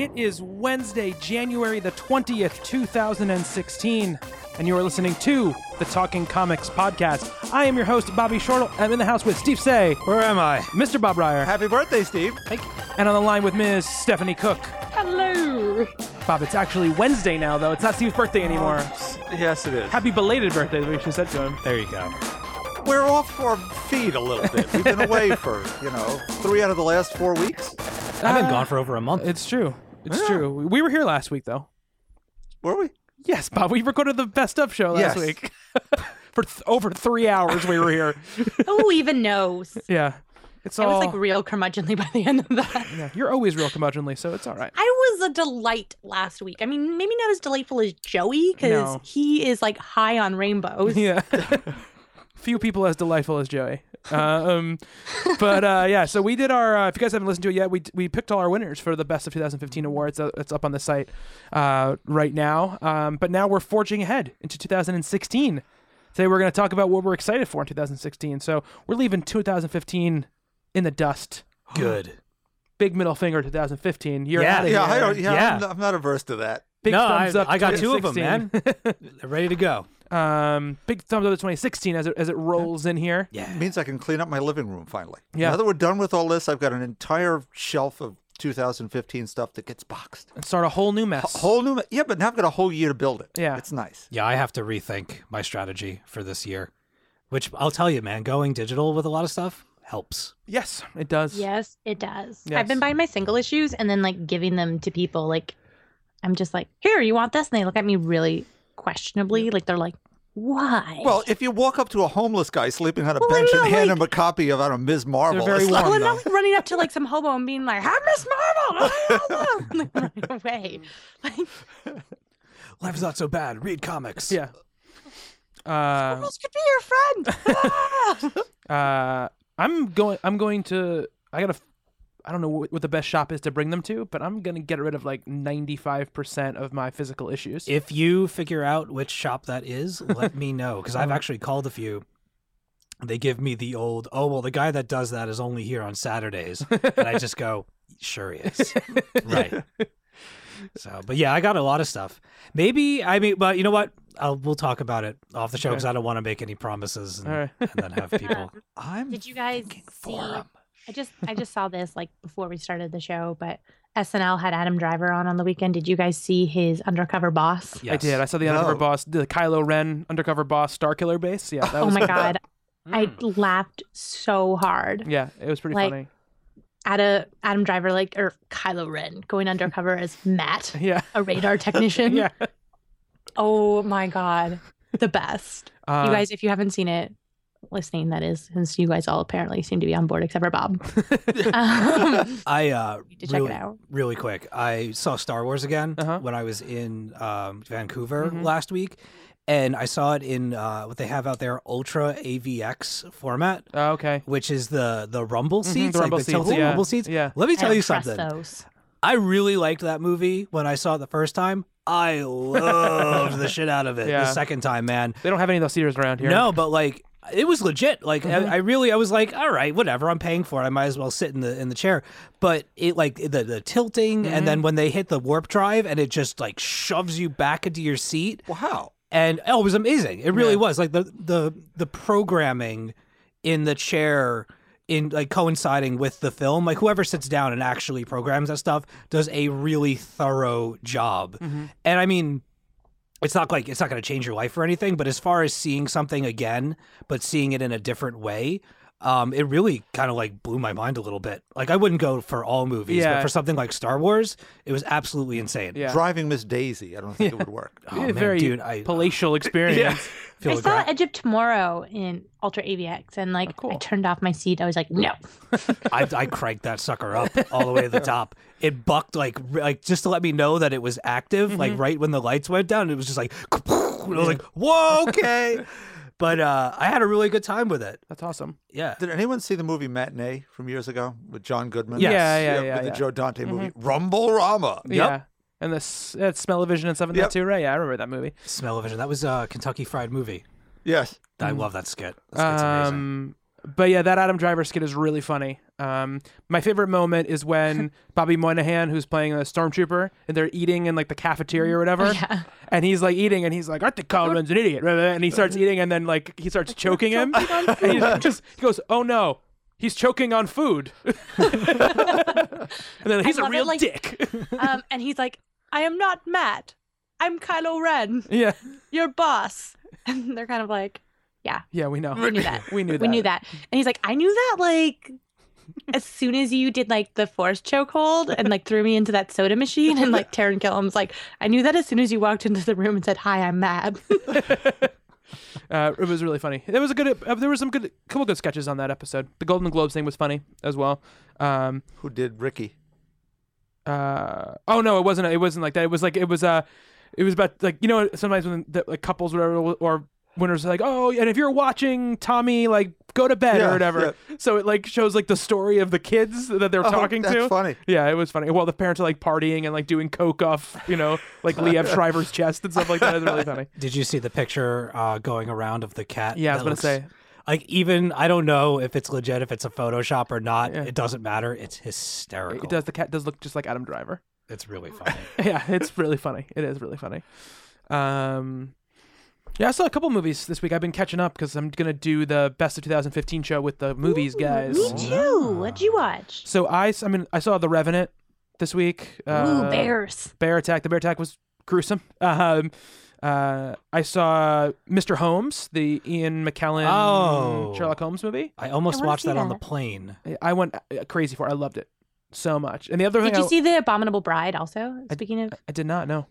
It is Wednesday, January the 20th, 2016, and you are listening to the Talking Comics podcast. I am your host, Bobby Shortle. I'm in the house with Steve Seigh, Where am I? Mr. Bob Reyer, Happy birthday, Steve. Thank you. and on the line with Ms. Stephanie Cooke. Hello. Bob, it's actually Wednesday now, though. It's not Steve's birthday anymore. Oh, yes, it is. Happy belated birthday, we should have said to him. There you go. We're off our feet a little bit. We've been away for, you know, three out of the last four weeks. I've been gone for over a month. It's true. It's Yeah. true. We were here last week, though. Were we? Yes, Bob. We recorded the best of show last Yes. week. For th- over three hours, we were here. Who even knows? Yeah. It's I all. was like real curmudgeonly by the end of that. yeah, you're always real curmudgeonly, so it's all right. I was a delight last week. I mean, maybe not as delightful as Joey because No. he is like high on rainbows. Yeah. Few people as delightful as Joey. Uh, um, but uh, yeah, so we did our. Uh, if you guys haven't listened to it yet, we we picked all our winners for the best of 2015 awards. Uh, It's up on the site uh, right now. Um, but now we're forging ahead into 2016. Today we're going to talk about what we're excited for in 2016. So we're leaving 2015 in the dust. Good. Big middle finger 2015. You're Yeah. out of Yeah, here. I don't. Yeah, Yeah. I'm, not, I'm not averse to that. Big no, thumbs I, up. I got two of them, man. They're ready to go. Um, big thumbs up to 2016 as it as it rolls in here. Yeah. It means I can clean up my living room finally. Yeah. Now that we're done with all this, I've got an entire shelf of 2015 stuff that gets boxed. And start a whole new mess. A whole new. Yeah, but now I've got a whole year to build it. Yeah. it's nice. Yeah, I have to rethink my strategy for this year, which I'll tell you, man, going digital with a lot of stuff helps. Yes, it does. Yes, it does. Yes. I've been buying my single issues and then like giving them to people. Like, I'm just like, here, you want this? And they look at me really questionably. Like, they're like, why? Well, if you walk up to a homeless guy sleeping on a Well, bench and know, hand like- him a copy of I don't know, Ms. Marvel, very it's warm. like- well, I'm not like running up to like some hobo and being like, "Hi, Miss Marvel," I'm like running away. Like, Life's not so bad. Read comics. Yeah. Uh, this could be your friend. uh, I'm going. I'm going to. I gotta. I don't know what, what the best shop is to bring them to, but I'm gonna get rid of like 95 percent of my physical issues. If you figure out which shop that is, let me know because I've uh-huh. actually called a few. They give me the old, oh well, the guy that does that is only here on Saturdays, and I just go, sure he is, right. So, but yeah, I got a lot of stuff. Maybe I mean, but you know what? I'll, we'll talk about it off the show because I don't want to make any promises and, All right. and then have people. I'm Did you guys see? for 'em. I just I just saw this like before we started the show, but SNL had Adam Driver on on the weekend. Did you guys see his undercover boss? I did. I saw the undercover boss, the Kylo Ren undercover boss, Star Killer base. Yeah, that Oh my god, I Mm. laughed so hard Yeah, it was pretty Like- funny. at a Adam Driver like or Kylo Ren going undercover as Matt, Yeah, a radar technician. yeah. Oh my god, the best. Uh, you guys, if you haven't seen it, listening that is, since you guys all apparently seem to be on board except for Bob. um, I uh, to check it really, out. really quick. I saw Star Wars again Uh-huh. when I was in um, Vancouver Mhm. last week, and I saw it in uh, what they have out there, Ultra AVX format, oh, okay. which is the the rumble Mhm, seats, the rumble like the seats, tilting yeah. rumble seats. Yeah. Let me tell don't you trust something. Those. I really liked that movie when I saw it the first time. I loved the shit out of it Yeah. the second time, man. They don't have any of those theaters around here. No, but like it was legit. Like Mhm. I, I really, I was like, all right, whatever. I'm paying for it. I might as well sit in the in the chair. But it like the the tilting, Mm-hmm. and then when they hit the warp drive, and it just like shoves you back into your seat, wow. and oh, it was amazing. It really Yeah. was. Like the the the programming in the chair. In like coinciding with the film, like whoever sits down and actually programs that stuff does a really thorough job. Mm-hmm. And I mean, it's not like it's not going to change your life or anything, but as far as seeing something again, but seeing it in a different way, um, it really kind of like blew my mind a little bit. Like I wouldn't go for all movies, Yeah. but for something like Star Wars, it was absolutely insane. Yeah. Driving Miss Daisy, I don't think it would work. Oh, man, very dude, I palatial experience. feel I the saw gra- Edge of Tomorrow in Ultra AVX, and like Oh, cool. I turned off my seat. I was like, no. I, I cranked that sucker up all the way to the top. It bucked like like just to let me know that it was active. Like Mm-hmm. right when the lights went down, it was just like, I was like, whoa, okay. But uh, I had a really good time with it. That's awesome. Yeah. Did anyone see the movie Matinee from years ago with John Goodman? Yes. Yeah, yeah, yeah. with yeah. the Joe Dante movie, Rumble Rama. Yeah. And this uh, Smell-O-Vision and stuff in Yep. that too, right? Yeah, I remember that movie. Smell-O-Vision. That was a Kentucky Fried Movie. Yes. I love that skit. That skit's amazing. Um, but yeah, that Adam Driver skit is really funny. Um, my favorite moment is when Bobby Moynihan, who's playing a stormtrooper, and they're eating in like the cafeteria or whatever, Yeah. and he's like eating, and he's like, "I think Coleman's an idiot," and he starts eating, and then like he starts choking him, and he just he goes, "Oh no." He's choking on food, and then he's a love it, real like- dick. Um, and he's like, I am not Matt. I'm Kylo Ren, yeah, your boss. And they're kind of like, yeah, yeah, we know. we knew that. We knew that. We knew that. And he's like, I knew that like as soon as you did like the force chokehold and like threw me into that soda machine and like Taran Killam's like, I knew that as soon as you walked into the room and said, Hi, I'm mad. Uh, it was really funny. There was a good. Uh, there was some good, couple good sketches on that episode. The Golden Globes thing was funny as well. Um, Who did Ricky? uh, oh no, it wasn't. It wasn't like that. It was like it was. Uh, it was about like you know sometimes when the, like couples or whatever or winners are like oh and if you're watching Tommy like go to bed or Yeah, whatever. So it like shows like the story of the kids that they're Oh, talking that's to. funny. Yeah, it was funny. While the parents are like partying and like doing coke off, you know, like Liev Schreiber's chest and stuff like that. It's really funny. Did you see the picture uh, going around of the cat? Yeah, I was gonna looks- say. Like even I don't know if it's legit, if it's a Photoshop or not. Yeah. It doesn't matter. It's hysterical. It does. The cat does look just like Adam Driver. It's really funny. yeah, it's really funny. It is really funny. Um, yeah, I saw a couple movies this week. I've been catching up because I'm gonna do the best of 2015 show with the movies guys. Me too. What'd you watch? So I, s- I mean, I saw The Revenant this week. Ooh, Uh, bears. Bear Attack. The Bear Attack was gruesome. Um, uh, I saw Mr. Holmes, the Ian McKellen Oh. Sherlock Holmes movie. I almost wanna watched see that on the plane. I went uh, crazy for. it. I loved it so much. And the other Did thing you I, see The Abominable Bride also? Speaking of I did not know.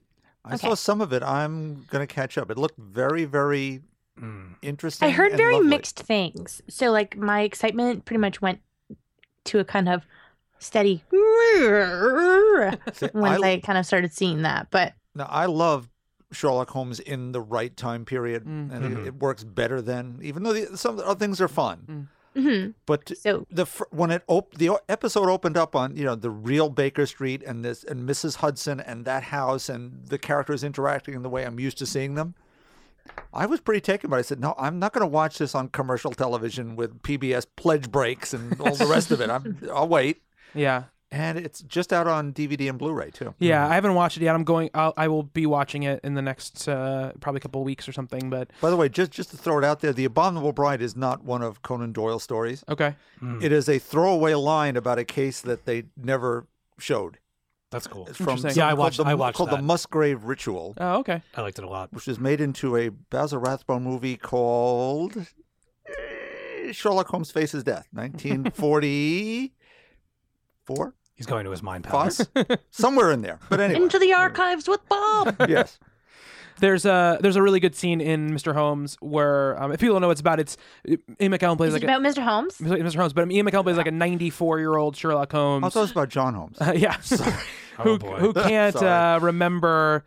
I Okay. saw some of it. I'm going to catch up. It looked very, very Mm. interesting. I heard and very lovely. mixed things. So like my excitement pretty much went to a kind of steady See, once I, I, kind of started seeing that. But now, I love Sherlock Holmes in the right time period, Mm. and it, it works better than even though the, some other things are fun. Mhm. But so the when it op- the episode opened up on you know the real Baker Street and this and Mrs. Hudson and that house and the characters interacting in the way I'm used to seeing them, I was pretty taken by. it. I said, no, I'm not going to watch this on commercial television with PBS pledge breaks and all the rest of it. I'm, I'll wait. Yeah. And it's just out on DVD and Blu-ray too. Yeah, I haven't watched it yet. I'm going. I'll, I will be watching it in the next uh, probably couple of weeks or something. But By the way, just just to throw it out there, The Abominable Bride is not one of Conan Doyle's stories. okay, It is a throwaway line about a case that they never showed. That's cool. It's from Yeah, I called watched- the, I watched called the. Musgrave Ritual. oh okay, I liked it a lot. which was made into a Basil Rathbone movie called eh, Sherlock Holmes Faces Death, 1944, He's going to his mind five, palace. somewhere in there. But anyway, into the archives with Bob. yes, there's a there's a really good scene in Mr. Holmes where um, if people don't know what it's about, it's Ian McKellen plays Is like it about Mr. Holmes? Mr. Holmes, but Ian McKellen plays like a 94 year old Sherlock Holmes. I thought it was about John Holmes. Uh, yeah, Oh, who boy. who can't Sorry. uh, remember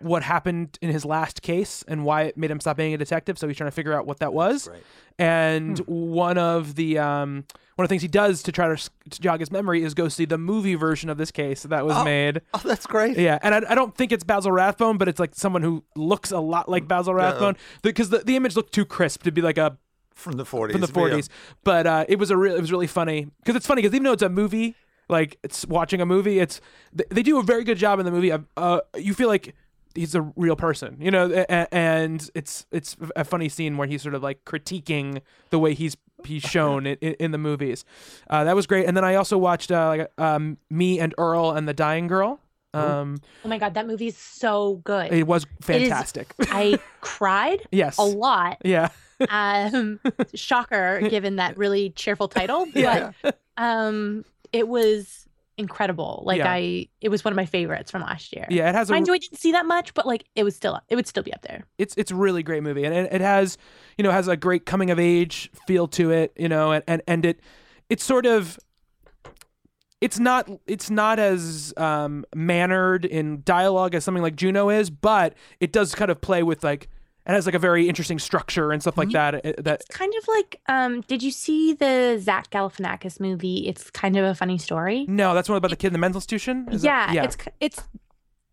what happened in his last case and why it made him stop being a detective. So he's trying to figure out what that was. Right. And one of the um, one of the things he does to try to, to jog his memory is go see the movie version of this case that was Oh. made. Oh, that's great. Yeah, and I, I don't think it's Basil Rathbone, but it's like someone who looks a lot like Basil Rathbone because the, the image looked too crisp to be like a From the 40s. from the but yeah. 40s. But uh, it was a real, it was really funny because it's funny because even though it's a movie, like it's watching a movie, it's th- they do a very good job in the movie. Of, uh, you feel like he's a real person, you know, and it's it's a funny scene where he's sort of like critiquing the way he's he's shown in, in, the movies. Uh, that was great. And then I also watched uh, like um, me and Earl and the Dying Girl. Um, Oh my god, that movie's so good. it was fantastic. I cried yes. a lot. Yeah. Um, shocker, given that really cheerful title. Yeah. But um, it was incredible. Like Yeah. I, it was one of my favorites from last year. Yeah. It has a Mind you, I didn't see that much, but like it was still, it would still be up there. it's it's a really great movie and it, it has you know has a great coming of age feel to it you know and and, and it it's sort of it's not it's not as um mannered in dialogue as something like Juno is but it does kind of play with like it has like a very interesting structure and stuff like that it- that It's kind of like, um, did you see the Zach Galifianakis movie? It's kind of a funny story. no that's one about the kid in the mental institution Is yeah, that- yeah it's it's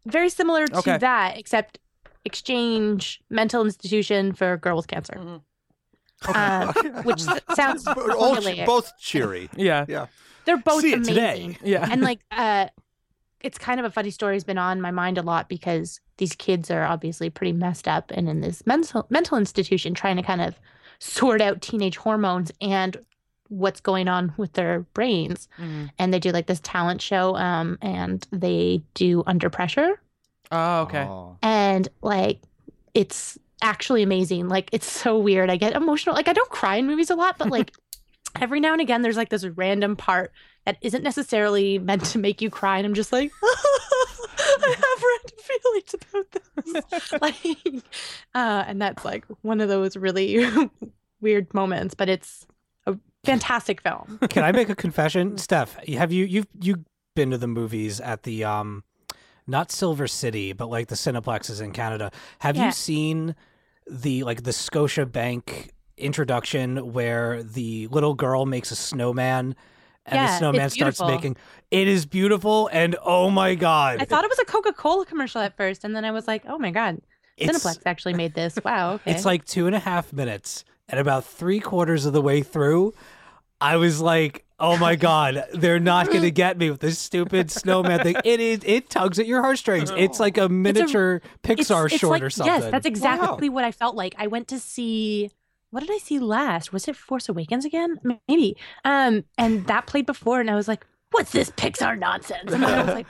very similar to Okay. that, except exchange mental institution for a girl with cancer, Mm-hmm. um, which sounds all che- formulaic. both cheery. yeah Yeah. They're both See amazing. today. yeah and like uh it's kind of a funny story has been on my mind a lot because these kids are obviously pretty messed up and in this mental mental institution trying to kind of sort out teenage hormones and what's going on with their brains. Mhm. and they do like this talent show um and they do under pressure. Oh okay. Oh. and like it's actually amazing. Like it's so weird. I get emotional. Like i don't cry in movies a lot but like every now and again there's like this random part that isn't necessarily meant to make you cry and i'm just like i have random feelings about this like uh and that's like one of those really weird moments but it's a fantastic film Can I make a confession, Steph? Have you you've you been to the movies at the um, not Silver City, but like the Cineplexes in Canada? Have Yeah. you seen the like the Scotia Bank introduction where the little girl makes a snowman? And Yeah, the it's snowman starts beautiful. making it is beautiful and oh my god i thought it was a coca-cola commercial at first and then i was like oh my god It's- cineplex actually made this wow okay It's like two and a half minutes, and about three quarters of the way through, I was like, "Oh my god, they're not gonna get me with this stupid snowman thing." It is. It tugs at your heartstrings. It's oh. like a miniature Pixar short like, or something. Yes, that's exactly what I felt like. I went to see what did I see last? Was it Force Awakens again? Maybe. Um, and that played before, and I was like, "What's this Pixar nonsense?" And I was like,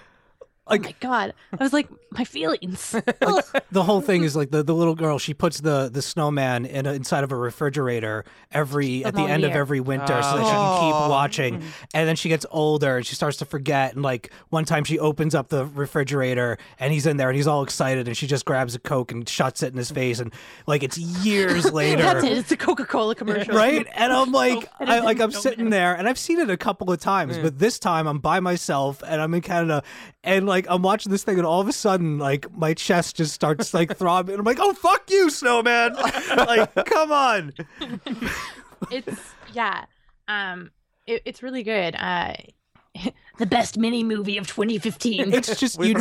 "Oh Like- my god!" I was like, "My feelings." Ugh. the whole thing is like the, the little girl. She puts the the snowman in a, inside of a refrigerator every at the whole end of every winter, so that she can keep Oh. watching. Mm-hmm. And then she gets older and she starts to forget. And like one time, she opens up the refrigerator and he's in there and he's all excited, and she just grabs a coke and shuts it in his face. And like it's years later. That's it. It's a Coca Cola commercial, Right, and I'm like, It I, like I'm sitting bad. there, and I've seen it a couple of times, but this time I'm by myself, and I'm in Canada, and like I'm watching this thing, and all of a sudden, like my chest just starts like throbbing, and I'm like, oh fuck you, snowman! like, come on. It's yeah. Um, it, it's really good. Uh, the best mini movie of 2015. It's just you.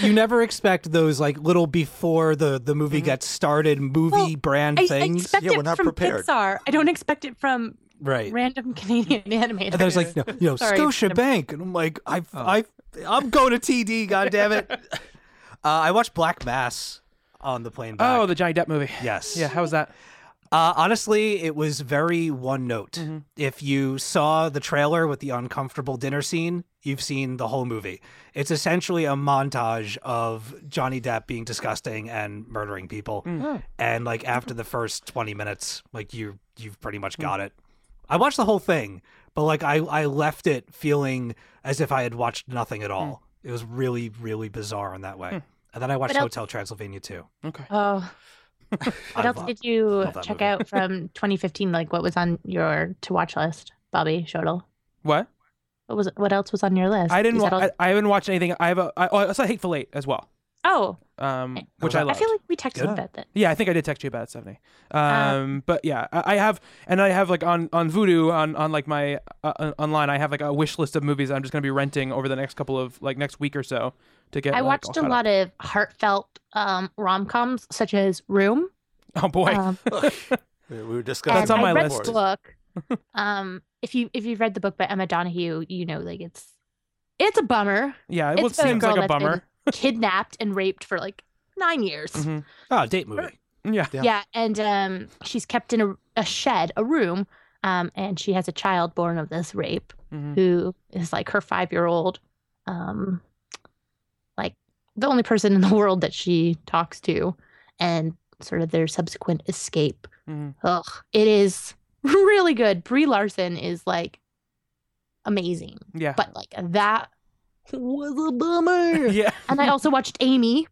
You never expect those like little before the the movie gets started movie Well, brand I, I things, expect Yeah, it we're not from prepared. Pixar. I don't expect it from right? random Canadian animators. And then it's like, you know, you know Sorry, Scotia Bank, and I'm like, I, Oh. I, I'm going to TD. God damn it! uh, I watched Black Mass on the plane back. oh the Johnny Depp movie yes. yeah how was that Uh, honestly, it was very one note. Mm-hmm. If you saw the trailer with the uncomfortable dinner scene, you've seen the whole movie. It's essentially a montage of Johnny Depp being disgusting and murdering people. Mm. And like after the first 20 minutes, like you you've pretty Mm. much got it. I watched the whole thing, but like I I left it feeling as if I had watched nothing Mm. at all. It was really really bizarre in that way. And then I watched What else- Hotel Transylvania too. okay Oh. I What else love- did you check movie. out from 2015? Like, what was on your to watch list, Bobby Shortle? what What was what else was on your list? I didn't You wa- all- I, I haven't watched anything I have a I, oh, I saw Hateful Eight as well oh, um which I I I feel like we texted Good. about that. Yeah, I think I did text you about it, Stephanie. Um, Um, but yeah, I, I have, and I have like on on Vudu on on like my uh, uh, online, I have like a wish list of movies I'm just gonna be renting over the next couple of like next week or so to get. I like, watched a caught up. lot of heartfelt um, rom coms, such as Room. Oh boy, Um, We we were discussing. That's on my I read list. The book. um, if you if you've read the book by Emma Donoghue, you know like it's it's a bummer. yeah, it it's seems girl like a that's been bummer. Kidnapped and raped for like nine years. Mhm. Oh, date movie. Yeah, Yeah. Yeah, and um, she's kept in a, a shed, a room, um, and she has a child born of this rape Mhm. who is like her five year old, um, like the only person in the world that she talks to, and sort of their subsequent escape. Mhm. Ugh, it is really good. Brie Larson is like amazing, Yeah. but like that was a bummer. yeah. and I also watched Amy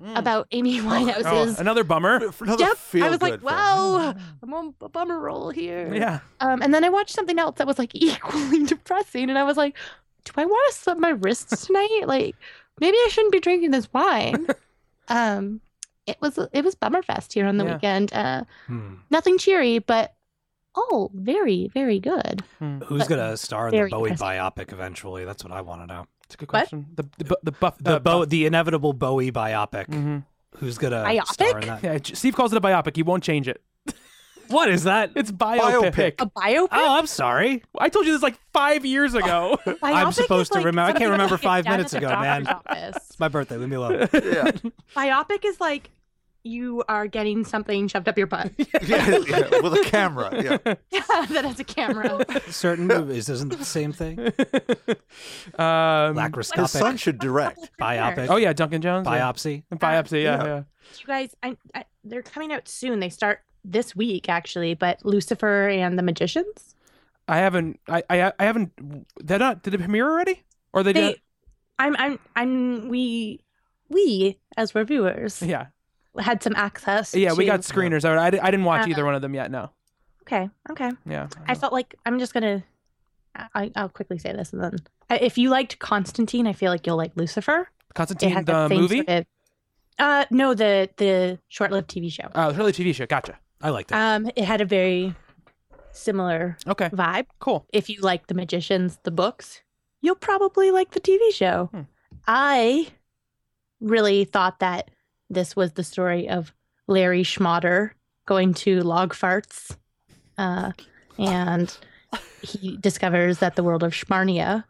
Mm. about Amy Oh, Winehouse's. another bummer. Another yep, I was like, good film. wow, I'm on a bummer roll here. Yeah. Um, and then I watched something else that was like equally depressing, and I was like, do I want to slit my wrists tonight? like, maybe I shouldn't be drinking this wine. um, it was it was Bummerfest here on the Yeah. weekend. Uh, Hmm. nothing cheery, but oh, very very good. Who's But gonna star in the very Bowie depressing. biopic eventually? That's what I want to know. It's a good What? question. The the, the buff The uh, Bo- buff- the inevitable Bowie biopic. Mhm. Who's gonna Biopic? star in that? Yeah, Steve calls it a biopic. He won't change it. What is that? It's biopic. Biopic. A biopic. Oh, I'm sorry. I told you this like five years ago. I'm supposed to like remember- I can't remember five minutes ago, man. doctor's office. It's my birthday. Leave me alone. yeah. Biopic is like you are getting something shoved up your butt yeah, yeah, with a camera. Yeah. that has a camera. Certain movies isn't the same thing. um, His son should direct. biopic. oh yeah, Duncan Jones. yeah. biopsy. Biopsy. Yeah, Yeah. yeah. you guys I, I they're coming out soon they start this week actually but lucifer and the magicians I haven't. I. I, I haven't. They're not. Did it premiere already? Or they, they did? i'm i'm i'm we we as reviewers Yeah. Had some access Yeah. We got screeners. I, I, I didn't watch Uh, either one of them yet. No. okay okay Yeah. i felt like i'm just gonna I, i'll quickly say this and then if you liked constantine i feel like you'll like lucifer Constantine the movie. sort of- uh no the the short-lived tv show Oh, really a TV show. Gotcha. I liked it. um it had a very similar Okay. vibe Cool. if you like the magicians the books you'll probably like the tv show Hmm. i really thought that this was the story of larry schmatter going to log farts uh, and he discovers that the world of schmarnia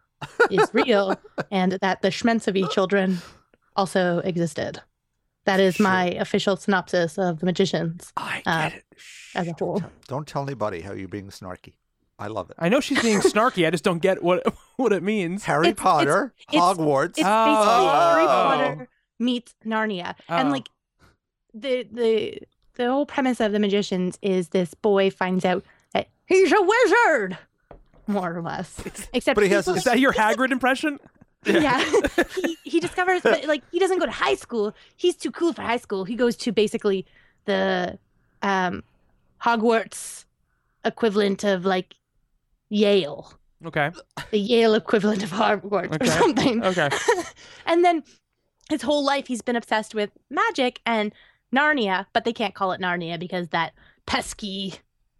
is real and that the schmentsovy children also existed that is my official synopsis of the magicians I Uh, get it. as a whole Don't tell anybody how you're being snarky. I love it. I know she's being snarky. I just don't get what what it means. Harry It's- Potter, it's- Hogwarts. It's basically Harry Oh. Potter meets Narnia, and Oh. like the the the whole premise of the magicians is this boy finds out that he's a wizard, more or less. Except But he has people- Is that your Hagrid impression? yeah. he he discovers, but like he doesn't go to high school. He's too cool for high school. He goes to basically the um Hogwarts equivalent of like Yale, Okay. the Yale equivalent of Hogwarts Okay. or something. Okay. and then his whole life he's been obsessed with magic and Narnia, but they can't call it Narnia because that pesky,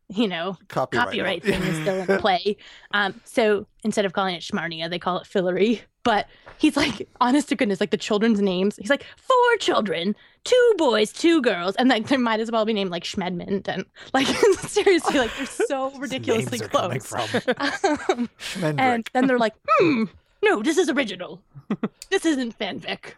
you know, Copyright. copyright thing is still in play. Um, so instead of calling it Schmarnia, they call it Fillory. But he's like, honest to goodness, like the children's names. He's like, four children, two boys, two girls, and like there might as well be named like Schmedmund and like seriously, like they're so ridiculously Names are coming close. Um, and then they're like, hmm, no, this is original. this isn't fanfic.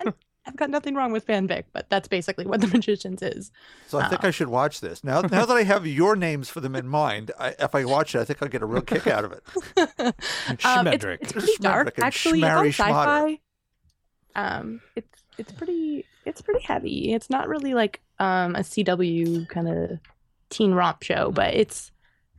And I've got nothing wrong with fanfic, but that's basically what The Magicians is. So I think I should watch this. Now now that I have your names for them in mind, I, if I watch it, I think I'll get a real kick out of it. Um, it's, it's pretty dark, and actually. It's on sci-fi. Um, it's it's pretty it's pretty heavy. It's not really like um a CW kind of teen romp show, but it's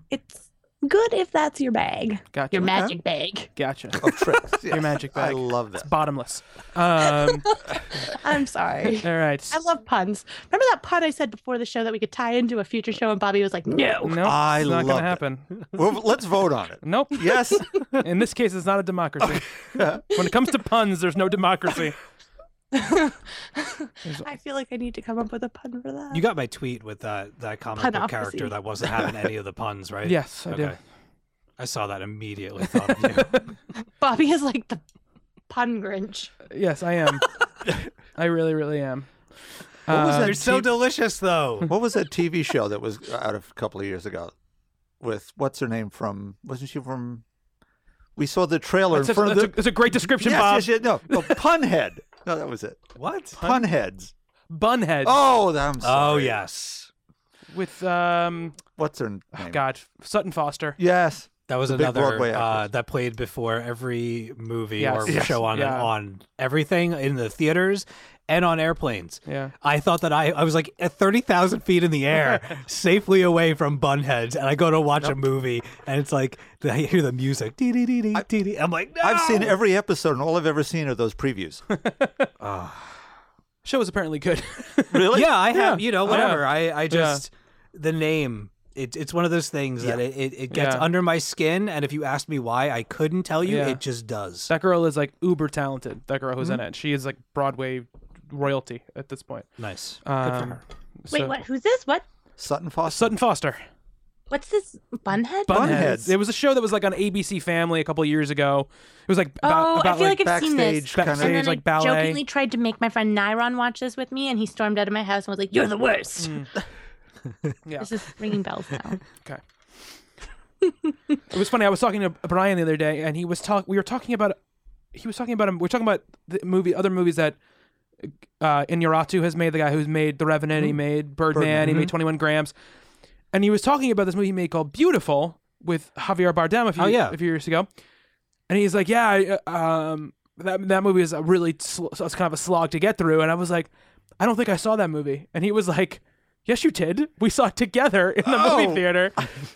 it's good if that's your bag, Gotcha. your magic bag. Gotcha. Of tricks. Your yes. magic bag. I bag. love It's that. bottomless. Um, I'm sorry. all right. I love puns. Remember that pun I said before the show that we could tie into a future show, and Bobby was like, "No." Nope, I it's not love gonna it. happen. Well, let's vote on it. Nope. Yes. In this case, it's not a democracy. when it comes to puns, there's no democracy. I feel like I need to come up with a pun for that. You got my tweet with that that comic book Punophacy. character that wasn't having any of the puns, right? Yes, I okay. do. I saw that immediately. Thought of you. Bobby is like the pun Grinch. Yes, I am. I really, really am. What was Uh, that They're so T- delicious, though. What was that TV show that was out of a couple of years ago? With what's her name from? Wasn't she from? We saw the trailer That's, in a, front that's, of a, the. that's a great description, yes, Bob. yes, yes, no, no, Punhead. No, that was it. What? Punheads. Bunhead Oh, I'm Oh yes. with um, What's her name? oh, God, Sutton Foster. Yes. That was The another Broadway uh, that played before every movie Yes. or Yes. show on Yeah. on everything in the theaters and on airplanes. Yeah. I thought that I, I was like at 30,000 feet in the air, safely away from bunheads. And I go to watch a movie and it's like, I hear the music. Dee, dee, dee, dee, dee, dee. I'm like, no! I've seen every episode, and all I've ever seen are those previews. Show was apparently good. really? Yeah, I have, Yeah. you know, Yeah. whatever. I, I just, the name, it, it's one of those things that it, it, it gets Yeah. under my skin. And if you asked me why, I couldn't tell you. Yeah. It just does. that girl is like uber talented. That girl who's in Mm-hmm. it. She is like Broadway royalty at this point. Nice. Um, Wait, so- what? Who's this? What? Sutton Foster. Sutton Foster. What's this? Bunhead? Bunheads. Bunheads. It was a show that was like on ABC Family a couple years ago. It was like about, oh, about I feel like, like, I've seen this. backstage kind of. And then like I ballet. jokingly tried to make my friend Nyron watch this with me, and he stormed out of my house and was like, "You're the worst." Mm. Yeah. This is ringing bells now. Okay. it was funny. I was talking to Brian the other day, and he was talk. We were talking about. He was talking about. him. We are talking about the movie, other movies that. Uh, Inarritu has made the guy who's made The Revenant. He made Birdman. Birdman. He made Twenty One Grams, and he was talking about this movie he made called Biutiful with Javier Bardem a few, Oh, yeah. a few years ago, and he's like, yeah, I, uh, um, that that movie is a really sl- so it's kind of a slog to get through, and I was like, I don't think I saw that movie, and he was like, Yes, you did. We saw it together in the movie Oh. theater,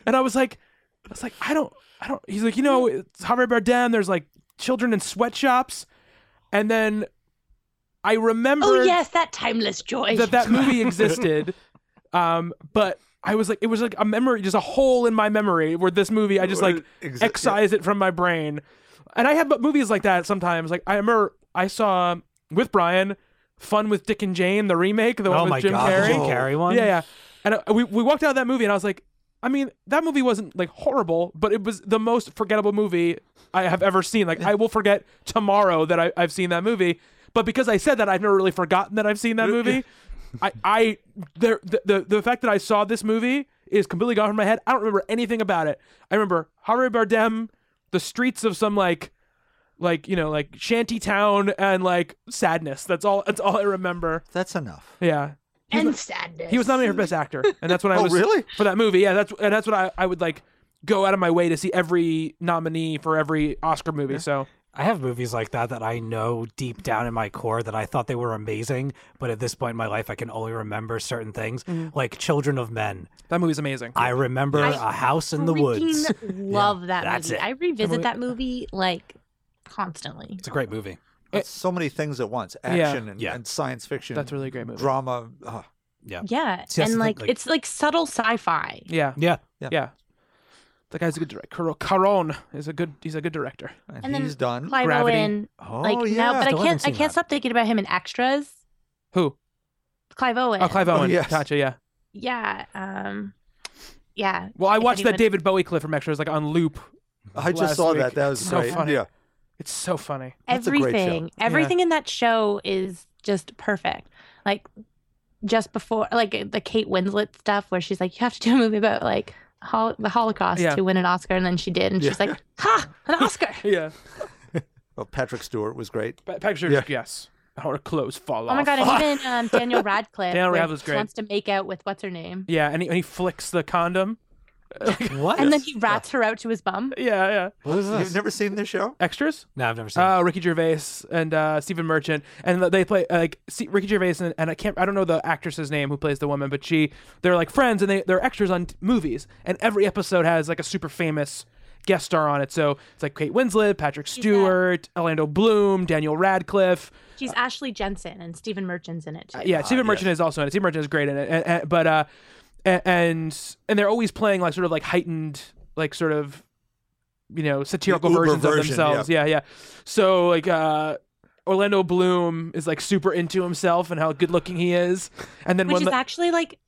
and I was like, I was like, I don't, I don't. He's like, you know, it's Javier Bardem. There's like children in sweatshops, and then I remember oh yes, that timeless joy. that that movie existed, um, but I was like, it was like a memory, just a hole in my memory where this movie, I just like Exa- excise it from my brain, and I have movies like that sometimes. Like I remember I saw with Brian, Fun with Dick and Jane, the remake, the one Oh with my Jim God, the Carrey. Jim Carrey one? Yeah, yeah. And uh, we we walked out of that movie, and I was like, I mean, that movie wasn't like horrible, but it was the most forgettable movie I have ever seen. Like, I will forget tomorrow that I, I've seen that movie. But because I said that, I've never really forgotten that I've seen that movie. I, I, the, the, the fact that I saw this movie is completely gone from my head. I don't remember anything about it. I remember Javier Bardem, the streets of some like, like you know, like shanty town, and like sadness. That's all. That's all I remember. That's enough. Yeah. and sadness. He was nominated for best actor, and that's what I Oh, was really? for that movie. Yeah, that's and that's what I, I would like go out of my way to see every nominee for every Oscar movie. So I have movies like that that I know deep down in my core that I thought they were amazing, but at this point in my life, I can only remember certain things, mm-hmm. like Children of Men. that movie's amazing. I remember I A House in the Woods. Freaking Love that that's movie. it. I revisit that movie like constantly. It's a great movie. It's so many things at once: action and, Yeah. and science fiction. That's a really great movie. Drama. ah. Yeah. Yeah, See, and like, like- it's like subtle sci-fi. yeah, Yeah. yeah. yeah. The guy's a good director. Cuarón is a good. He's a good director. and, And then he's done. Clive Gravity. Owen, Oh like yeah. now, but I Still haven't can't. I can't that. stop thinking about him in extras. Who? Clive Owen. Oh, Clive Owen. yes. Gotcha. Yeah. Yeah. Um. Yeah. Well, I If watched that David Bowie clip from extras like on loop. I just saw week. that. That was So great. funny. Yeah. It's so funny. That's a great everything everything in that show is just perfect like just before like the kate winslet stuff where she's like you have to do a movie about like hol- the holocaust Yeah. to win an oscar and then she did and she's Yeah. like ha an oscar Yeah. Well, Patrick Stewart was great. Pa- Patrick Stewart, Yeah. yes. Our clothes fall oh my god and even um, daniel radcliffe Daniel where Radcliffe's he great. wants to make out with what's her name Yeah, and he, and he flicks the condom. What? and then he rats her out to his bum Yeah, yeah. what is You've never seen this show? Extras? No, I've never seen it. Uh, Ricky Gervais and uh, Stephen Merchant, and they play uh, like see, Ricky Gervais and, and I can't I don't know the actress's name who plays the woman, but she they're like friends and they they're extras on t- movies, and every episode has like a super famous guest star on it. So it's like Kate Winslet, Patrick Stewart, Orlando Bloom, Daniel Radcliffe. she's ashley jensen and stephen merchant's in it too. Uh, yeah, Stephen Merchant is also in it. Stephen Merchant is great in it, and, and, but uh, a- and and they're always playing like sort of like heightened, like sort of, you know, satirical versions version, of themselves. Yeah. yeah, So like uh, Orlando Bloom is like super into himself and how good looking he is, and then which when is the, actually like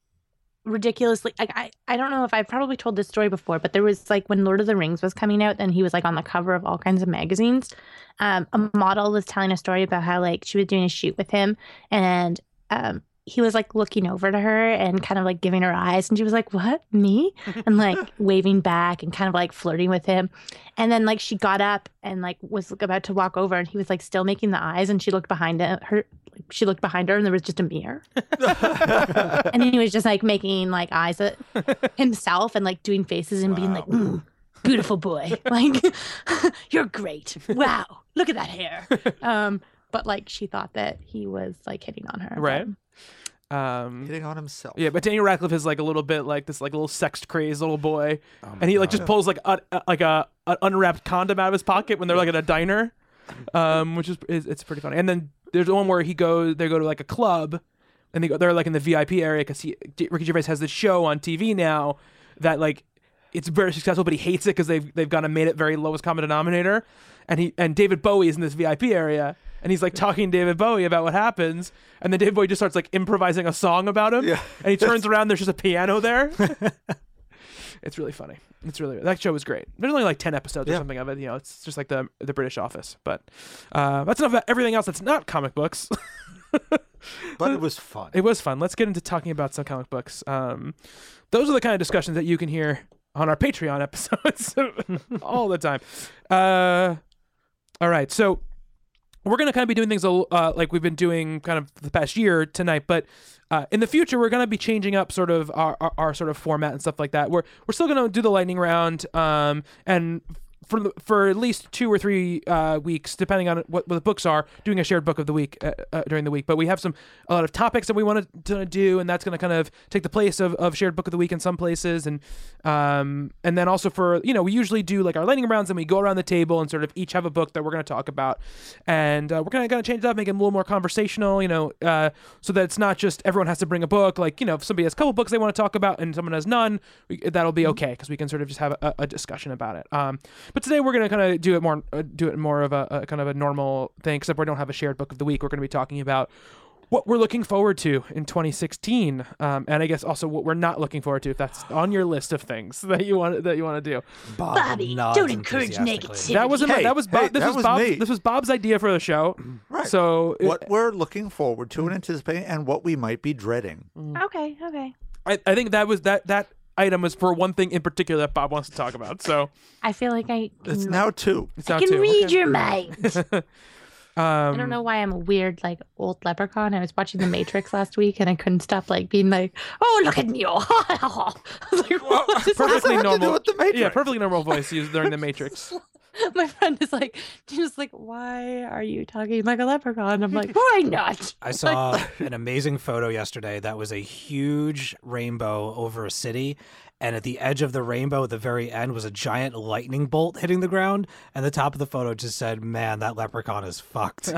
ridiculously like I, I don't know if I've probably told this story before, but there was like when Lord of the Rings was coming out and he was like on the cover of all kinds of magazines. Um, a model was telling a story about how like she was doing a shoot with him and um he was like looking over to her and kind of like giving her eyes and she was like what me and like waving back and kind of like flirting with him and then like she got up and like was about to walk over and he was like still making the eyes and she looked behind her she looked behind her and there was just a mirror and he was just like making like eyes at himself and like doing faces and being like mm, beautiful boy. Like, you're great. Wow, look at that hair. Um, but like she thought that he was like hitting on her. Right. but- Um, Hitting on himself. yeah, but Daniel Radcliffe is like a little bit like this, like little sex crazed little boy, Oh and he like just pulls like a, a- like a an unwrapped condom out of his pocket when they're like at a diner, um, which is, is it's pretty funny. And then there's one where he goes, they go to like a club, and they go, they're like in the VIP area because he Ricky Gervais has this show on TV now that like it's very successful, but he hates it because they've they've kind of made it very lowest common denominator, and he and David Bowie is in this VIP area. And he's like talking to David Bowie about what happens, and then David Bowie just starts like improvising a song about him. Yeah. And he turns around, there's just a piano there. it's really funny. It's really that show was great. There's only like ten episodes or Yeah. something of it. You know, it's just like the the British Office. But uh, that's enough about everything else that's not comic books. But it was fun. it was fun. Let's get into talking about some comic books. Um, those are the kind of discussions that you can hear on our Patreon episodes all the time. Uh, all right, so we're gonna kind of be doing things uh, like we've been doing kind of the past year tonight, but uh, in the future we're gonna be changing up sort of our, our, our sort of format and stuff like that. We're we're still gonna do the lightning round, um, and for the, for at least two or three uh, weeks, depending on what, what the books are, doing a shared book of the week uh, uh, during the week. But we have some a lot of topics that we want to do, and that's going to kind of take the place of, of shared book of the week in some places, and um, and then also for you know we usually do like our lightning rounds, and we go around the table and sort of each have a book that we're going to talk about, and uh, we're kind of going to change it up, make it a little more conversational, you know, uh, so that it's not just everyone has to bring a book. Like you know, if somebody has a couple books they want to talk about and someone has none, we, that'll be okay because we can sort of just have a, a discussion about it. Um, but today we're going to kind of do it more, uh, do it more of a, a kind of a normal thing, except we don't have a shared book of the week. We're going to be talking about what we're looking forward to in 2016, um, and I guess also what we're not looking forward to, if that's on your list of things that you want that you want to do. Bob Bobby, don't encourage negativity. That wasn't my, Hey, that was Bob, hey, this that was, was Bob's this was Bob's idea for the show. Right. So it- what we're looking forward to and anticipating, and what we might be dreading. Okay, okay. I, I think that was that that item was for one thing in particular that Bob wants to talk about. So I feel like I can, It's now two. it's I out can too. read Okay. your mind. Um, I don't know why I'm a weird like old leprechaun. I was watching The Matrix last week and I couldn't stop like being like, "Oh, look at me!" Oh, I was like, what is Perfectly have to do normal. with the Matrix? Yeah, perfectly normal voice used during the Matrix. My friend is like, she's like, "Why are you talking like a leprechaun?" I'm like, "Why not?" I saw an amazing photo yesterday that was a huge rainbow over a city. And at the edge of the rainbow at the very end was a giant lightning bolt hitting the ground. And the top of the photo just said, Man, that leprechaun is fucked.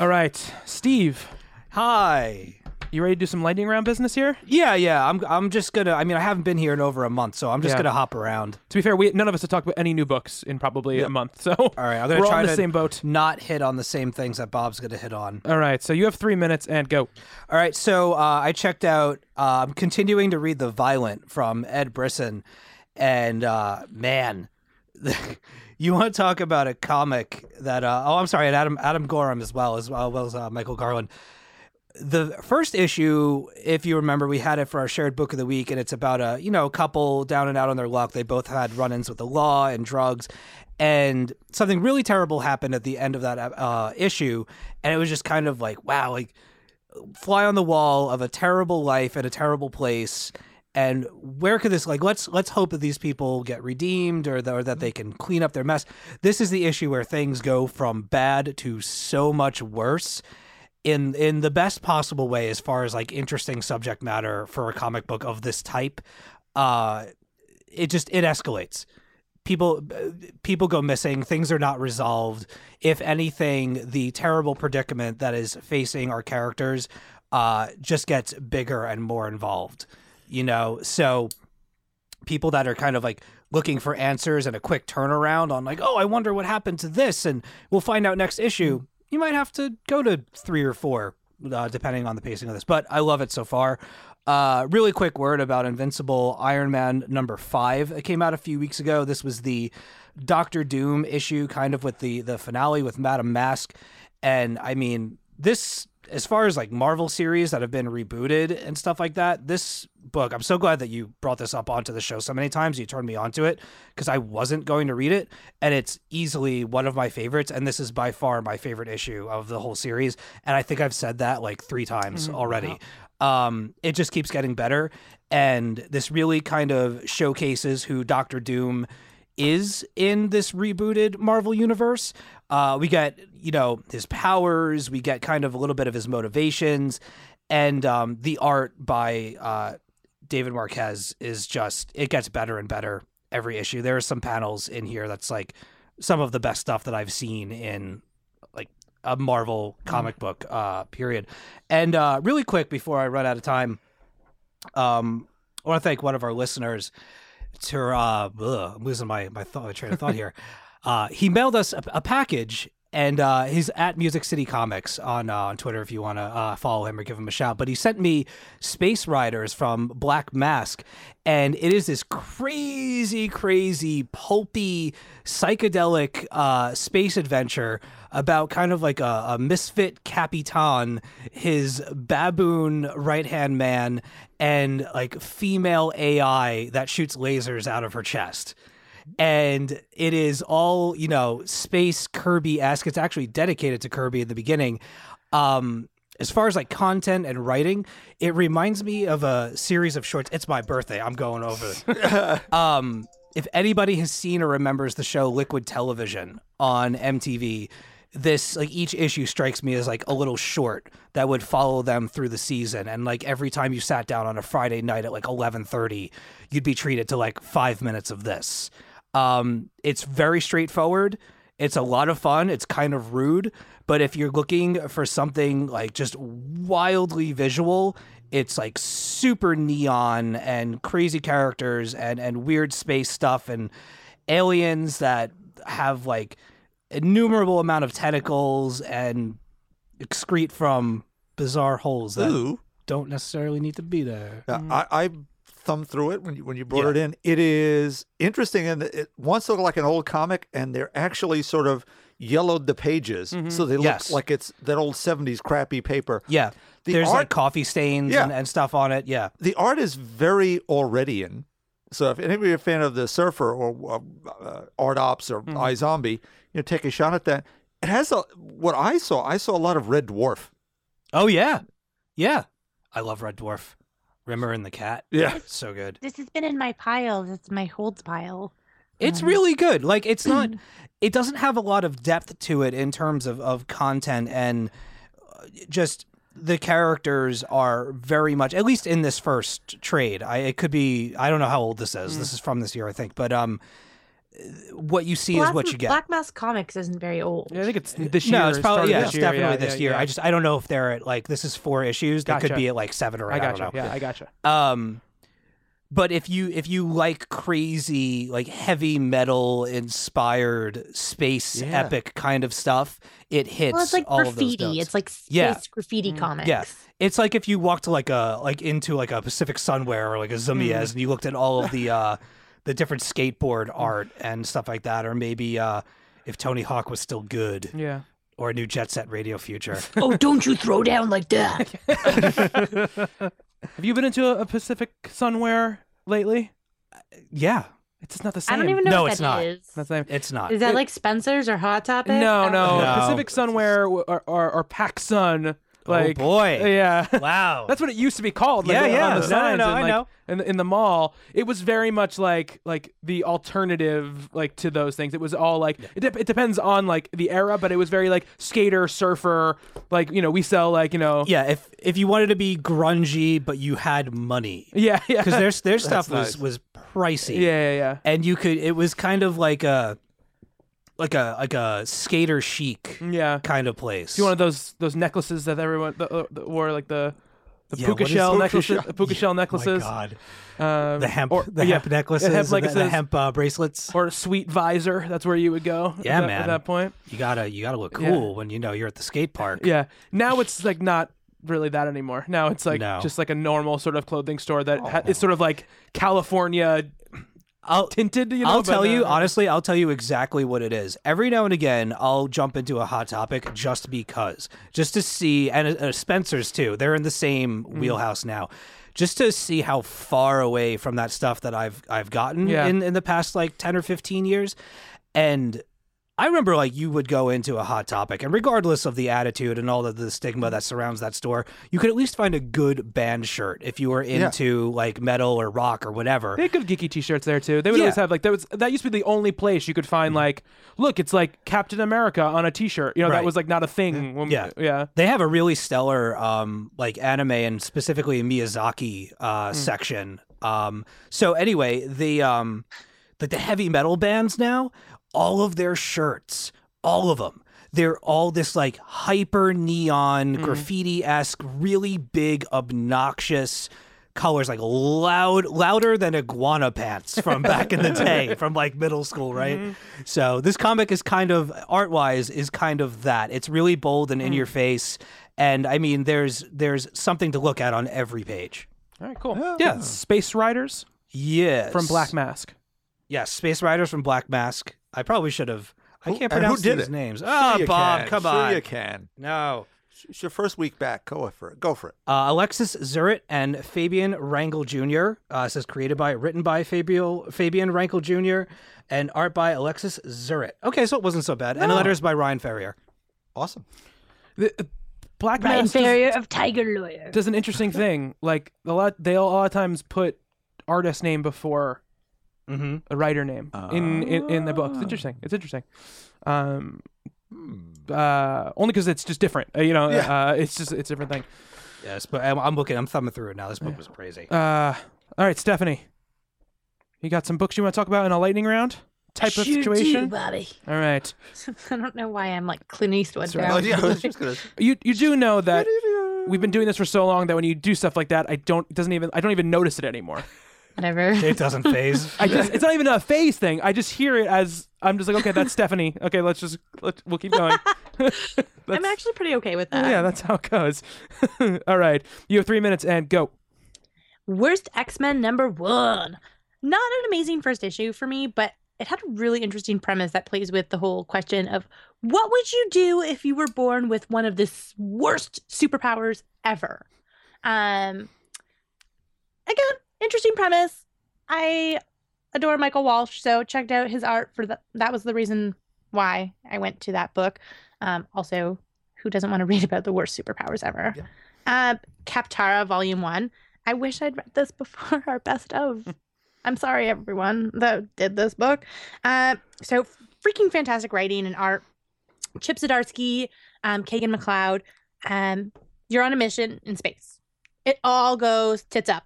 All right, Steve, Hi. You ready to do some lightning round business here? Yeah, yeah. I'm I'm just gonna I mean I haven't been here in over a month, so I'm just Yeah. gonna hop around. To be fair, we none of us have talked about any new books in probably a month, so All right, I'm gonna we're all try in the to same boat. not hit on the same things that Bob's gonna hit on. All right, so you have three minutes and go. All right, so uh, I checked out. Uh, I'm continuing to read The Violent from Ed Brisson, and uh, man, you want to talk about a comic that? Uh, oh, I'm sorry, and Adam Adam Gorham as well as well as uh, Michael Garland. The first issue, if you remember, we had it for our shared book of the week, and it's about a you know couple down and out on their luck. They both had run-ins with the law and drugs, and something really terrible happened at the end of that uh, issue, and it was just kind of like wow, like fly on the wall of a terrible life in a terrible place and where could this like let's let's hope that these people get redeemed or, the, or that they can clean up their mess this is the issue where things go from bad to so much worse in in the best possible way as far as like interesting subject matter for a comic book of this type uh it just it escalates. People people go missing. Things are not resolved. If anything the terrible predicament that is facing our characters uh just gets bigger and more involved you know? So people that are kind of like looking for answers and a quick turnaround on like oh i wonder what happened to this and we'll find out next issue you might have to go to three or four uh, depending on the pacing of this but i love it so far uh, really quick word about Invincible Iron Man number five. It came out a few weeks ago. This was the Doctor Doom issue, kind of with the the finale with Madame Masque, and I mean this. As far as like Marvel series that have been rebooted and stuff like that, this book, I'm so glad that you brought this up onto the show so many times. You turned me onto it because I wasn't going to read it, and it's easily one of my favorites. And this is by far my favorite issue of the whole series. And I think I've said that like three times already um, it just keeps getting better. and this really kind of showcases who Doctor Doom is in this rebooted Marvel universe. Uh, we get, you know, his powers, we get kind of a little bit of his motivations, and um, the art by uh, David Marquez is just, it gets better and better every issue. There are some panels in here that's like some of the best stuff that I've seen in like a Marvel comic book uh, period. And uh, really quick before I run out of time, um, I want to thank one of our listeners. To uh, ugh, I'm losing my my, thought, my train of thought here. Uh, he mailed us a, a package, and uh, he's at Music City Comics on uh, on Twitter if you want to uh, follow him or give him a shout. But he sent me Space Riders from Black Mask, and it is this crazy, crazy, pulpy, psychedelic uh, space adventure about kind of like a, a misfit Capitan, his baboon right hand man, and like female AI that shoots lasers out of her chest and it is all you know space kirby esque it's actually dedicated to kirby in the beginning. Um as far as like content and writing it reminds me of a series of shorts. It's my birthday. I'm going over. Um if anybody has seen or remembers the show liquid television on mtv this like each issue strikes me as like a little short that would follow them through the season. And like every time you sat down on a friday night at like 11.30 you'd be treated to like five minutes of this um, it's very straightforward. It's a lot of fun. It's kind of rude, but if you're looking for something like just wildly visual, it's like super neon and crazy characters and and weird space stuff and aliens that have like innumerable amount of tentacles and excrete from bizarre holes that Ooh. don't necessarily need to be there. Yeah, I, I thumbed through it when you, when you brought Yeah. it in. It is interesting, and it once looked like an old comic, and they're actually sort of yellowed the pages, so they look Yes. like it's that old '70s crappy paper. Yeah. The There's like coffee stains Yeah. and, and stuff on it. Yeah. The art is very Allredian. So if anybody a fan of the Surfer or uh, uh, Art Ops or iZombie, you know, take a shot at that. It has a what I saw. I saw a lot of Red Dwarf. Oh yeah, yeah. I love Red Dwarf. Rimmer and the Cat. Yeah. so good. This has been in my pile. It's my holds pile. It's Um, really good. Like it's not. It doesn't have a lot of depth to it in terms of of content and uh, just the characters are very much at least in this first trade. I it could be. I don't know how old this is. Mm. This is from this year, I think. But um, what you see Black, is what you get. Black Mask Comics isn't very old. Yeah, I think it's this year. no, it's probably yeah, this it's year. definitely yeah, this yeah, year. yeah. I just I don't know if they're at like this is four issues. They could be at like seven or I eight. gotcha. don't know. Yeah, I gotcha. Um, but if you if you like crazy like heavy metal inspired space Yeah. epic kind of stuff, it hits Well, it's like all of those graffiti. notes. It's like space Yeah. graffiti comics. yeah. It's like if you walked to like a like into like a Pacific Sunwear or like a Zumiez and you looked at all of the uh the different skateboard art and stuff like that, or maybe uh if Tony Hawk was still good, Yeah. or a new Jet Set Radio Future. oh, don't you throw down like that. Have you been into a, a Pacific Sunwear lately? yeah, It's just not the same. I don't even know No, what it's that not. is. That's the same. it's not. Is that like Spencer's or Hot Topic? No, Oh. no, No. Pacific Sunwear or, or, or Pac Sun. Oh, like, oh boy! Uh, yeah. Wow. That's what it used to be called. Like, Yeah, on yeah. the No, no, signs no, and, I like, know. In the, in the mall, it was very much like like the alternative like to those things. It was all like it, de- it depends on like the era, but it was very like skater, surfer. Like you know, we sell like you know. yeah, if if you wanted to be grungy but you had money, Yeah, yeah, because their their stuff nice. was was pricey. yeah, yeah, yeah. and you could it was kind of like a like a like a skater chic Yeah. kind of place. Do you want those those necklaces that everyone that, uh, that wore like the the Yeah, puka shell puka necklaces? shell? the puka shell Oh my necklaces. god, Um, the hemp or, the yeah, hemp necklaces, the hemp and the, the hemp uh, bracelets. or a sweet visor. That's where you would go. at Yeah, that- man. At that point. You gotta you gotta look Yeah. cool when you know you're at the skate park. Yeah. Now it's like not really that anymore. Now it's like No. just like a normal sort of clothing store that ha- is sort of like California I'll tinted. You know, I'll tell you uh, honestly. I'll tell you exactly what it is. Every now and again, I'll jump into a hot topic just because, just to see, and uh, Spencer's too. They're in the same Mm. wheelhouse now, just to see how far away from that stuff that I've I've gotten Yeah. in in the past like ten or fifteen years, and I remember like you would go into a hot topic, and regardless of the attitude and all of the stigma that surrounds that store, you could at least find a good band shirt if you were Yeah. into like metal or rock or whatever. They had good geeky T-shirts there too. They would Yeah. always have like that was that used to be the only place you could find like, look, it's like Captain America on a T-shirt. You know, that was like not a thing. When, Yeah. yeah. They have a really stellar um like anime and specifically Miyazaki uh section. Um so anyway, the um the, the heavy metal bands now, all of their shirts, all of them, they're all this like hyper neon mm-hmm. graffiti-esque, really big, obnoxious colors like loud louder than iguana pants from back in the day from like middle school right? Mm-hmm. So this comic is kind of art wise is kind of that. It's really bold and in mm. your face and i mean there's there's something to look at on every page. All right, cool. Yeah. Space Riders? Yes. From Black Mask. yes space riders from black mask i probably should have i can't and who pronounce did these it? names Sure oh bob can. come sure on you can. no It's your first week back. Go for it. Go for it. Uh, Alexis Ziritt and Fabian Rangel Jr. Uh, it says created by, written by Fabio, Fabian Rangel Jr. and art by Alexis Ziritt. Okay, so it wasn't so bad. And No. letters by Ryan Ferrier. Awesome. The, uh, Black Ryan Mask does, Ferrier of Tiger Lawyer. does an interesting thing. Like a lot, they a lot of times put artist name before Mm-hmm. a writer name in, in in the book. It's interesting. It's interesting. Um, uh, only because it's just different. Uh, you know, Yeah. uh, it's just it's a different thing. Yes, but I'm, I'm looking. I'm thumbing through it now. This book was crazy. Uh, all right, Stephanie, you got some books you want to talk about in a lightning round type of Sure do, situation? Bobby. All right, I don't know why I'm like Clint Eastwood. right. Oh, yeah, I was just gonna. you you do know that we've been doing this for so long that when you do stuff like that, I don't doesn't even I don't even notice it anymore. Whatever. It doesn't phase. I just it's not even a phase thing. I just hear it as I'm just like okay, that's Stephanie. Okay, let's just let we'll keep going. I'm That's- actually pretty okay with that. yeah, that's how it goes. all right, you have three minutes and go. Worst X Men number one. Not an amazing first issue for me, but it had a really interesting premise that plays with the whole question of what would you do if you were born with one of the s- worst superpowers ever? Um, again, interesting premise. I adore Michael Walsh, so checked out his art for that. That was the reason why I went to that book. Um, also, who doesn't want to read about the worst superpowers ever? Yeah. Uh, Kaptara Volume One. I wish I'd read this before our best of. I'm sorry, everyone that did this book. Uh, so freaking fantastic writing and art. Chip Zdarsky, um, Kagan McLeod. Um, you're on a mission in space. It all goes tits up.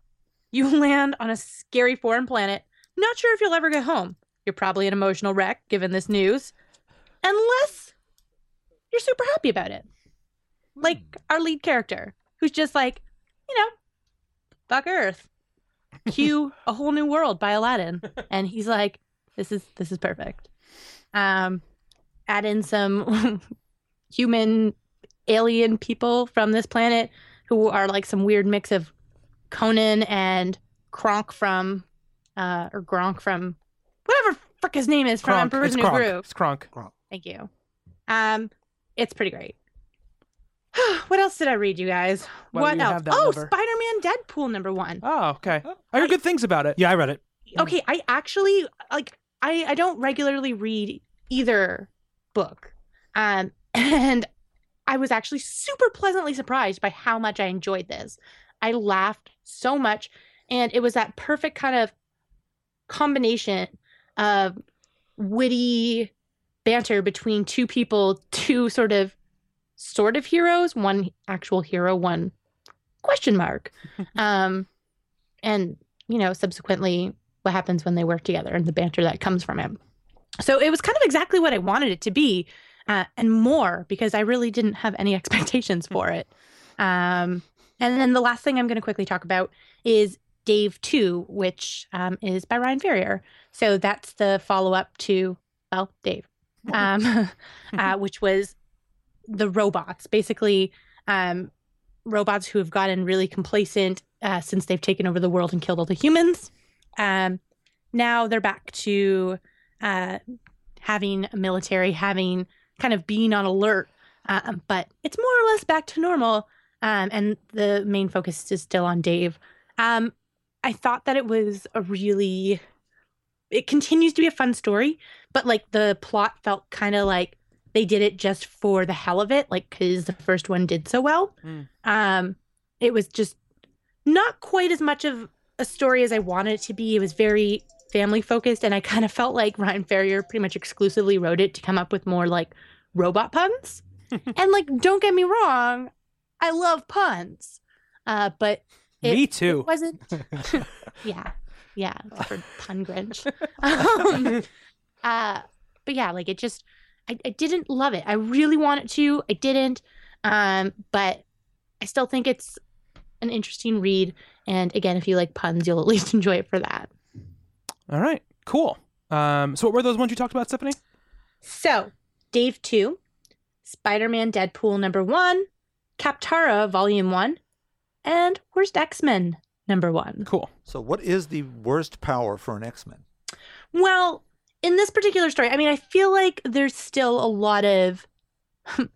You land on a scary foreign planet. Not sure if you'll ever get home. You're probably an emotional wreck given this news, unless you're super happy about it. Like our lead character, who's just like, you know, fuck Earth. Cue a whole new world by Aladdin, and he's like, "This is this is perfect." Um, add in some human alien people from this planet who are like some weird mix of Conan and Kronk from, uh, or Gronk from, whatever frick his name is from Kronk. Emperor's It's New Kronk. Groove. It's Kronk. Thank you. Um, it's pretty great. what else did I read, you guys? Why what you else? Oh, number? Spider-Man Deadpool number one. Oh, okay. I heard good things about it. Yeah, I read it. Okay, I actually like I I don't regularly read either book. Um and I was actually super pleasantly surprised by how much I enjoyed this. I laughed so much and it was that perfect kind of combination of witty banter between two people, two sort of sort of heroes, one actual hero, one question mark. um and you know, subsequently what happens when they work together and the banter that comes from it. So it was kind of exactly what I wanted it to be, uh, and more because I really didn't have any expectations for it. Um, and then the last thing I'm going to quickly talk about is Dave 2, which um, is by Ryan Ferrier. So that's the follow up to, well, Dave, um, uh, which was the robots. Basically, um, robots who have gotten really complacent uh, since they've taken over the world and killed all the humans. Um, now they're back to uh, having a military, having kind of being on alert, um, but it's more or less back to normal. Um, and the main focus is still on Dave. Um, I thought that it was a really it continues to be a fun story, but like the plot felt kind of like they did it just for the hell of it, like because the first one did so well. Mm. Um, it was just not quite as much of a story as I wanted it to be. It was very family focused, and I kind of felt like Ryan Ferrier pretty much exclusively wrote it to come up with more like robot puns. and like, don't get me wrong, I love puns, uh, but it- Me too. it wasn't. yeah, yeah, for pun Grinch. um, uh, but yeah, like it just, I, I didn't love it. I really wanted to. I didn't. Um, but I still think it's an interesting read. And again, if you like puns, you'll at least enjoy it for that. All right, cool. Um, so what were those ones you talked about, Stephanie? So, Dave 2, Spider Man Deadpool number 1, Kaptara volume 1, and Worst X Men number 1. Cool. So, what is the worst power for an X Men? Well, in this particular story, I mean, I feel like there's still a lot of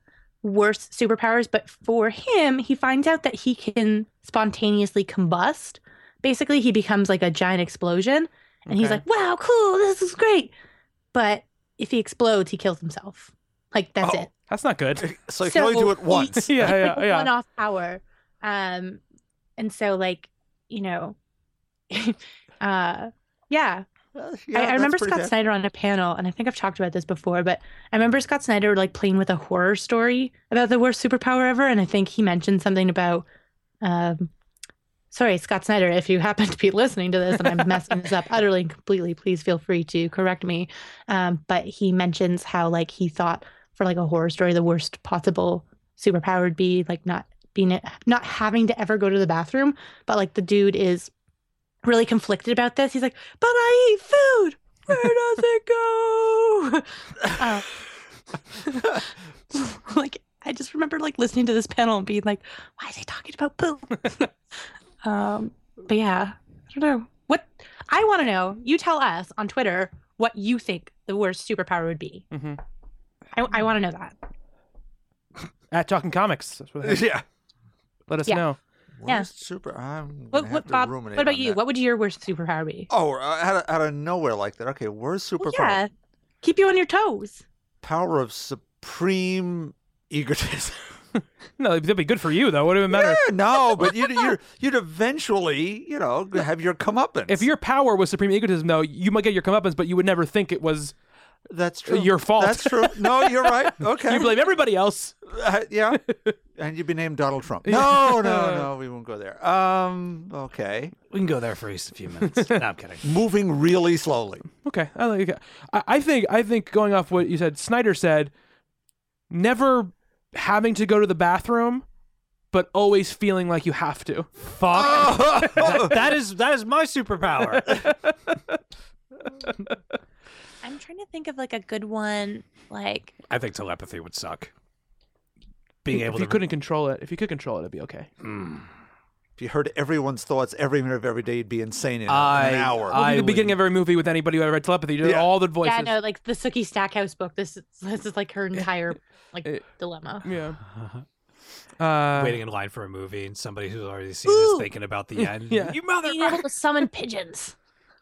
worse superpowers, but for him, he finds out that he can spontaneously combust. Basically, he becomes like a giant explosion, and he's like, wow, cool, this is great. But if he explodes, he kills himself. Like, that's Oh. it. That's not good. So, you can only do it he- once. yeah, yeah, like yeah. one-off power. Um, and so like, you know, uh, yeah. Uh, I, yeah, I that's remember Scott bad. Snyder on a panel, and I think I've talked about this before, but I remember Scott Snyder like playing with a horror story about the worst superpower ever, and I think he mentioned something about, um, sorry, Scott Snyder, if you happen to be listening to this and I'm messing this up utterly and completely, please feel free to correct me. Um, but he mentions how like he thought for like a horror story, the worst possible superpower would be like not being it not having to ever go to the bathroom, but like the dude is really conflicted about this. He's like, "But I eat food. Where does it go?" Uh, like I just remember like listening to this panel and being like, "Why is he talking about poop?" um, but yeah, I don't know what I want to know. You tell us on Twitter what you think the worst superpower would be. hmm I, I want to know that. At Talking Comics. Yeah. Let us Yeah. know. Yeah. Worst super. I'm What, gonna have what to Bob? ruminate What about on you? that. What would your worst superpower be? Oh, uh, out of, out of nowhere like that. Okay, worst Well, superpower. yeah, keep you on your toes. Power of supreme egotism. No, that'd be good for you though. What would it matter? Yeah, no, but you'd, you'd you'd eventually, you know, have your comeuppance. If your power was supreme egotism, though, you might get your comeuppance, but you would never think it was. That's true, your fault. That's true. No, you're right. Okay, You blame everybody else. Uh, yeah, and you'd be named Donald Trump. No, no, no, we won't go there. Um, okay, We can go there for just a few minutes. no, I'm kidding. moving really slowly. Okay, I like it. I, I think I think going off what you said, Snyder said, never having to go to the bathroom, but always feeling like you have to. Fuck. that, that is that is my superpower. I'm trying to think of like a good one. Like, I think telepathy would suck. Being if able you to you couldn't control it, if you could control it, it'd be okay. If you heard everyone's thoughts every minute of every day, you'd be insane in I- an hour. It'd be I the would- beginning of every movie with anybody who ever read telepathy. Just Yeah. all the voices. yeah, no, like the Sookie Stackhouse book. This is this is like her entire like Eh, dilemma. Yeah. Uh, waiting in line for a movie and somebody who's already seen Ooh. this thinking about the end. Yeah. You mother. Being able to summon pigeons.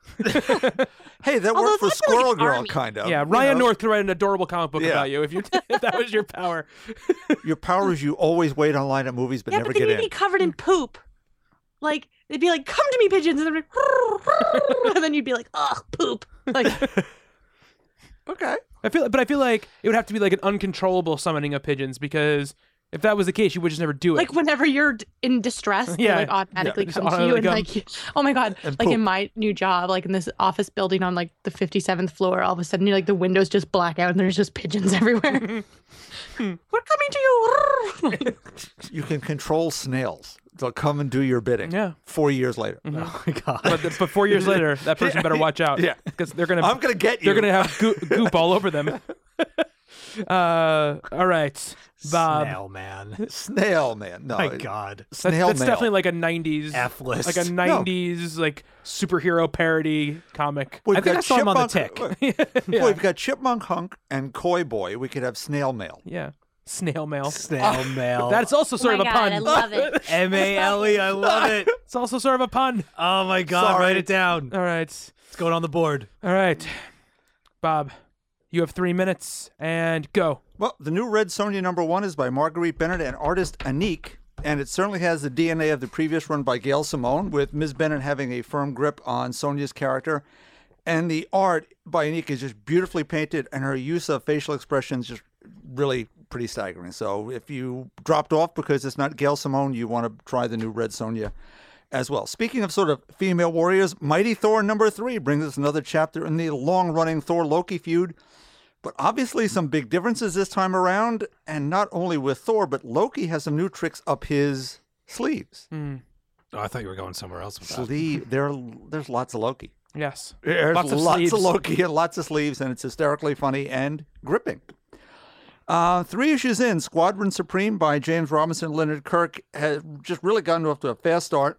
hey, that Although worked for that's like Squirrel Girl, army. kind of. yeah, you Ryan know. North could write an adorable comic book Yeah. about you if you if that was your power. Your power is you always wait online at movies but yeah, never but then get you'd in. be covered in poop. Like they'd be like, "Come to me, pigeons," and they're like, and then you'd be like, "Ugh, poop." Like, Okay. I feel, but I feel like it would have to be like an uncontrollable summoning of pigeons because if that was the case, you would just never do it. like whenever you're in distress, they Yeah. like automatically just come to you and automatically like, oh my god, And like in my new job, like in this office building on like the 57th floor, all of a sudden, you're like the windows just black out and there's just pigeons everywhere. We're coming to you. You can control snails. They'll come and do your bidding. Yeah. Four years later. Oh my god. but, the, but four years later, that person better watch out. Yeah. because they're gonna I'm gonna get you. they're gonna have goop, goop all over them. uh, all right, Bob. Snail man. snail man. No, My it- god. That's, snail that's mail. definitely like a '90s, F list. like a '90s like superhero parody comic. We've I think got I saw him on the Chipmunk- tick. Well, We've got Chipmunk Hunk and Coy Boy. We could have snail mail. Yeah, Snail mail. Snail mail. That's also Oh sort my of a god, pun. I love it. M A L E. I love it. It's also sort of a pun. Oh my god! Sorry. Write it down. All right. It's going on the board. All right. Bob, you have three minutes and go. Well, the new Red Sonja number one is by Marguerite Bennett and artist Aneke, and it certainly has the DNA of the previous run by Gail Simone, with Ms. Bennett having a firm grip on Sonja's character. And the art by Aneke is just beautifully painted, and her use of facial expressions just really pretty staggering. So if you dropped off because it's not Gail Simone, you want to try the new Red Sonja as well. Speaking of sort of female warriors, Mighty Thor number three brings us another chapter in the long running Thor Loki feud. But obviously, some big differences this time around, and not only with Thor, but Loki has some new tricks up his sleeves. Hmm. Oh, I thought you were going somewhere else with that. Sleeve, there, there's lots of Loki. Yes. There's Lots of lots of Loki and lots of sleeves, and it's hysterically funny and gripping. Uh, three issues in, Squadron Supreme by James Robinson and Leonard Kirk has just really gotten off to a fast start.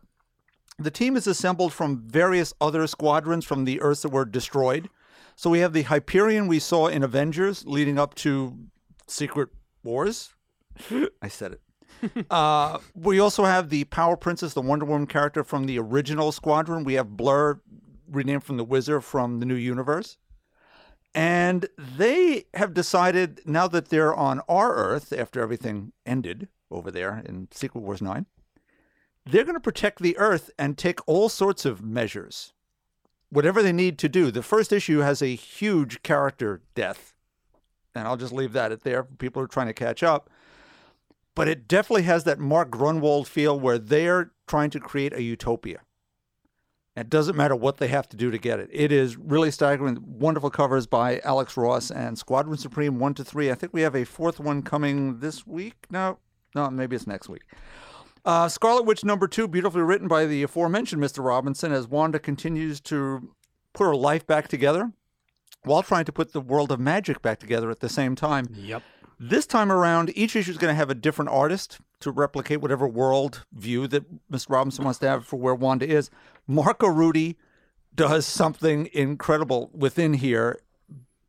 The team is assembled from various other squadrons from the Earths that were destroyed. So we have the Hyperion we saw in Avengers leading up to Secret Wars. I said it. uh, we also have the Power Princess, the Wonder Woman character from the original squadron. We have Blur, renamed from the Wizard from the new universe. And they have decided now that they're on our Earth after everything ended over there in Secret Wars 9, they're going to protect the Earth and take all sorts of measures, whatever they need to do. The first issue has a huge character death, and I'll just leave that at there people are trying to catch up. But it definitely has that Mark Gruenwald feel where they're trying to create a utopia. It doesn't matter what they have to do to get it. It is really staggering. Wonderful covers by Alex Ross and Squadron Supreme 1 to 3. I think we have a fourth one coming this week. No, no, maybe it's next week. Uh, Scarlet Witch number 2, beautifully written by the aforementioned Mr. Robinson as Wanda continues to put her life back together while trying to put the world of magic back together at the same time. Yep. This time around, each issue is going to have a different artist to replicate whatever world view that Mr. Robinson wants to have for where Wanda is. Marco Rudy does something incredible within here.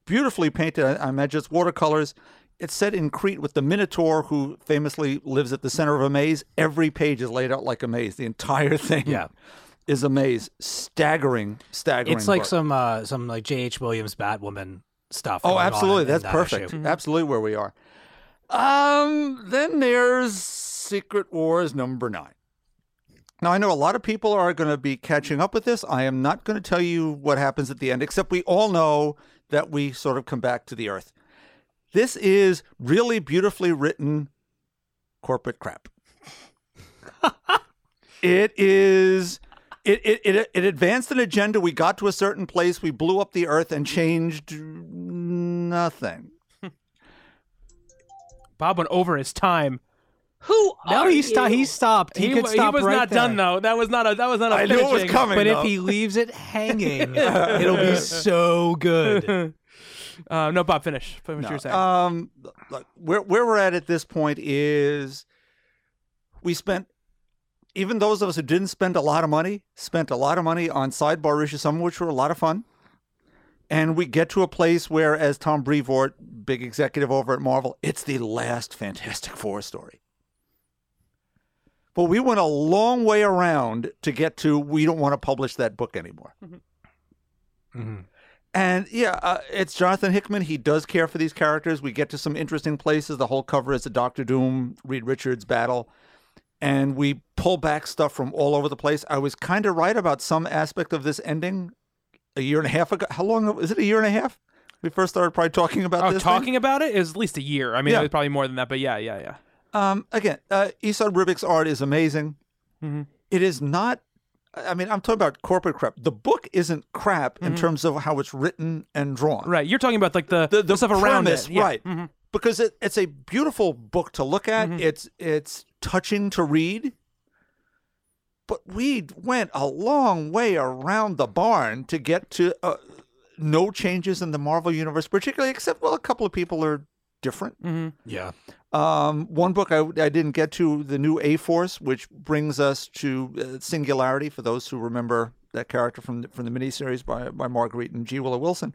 Beautifully painted. I I imagine it's watercolors. It's set in Crete with the Minotaur, who famously lives at the center of a maze. Every page is laid out like a maze. The entire thing Yeah. is a maze. Staggering, staggering. It's like book. some uh some like J. H. Williams Batwoman stuff. Oh, absolutely. in- in That's that perfect. issue. Absolutely where we are. Um, then there's Secret Wars number nine. Now, I know a lot of people are going to be catching up with this. I am not going to tell you what happens at the end, except we all know that we sort of come back to the earth. This is really beautifully written corporate crap. it is. It, it, it, it advanced an agenda. We got to a certain place. We blew up the earth and changed nothing. Bob went over his time. Who No, are he you? stopped. He stopped. He, could wa- stop was right not there. done though. That was not a. That was not a. I knew it was coming. But though. if he leaves it hanging, it'll be so good. Uh, no, Bob, finish. Finish what No. you're saying. Um, look, where where we're at at this point is we spent even those of us who didn't spend a lot of money spent a lot of money on sidebar issues, some of which were a lot of fun. And we get to a place where, as Tom Brevoort, big executive over at Marvel, it's the last Fantastic Four story. But we went a long way around to get to we don't want to publish that book anymore. Mhm. And yeah, uh, it's Jonathan Hickman. He does care for these characters. We get to some interesting places. The whole cover is a Doctor Doom, Reed Richards battle. And we pull back stuff from all over the place. I was kind of right about some aspect of this ending a year and a half ago. How long is it? A year and a half? We first started probably talking about oh, this. thing? talking about it is at least a year. I mean, Yeah. it was probably more than that, but yeah, yeah, yeah. Um, again, uh, Esad Ribic's art is amazing. Mhm. It is not. I mean, I'm talking about corporate crap. The book isn't crap in terms of how it's written and drawn. Right, you're talking about like the the, the stuff around premise, it, Yeah. right? Mhm. Because it, it's a beautiful book to look at. Mm-hmm. It's it's touching to read. But we went a long way around the barn to get to uh, no changes in the Marvel universe, particularly except well, a couple of people are different. Yeah. Um, one book I, I didn't get to, the new A Force, which brings us to uh, Singularity. For those who remember that character from the, from the miniseries by by Marguerite and G. Willow Wilson.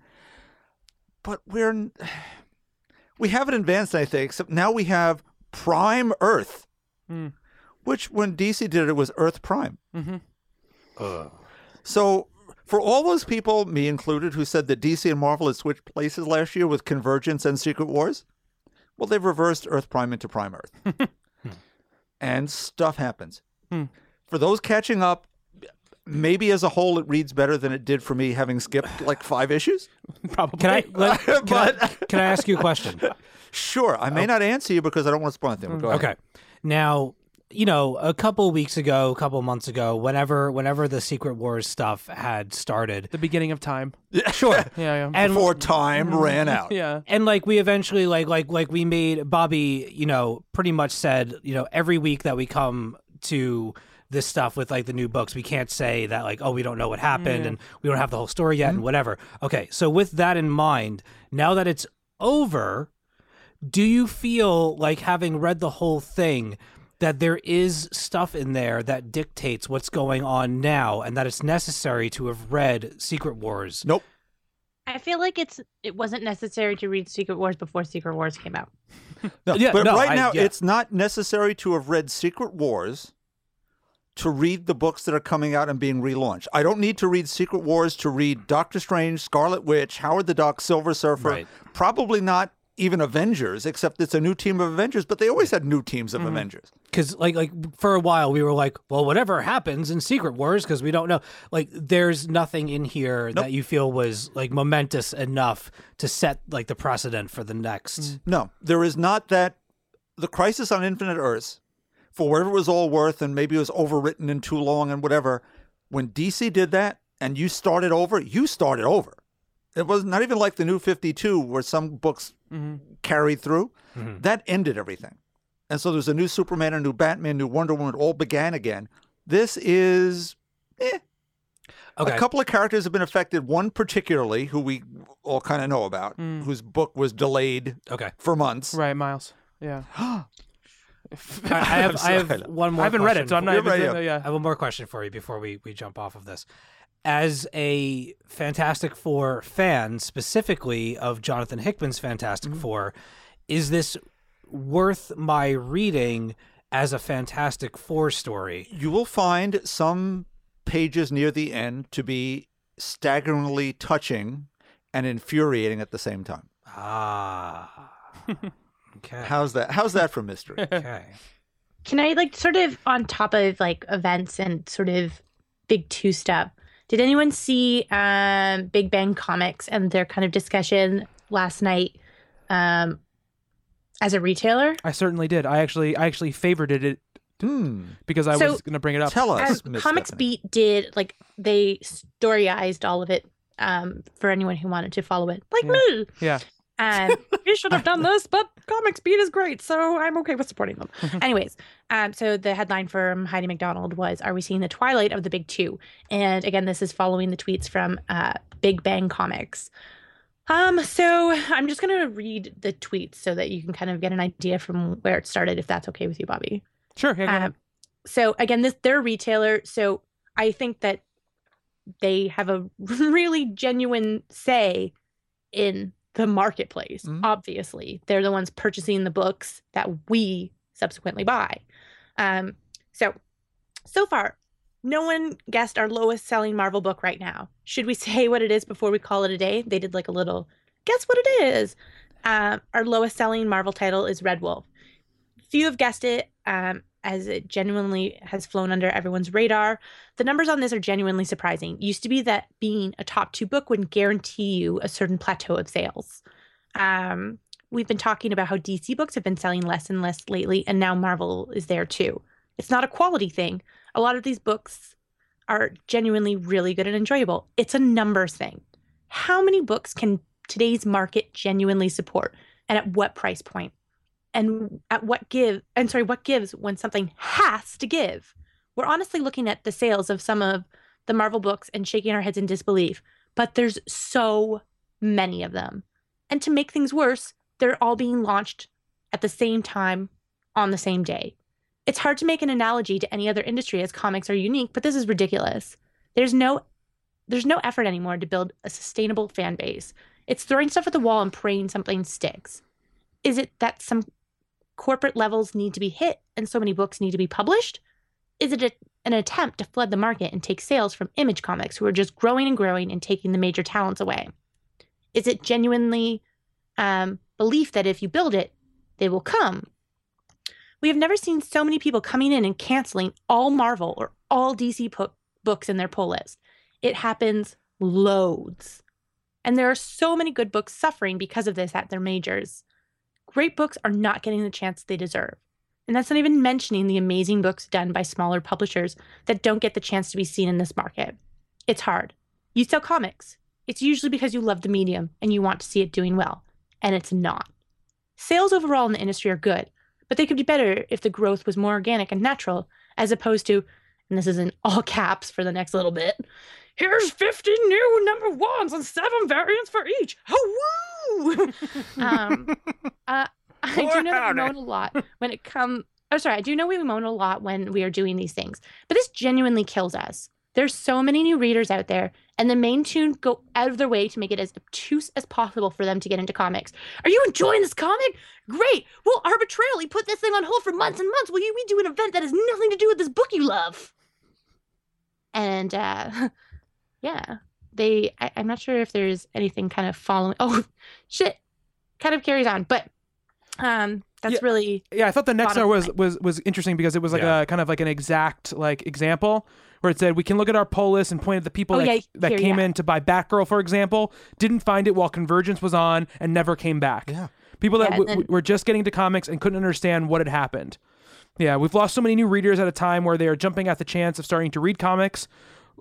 But we're we haven't advanced anything except now we have Prime Earth, Hmm. which when DC did it was Earth Prime. Ugh. So for all those people, me included, who said that DC and Marvel had switched places last year with Convergence and Secret Wars, well, they've reversed Earth Prime into Prime Earth, and stuff happens. Hmm. For those catching up. Maybe as a whole, it reads better than it did for me having skipped like five issues. Probably. Can I, let, can, I But- can I ask you a question? Sure, I may not answer you because I don't want to spoil anything. but Go ahead. Okay. Now, you know, a couple weeks ago, a couple months ago, whenever whenever the Secret Wars stuff had started, the beginning of time? sure. Yeah, yeah. And Before time mm-hmm. ran out. yeah. and like we eventually like like like we made Bobby, you know, pretty much said, you know, every week that we come to this stuff with like the new books, we can't say that like, oh, we don't know what happened and we don't have the whole story yet and mm-hmm. whatever. Okay, so with that in mind, now that it's over, do you feel like having read the whole thing that there is stuff in there that dictates what's going on now and that it's necessary to have read Secret Wars? Nope. I feel like it's it wasn't necessary to read Secret Wars before Secret Wars came out. No, Yeah, but no, right I- now, yeah. it's not necessary to have read Secret Wars to read the books that are coming out and being relaunched. I don't need to read Secret Wars to read Doctor Strange, Scarlet Witch, Howard the Duck, Silver Surfer. Right. Probably not even Avengers, except it's a new team of Avengers. But they always had new teams of mm-hmm. Avengers. because like like for a while we were like well whatever happens in secret wars because we don't know like there's nothing in here that you feel was like momentous enough to set like the precedent for the next mm. No, there is not that. The Crisis on Infinite Earths, for whatever it was all worth, and maybe it was overwritten and too long and whatever. When DC did that, and you started over, you started over. It was not even like the New Fifty Two, where some books mm-hmm. carried through. Mm-hmm. That ended everything, and so there's a new Superman, a new Batman, new Wonder Woman. It all began again. This is. Eh. okay A couple of characters have been affected. One particularly, who we all kind of know about, mm. whose book was delayed okay for months. Right, Miles. Yeah. I, I have i have sorry. one more I haven't read it, question so I'm for- not You're even right, yeah. yeah. I have one more question for you before we, we jump off of this. As a Fantastic Four fan, specifically of Jonathan Hickman's Fantastic Four, is this worth my reading as a Fantastic Four story? you will find some pages near the end to be staggeringly touching and infuriating at the same time. Ah. Okay. How's that? How's that for mystery? Okay. Can I like sort of on top of like events and sort of big two stuff? Did anyone see um, Big Bang Comics and their kind of discussion last night um, as a retailer? I certainly did. I actually I actually favored it Hmm. because I So- was going to bring it up. Tell us, As Miss Comics Stephanie. Beat did like they storyized all of it um, for anyone who wanted to follow it, like Yeah. me. Yeah. Um, you should have done this, but Comics Beat is great, so I'm okay with supporting them. Anyways, um, so the headline from Heidi MacDonald was "Are we seeing the twilight of the big two? And again, this is following the tweets from uh, Big Bang Comics. Um, so I'm just gonna read the tweets so that you can kind of get an idea from where it started, if that's okay with you, Bobby. Sure. Yeah. Um, so again, this they're a retailer, so I think that they have a really genuine say in the marketplace. Mhm. Obviously, they're the ones purchasing the books that we subsequently buy. Um, so so far, no one guessed our lowest selling Marvel book right now. Should we say what it is before we call it a day? They did like a little guess what it is. Um, our lowest selling Marvel title is Red Wolf. Few have guessed it, um, as it genuinely has flown under everyone's radar. The numbers on this are genuinely surprising. Used to be that being a top two book would guarantee you a certain plateau of sales. Um, we've been talking about how DC books have been selling less and less lately, and now Marvel is there too. It's not a quality thing. A lot of these books are genuinely really good and enjoyable. It's a numbers thing. How many books can today's market genuinely support, and at what price point? And at what give and sorry what gives when something has to give? We're honestly looking at the sales of some of the marvel books and shaking our heads in disbelief but there's so many of them. And to make things worse they're all being launched at the same time on the same day. It's hard to make an analogy to any other industry as comics are unique but this is ridiculous. There's no there's no effort anymore to build a sustainable fan base. It's throwing stuff at the wall and praying something sticks. Is it that some corporate levels need to be hit and so many books need to be published? Is it a, an attempt to flood the market and take sales from image comics who are just growing and growing and taking the major talents away? Is it genuinely um, belief that if you build it, they will come? We have never seen so many people coming in and canceling all Marvel or all DC po- books in their pull list. It happens loads. And there are so many good books suffering because of this at their majors. Great books are not getting the chance they deserve. And that's not even mentioning the amazing books done by smaller publishers that don't get the chance to be seen in this market. It's hard. You sell comics. It's usually because you love the medium and you want to see it doing well. And it's not. Sales overall in the industry are good, but they could be better if the growth was more organic and natural, as opposed to, and this is in all caps for the next little bit, here's 50 new number ones and seven variants for each. Oh, woo! um, uh, I do know that we moan a lot when it comes. Oh, sorry. I do know we moan a lot when we are doing these things, but this genuinely kills us. There's so many new readers out there, and the main tune go out of their way to make it as obtuse as possible for them to get into comics. Are you enjoying this comic? Great. We'll arbitrarily put this thing on hold for months and months while you we do an event that has nothing to do with this book you love. And uh yeah, they. I, I'm not sure if there's anything kind of following. Oh, shit, kind of carries on, but um, that's Yeah. really Yeah, I thought the next Bottom one was was was interesting because it was like Yeah. a kind of like an exact like example where it said we can look at our poll list and point at the people Oh, that, yeah, that here, came yeah. in to buy Batgirl, for example, didn't find it while Convergence was on and never came back. Yeah. People that Yeah, w- then- were just getting to comics and couldn't understand what had happened. Yeah, we've lost so many new readers at a time where they are jumping at the chance of starting to read comics.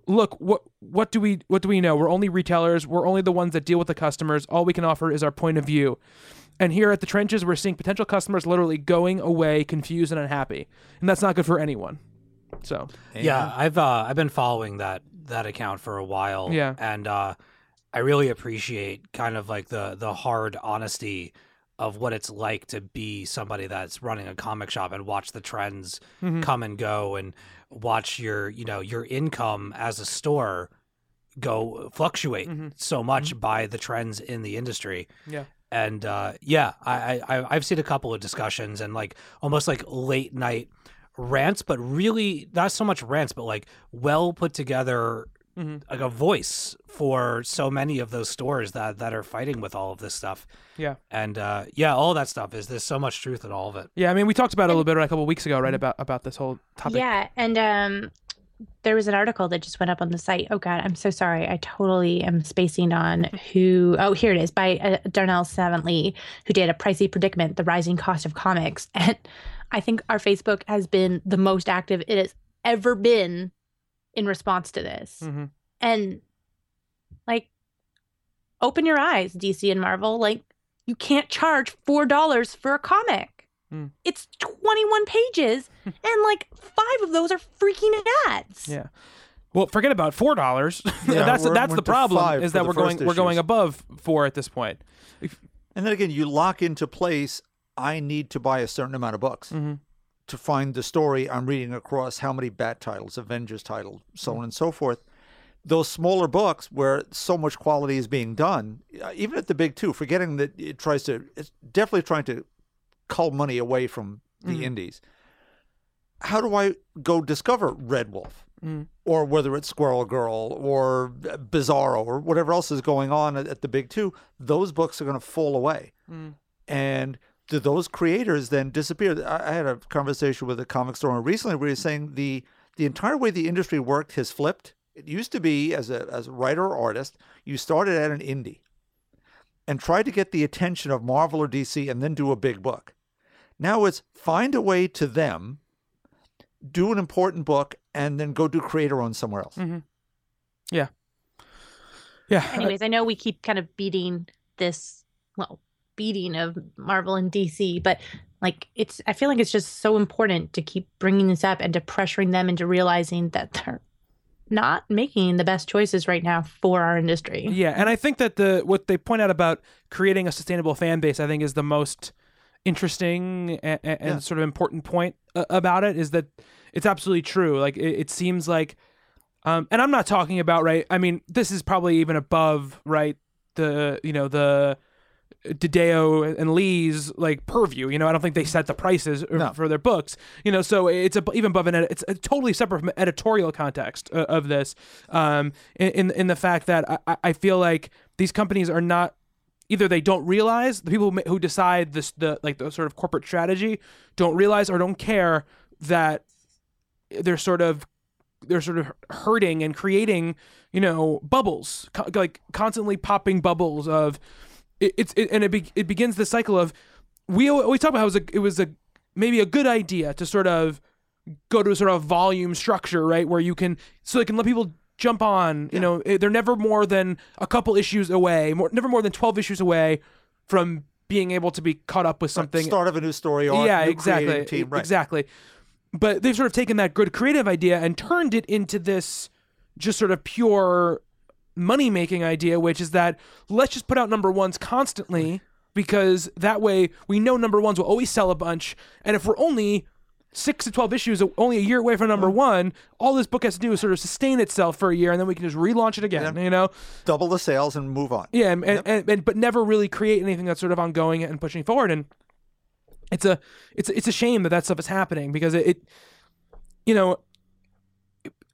Look, what what do we what do we know? We're only retailers. We're only the ones that deal with the customers. All we can offer is our point of view. And here at the trenches, we're seeing potential customers literally going away confused and unhappy, and that's not good for anyone. So Yeah, I've uh, I've been following that that account for a while. Yeah. and uh, I really appreciate kind of like the the hard honesty of what it's like to be somebody that's running a comic shop and watch the trends Mhm. come and go and watch your you know your income as a store go fluctuate Mhm. so much by the trends in the industry. Yeah, and uh, yeah, I, I I've seen a couple of discussions and like almost like late night rants, but really not so much rants, but like well put together, Mhm. like a voice for so many of those stores that that are fighting with all of this stuff. yeah, And uh, yeah, all that stuff is there's so much truth in all of it. yeah. I mean, we talked about it a little bit right, a couple weeks ago, right? About about this whole topic. yeah. And um, there was an article that just went up on the site. Oh God, I'm so sorry. I totally am spacing on who. Oh, here it is by uh, Darnell Savantley, who did a pricey predicament: the rising cost of comics. And I think our Facebook has been the most active it has ever been in response to this. hmm and like open your eyes dc and marvel like you can't charge four dollars for a comic Hmm. it's 21 pages and like five of those are freaking ads Yeah. Well, forget about four dollars. Yeah, that's we're- that's we're the problem is that we're going first we're going above four at this point. And then again, you lock into place. I need to buy a certain amount of books Mhm. To find the story I'm reading across how many Bat titles, Avengers titles, so on and so forth. Those smaller books where so much quality is being done, uh, even at the big two, forgetting that it tries to, it's definitely trying to cull money away from the indies. How do I go discover Red Wolf? Mm. Or whether it's Squirrel Girl or Bizarro or whatever else is going on at, at the big two, those books are going to fall away Mm. and do those creators then disappear? I, I had a conversation with a comic store owner recently where he was saying the the entire way the industry worked has flipped. It used to be as a as a writer or artist, you started at an indie and tried to get the attention of Marvel or DC and then do a big book. Now it's find a way to them, do an important book, and then go do creator owned somewhere else. Mm-hmm. Yeah. Yeah. anyways i know we keep kind of beating this well beating of marvel and dc but like it's i feel like it's just so important to keep bringing this up and to pressuring them into realizing that they're not making the best choices right now for our industry Yeah, and I think that the what they point out about creating a sustainable fan base, I think, is the most interesting and, and Yeah. sort of important point uh, about it. Is that it's absolutely true. Like it, it seems like, um, and I'm not talking about right. I mean, this is probably even above right the you know the DiDio and Lee's like purview. You know, I don't think they set the prices uh, No. for their books. You know, so it's a, even above an edi- it's a totally separate from editorial context uh, of this. Um, in in, the fact that I- I, I feel like these companies are not either they don't realize the people who, who decide this the like the sort of corporate strategy don't realize or don't care that they're sort of they're sort of hurting and creating you know bubbles co- like constantly popping bubbles of it, it's it, and it, be, it begins the cycle of we al- always talk about how it was a, it was a maybe a good idea to sort of go to a sort of volume structure right where you can so they can let people jump on you know they're never more than a couple issues away more never more than 12 issues away from being able to be caught up with something Start of a new story arc. yeah, new exactly, Team, right. exactly. But they've sort of taken that good creative idea and turned it into this just sort of pure money making idea, which is that let's just put out number ones constantly because that way we know number ones will always sell a bunch, and if we're only six to twelve issues, only a year away from number one, all this book has to do is sort of sustain itself for a year, and then we can just relaunch it again. You know, Double the sales and move on. yeah, and, and, and, and but never really create anything that's sort of ongoing and pushing forward. And it's a it's it's a shame that that stuff is happening because it, it you know,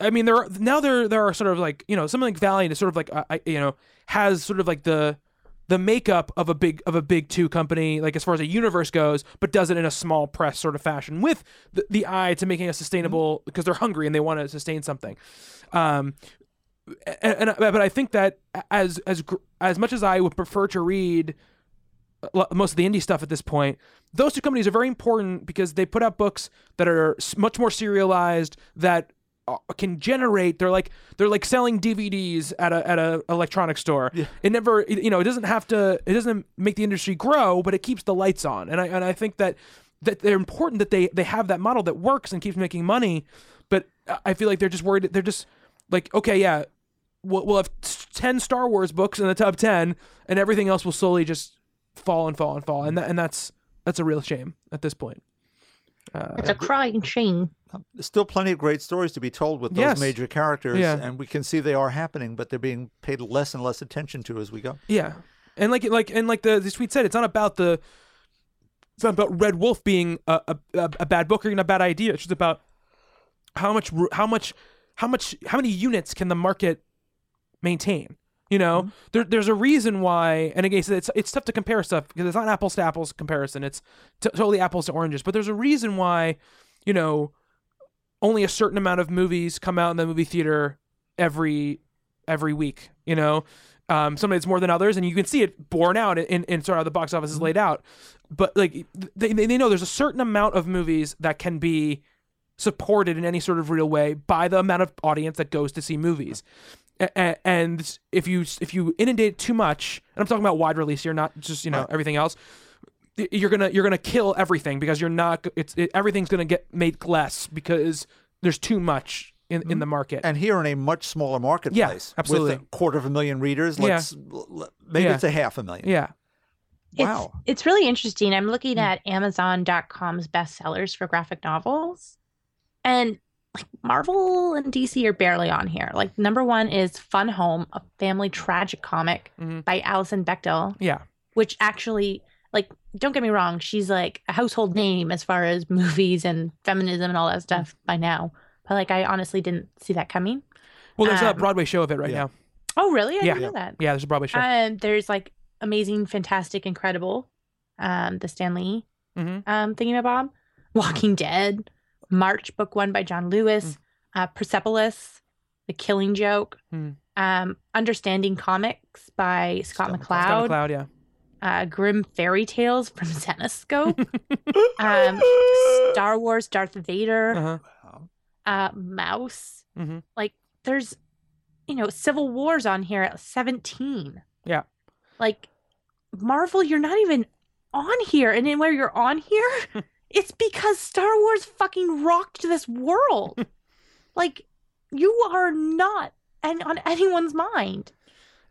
I mean there are now there there are sort of like you know something like Valiant is sort of like uh, I, you know has sort of like the the makeup of a big of a big two company like as far as a universe goes but does it in a small press sort of fashion with the, the eye to making a sustainable because they're hungry and they want to sustain something. Um and, and but I think that as as as much as I would prefer to read most of the indie stuff at this point, those two companies are very important because they put out books that are much more serialized that uh, Uh, can generate. They're like they're like selling DVDs at a at a electronic store. It never it- you know it doesn't have to it doesn't make the industry grow, but it keeps the lights on. And I and I think that that they're important that they they have that model that works and keeps making money. But I- I feel like they're just worried. They're just like okay, yeah, we'll, we'll have 10 Star Wars books in the top 10 and everything else will slowly just fall and fall and fall and that, and that's that's a real shame at this point. Uh, it's a crying shame. There's still plenty of great stories to be told with those Yes. major characters, Yeah. and we can see they are happening, but they're being paid less and less attention to as we go. Yeah. And like like and like the the tweet said it's not about the it's not about Red Wolf being a a, a, bad book or even a bad idea. It's just about how much how much how much how many units can the market maintain? You know, mm-hmm. there, there's a reason why, and again, it's it's tough to compare stuff because it's not apples to apples comparison. It's t- totally apples to oranges. But there's a reason why, you know, only a certain amount of movies come out in the movie theater every every week. You know, um, some it's more than others, and you can see it borne out in, in sort of how the box office is laid out. But like they, they know there's a certain amount of movies that can be supported in any sort of real way by the amount of audience that goes to see movies. A- And if you if you inundate too much, and I'm talking about wide release here, not just you know everything else, you're gonna you're gonna kill everything because you're not it's it, everything's gonna get made less because there's too much in, in the market. And here in a much smaller marketplace, yeah, absolutely. with a quarter of a million readers, let's l- l- maybe Yeah. it's a half a million. yeah, Wow. It's, it's really interesting. I'm Hmm. looking at Amazon.com's bestsellers for graphic novels. And like Marvel and DC are barely on here. Like number one is Fun Home, a family tragic comic Mhm. by Alison Bechdel, yeah, which actually like don't get me wrong, she's like a household name as far as movies and feminism and all that stuff by now. But like I honestly didn't see that coming. Well, there's a Um, Broadway show of it right yeah. now. Oh really? I Yeah. didn't know that. Yeah, there's a Broadway show. Um, there's like amazing, fantastic, incredible, um, the Stan Lee Mhm. um thingamabob, Walking Dead, March book one by John Lewis, uh, Persepolis, The Killing Joke, Mm. um, Understanding Comics by Scott, Scott McCloud, Scott McCloud, yeah. Uh, Grim Fairy Tales from Zenescope, um, Star Wars Darth Vader, Uh-huh. uh, Maus. Mhm. Like there's, you know, Civil Wars on here at 17. Yeah. Like Marvel, you're not even on here. And then where you're on here, it's because Star Wars fucking rocked this world. like you are not and on anyone's mind.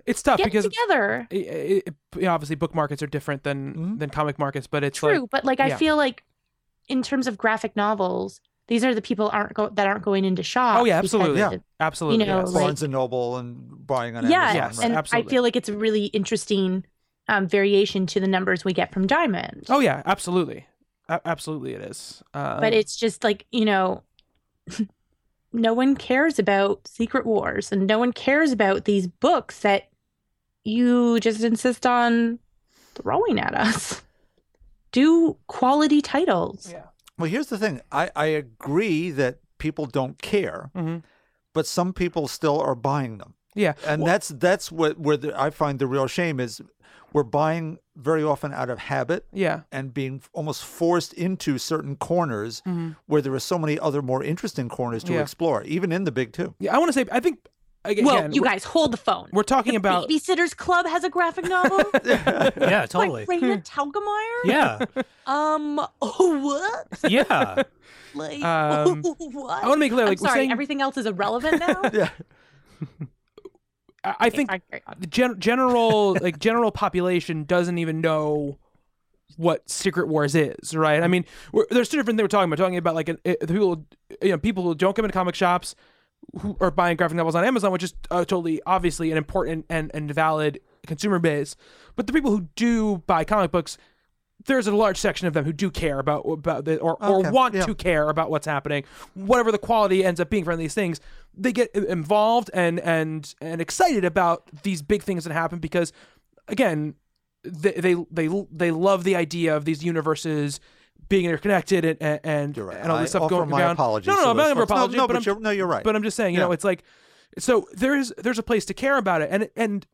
It's tough Get because together. i- i- i- you know, obviously book markets are different than Mhm. than comic markets, but it's True, like but like I feel like in terms of graphic novels, these are the people aren't go- that aren't going into shops. Oh, yeah, absolutely. Yeah. it- absolutely know, yes. like- Barnes and Noble and buying on yeah, Amazon. Yes, right? and absolutely. I feel like it's a really interesting um, variation to the numbers we get from Diamond. Oh yeah, absolutely, A- absolutely it is. Um, but it's just like you know no one cares about secret wars and no one cares about these books that you just insist on throwing at us do quality titles Yeah. Well, here's the thing. I, I agree that people don't care, Mhm. but some people still are buying them. yeah, And Well, that's that's what where the, I find the real shame is we're buying very often out of habit yeah. and being almost forced into certain corners where there are so many other more interesting corners to Mm-hmm. Yeah. explore, even in the big two. Yeah, I want to say I think again, well you guys hold the phone we're talking the about babysitters club has a graphic novel Yeah, totally. like Raina Telgemeier? Yeah, um oh what yeah. like Um, what I want to make clear I'm like sorry saying everything else is irrelevant now Yeah. I I think Sorry, carry on. the gen- general like general population doesn't even know what Secret Wars is, right? I mean, we're, there's two different things we're talking about. Talking about like uh, the people, you know, people who don't come into comic shops who are buying graphic novels on Amazon, which is uh, totally obviously an important and and valid consumer base. But the people who do buy comic books, there's a large section of them who do care about about the, or or want yeah. to care about what's happening, whatever the quality ends up being from these things. They get involved and and and excited about these big things that happen because, again, they they they, they love the idea of these universes being interconnected and and, right. and all this I stuff going my down. apologies No, no, no, I'm not ever folks. No, no, but, but I'm, you're- no, you're right. But I'm just saying, you Yeah. know, it's like so there's there's a place to care about it, and and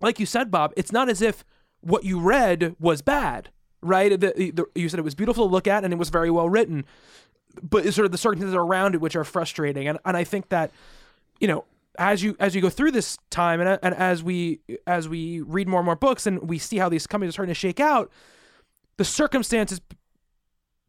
like you said, Bob, it's not as if what you read was bad, right? The, the, you said it was beautiful to look at and it was very well written, but it's sort of the circumstances around it which are frustrating, and and I think that you know as you as you go through this time and and as we as we read more and more books and we see how these companies are starting to shake out, the circumstances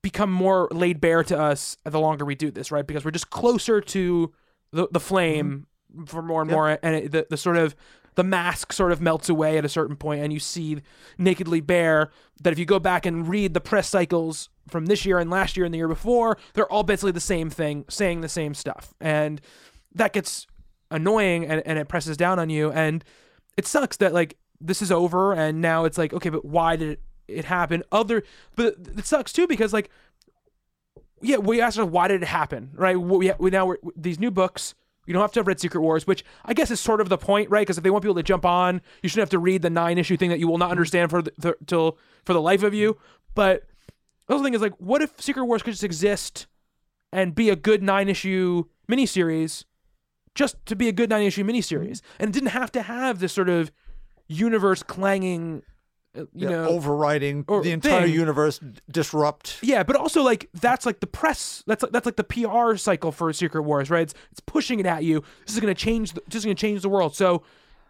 become more laid bare to us the longer we do this, right? Because we're just closer to the the flame mm-hmm. for more and Yep. more, and it, the the sort of the mask sort of melts away at a certain point, and you see nakedly bare. That if you go back and read the press cycles from this year and last year and the year before, they're all basically the same thing, saying the same stuff, and that gets annoying and, and it presses down on you, and it sucks that like this is over and now it's like okay, but why did it, it happened. Other, but it sucks too because like yeah, we asked ourselves why did it happen, right? We, we now we're, these new books. You don't have to have read Secret Wars, which I guess is sort of the point, right? Because if they want people to jump on, you shouldn't have to read the nine issue thing that you will not mm-hmm. understand for the, the till for the life of you. But the other thing is like, what if Secret Wars could just exist and be a good nine issue miniseries, just to be a good nine issue miniseries, mm-hmm. and it didn't have to have this sort of universe clanging, Uh, you Yeah, know, overriding the entire thing. universe, disrupt. yeah, but also like that's like the press. That's like, that's like the PR cycle for Secret Wars, right? It's, it's pushing it at you. This is going to change. The, this is going to change the world. So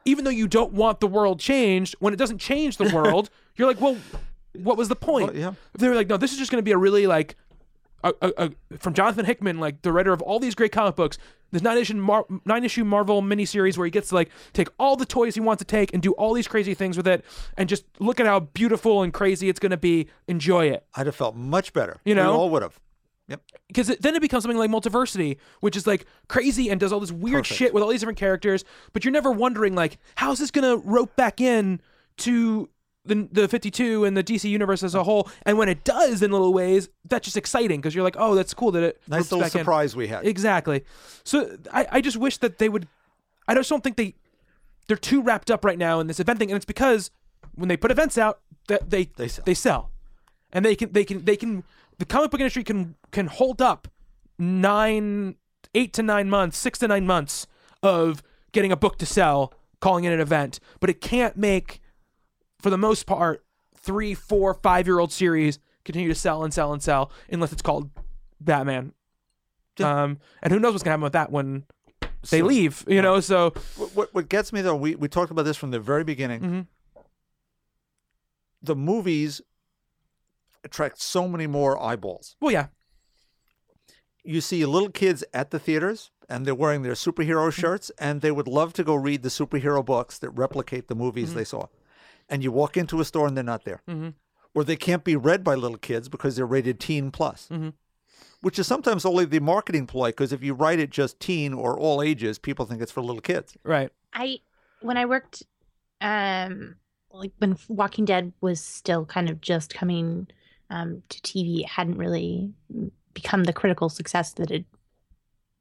even though you don't want the world changed, when it doesn't change the world, you're like, well, what was the point? Well, yeah. They're like, no, this is just going to be a really like. From Jonathan Hickman, like the writer of all these great comic books, this nine issue Mar- nine issue Marvel miniseries where he gets to like take all the toys he wants to take and do all these crazy things with it, and just look at how beautiful and crazy it's going to be. Enjoy it I'd have felt much better. You know? we all would have. Yep. because then it becomes something like multiversity, which is like crazy and does all this weird Perfect. shit with all these different characters. But you're never wondering like, how's this gonna rope back in to the the 52 and the DC universe as a whole? And when it does in little ways, that's just exciting because you're like, oh, that's cool that it Nice little back in. surprise we had. Exactly. So I, I just wish that they would. I just don't think they they're too wrapped up right now in this event thing, and it's because when they put events out, that they They sell. they sell, and they can they can they can the comic book industry can can hold up nine eight to nine months, six to nine months of getting a book to sell, calling it an event, but it can't make for the most part three, four, five year old series continue to sell and sell and sell unless it's called Batman. Um, and who knows what's gonna happen with that when they So- leave, you know? So What, what gets me though, we we talked about this from the very beginning. Mhm. The movies attract so many more eyeballs. well, yeah, You see little kids at the theaters and they're wearing their Mm-hmm. superhero shirts and they would love to go read the superhero books that replicate the movies Mm-hmm. they saw. And you walk into a store and they're not there. Mhm. Or they can't be read by little kids because they're rated teen plus. Mhm. Which is sometimes only the marketing ploy because if you write it just teen or all ages, people think it's for little kids. right. I when I worked um like when Walking Dead was still kind of just coming um, to TV, it hadn't really become the critical success that it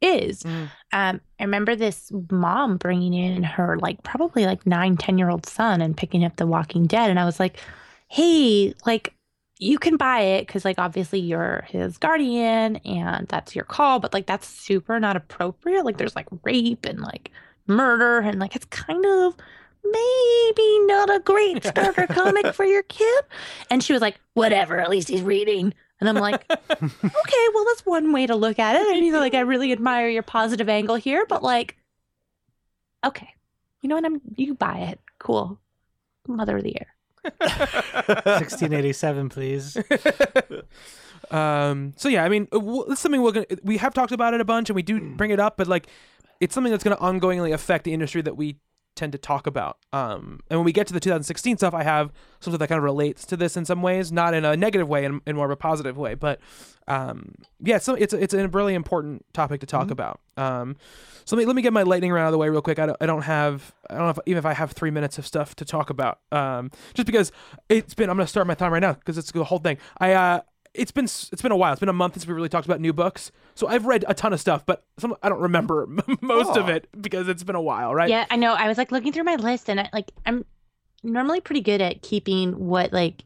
is. Mm. Um, I remember this mom bringing in her like probably like nine, 10 year old son and picking up The Walking Dead. And I was like, hey, like you can buy it because like obviously you're his guardian and that's your call, but like that's super not appropriate. Like there's like rape and like murder and like it's kind of maybe not a great starter comic for your kid. And she was like, whatever, at least he's reading. And I'm like, okay, well, that's one way to look at it. I mean, like, I really admire your positive angle here, but like, okay, you know what? I'm you buy it. Cool. Mother of the year. 1687, please. um so yeah i mean uh, it's something we're gonna we have talked about it a bunch and we do bring it up but like it's something that's going to ongoingly affect the industry that we tend to talk about. Um and when we get to the 2016 stuff i have something that kind of relates to this in some ways not in a negative way in, in more of a positive way but um yeah so it's it's a really important topic to talk about. Um so let me let me get my lightning round out of the way real quick. I don't, I don't have i don't know if, even if i have three minutes of stuff to talk about um just because it's been i'm going to start my time right now because it's the whole thing. I uh it's been it's been a while. It's been a month since we really talked about new books. So I've read a ton of stuff, but some I don't remember most of Oh. it because it's been a while, right? Yeah, I know. I was like looking through my list, and I, like I'm normally pretty good at keeping what like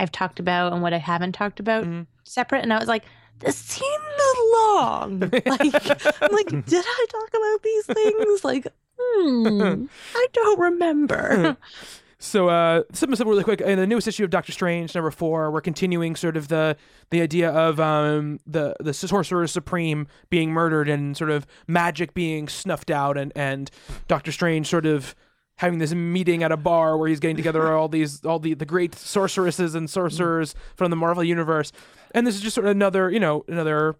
I've talked about and what I haven't talked about Mhm. separate. And I was like, this seems long. like, I'm like, did I talk about these things? Like, hmm, I don't remember. So uh something simple really quick. In the newest issue of Doctor Strange, number four, we're continuing sort of the the idea of um the the Sorcerer Supreme being murdered and sort of magic being snuffed out and and Doctor Strange sort of having this meeting at a bar where he's getting together all these all the the great sorceresses and sorcerers from the Marvel universe. And this is just sort of another, you know, another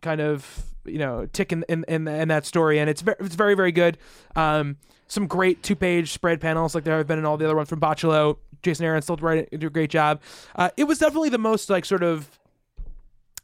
kind of you know tick in in in, in that story, and it's very it's very very good. Um, some great two page spread panels like there have been in all the other ones from Bachalo. Jason Aaron still do a great job. Uh, it was definitely the most like sort of.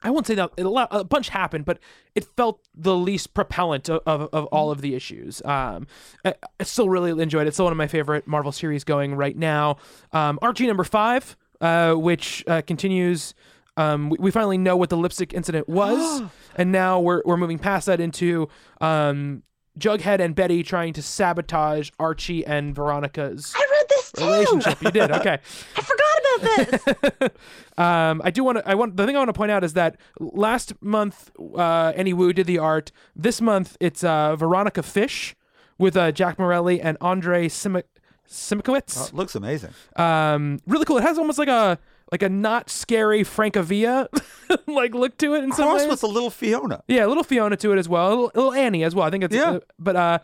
I won't say that a, lot, a bunch happened, but it felt the least propellant of, of, of all of the issues. Um, I, I still really enjoyed it. It's still one of my favorite Marvel series going right now. Um, Archie number five, uh, which uh, continues. Um, we, we finally know what the lipstick incident was, and now we're we're moving past that into um, Jughead and Betty trying to sabotage Archie and Veronica's I read this too. relationship. You did okay. I forgot about this. um, I do want to. I want the thing I want to point out is that last month, uh, Annie Wu did the art. This month, it's uh, Veronica Fish with uh, Jack Morelli and Andre Simi- Simikowitz. Oh, it looks amazing. Um, really cool. It has almost like a like a not scary Francavilla like look to it in some Cross ways. with the little Fiona. yeah, a little Fiona to it as well. A little, a little Annie as well. I think it's Yeah. uh, but uh,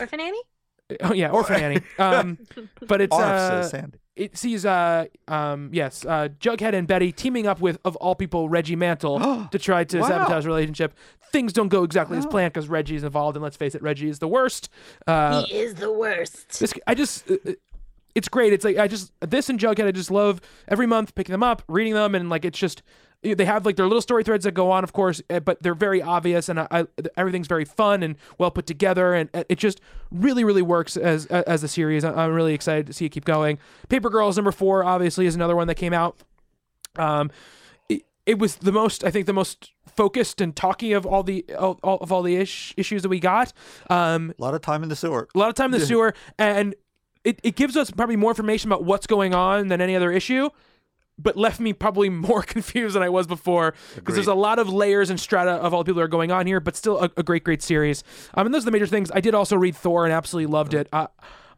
Orphan Annie? oh yeah, Orphan Annie. Um, but it's Arf, uh, says Sandy. it sees uh um yes uh Jughead and Betty teaming up with of all people Reggie Mantle to try to Wow. sabotage the relationship. Things don't go exactly as planned because Reggie's involved, and let's face it, Reggie is the worst. Uh, he is the worst. this I just uh, uh, it's great. It's like I just this and Jughead I just love every month picking them up, reading them, and like it's just they have like their little story threads that go on, of course, eh, but they're very obvious and I, I, everything's very fun and well put together, and uh, it just really really works as as a series. I'm really excited to see it keep going. Paper Girls number four obviously is another one that came out. Um, it, it was the most I think the most focused and talky of all the all, all of all the ish, issues that we got. Um, A lot of time in the sewer. a lot of time in the sewer, and it, it gives us probably more information about what's going on than any other issue, but left me probably more confused than I was before because there's a lot of layers and strata of all the people that are going on here, but still a, a great, great series. Um, and those are the major things. I did also read Thor and absolutely loved it. Uh,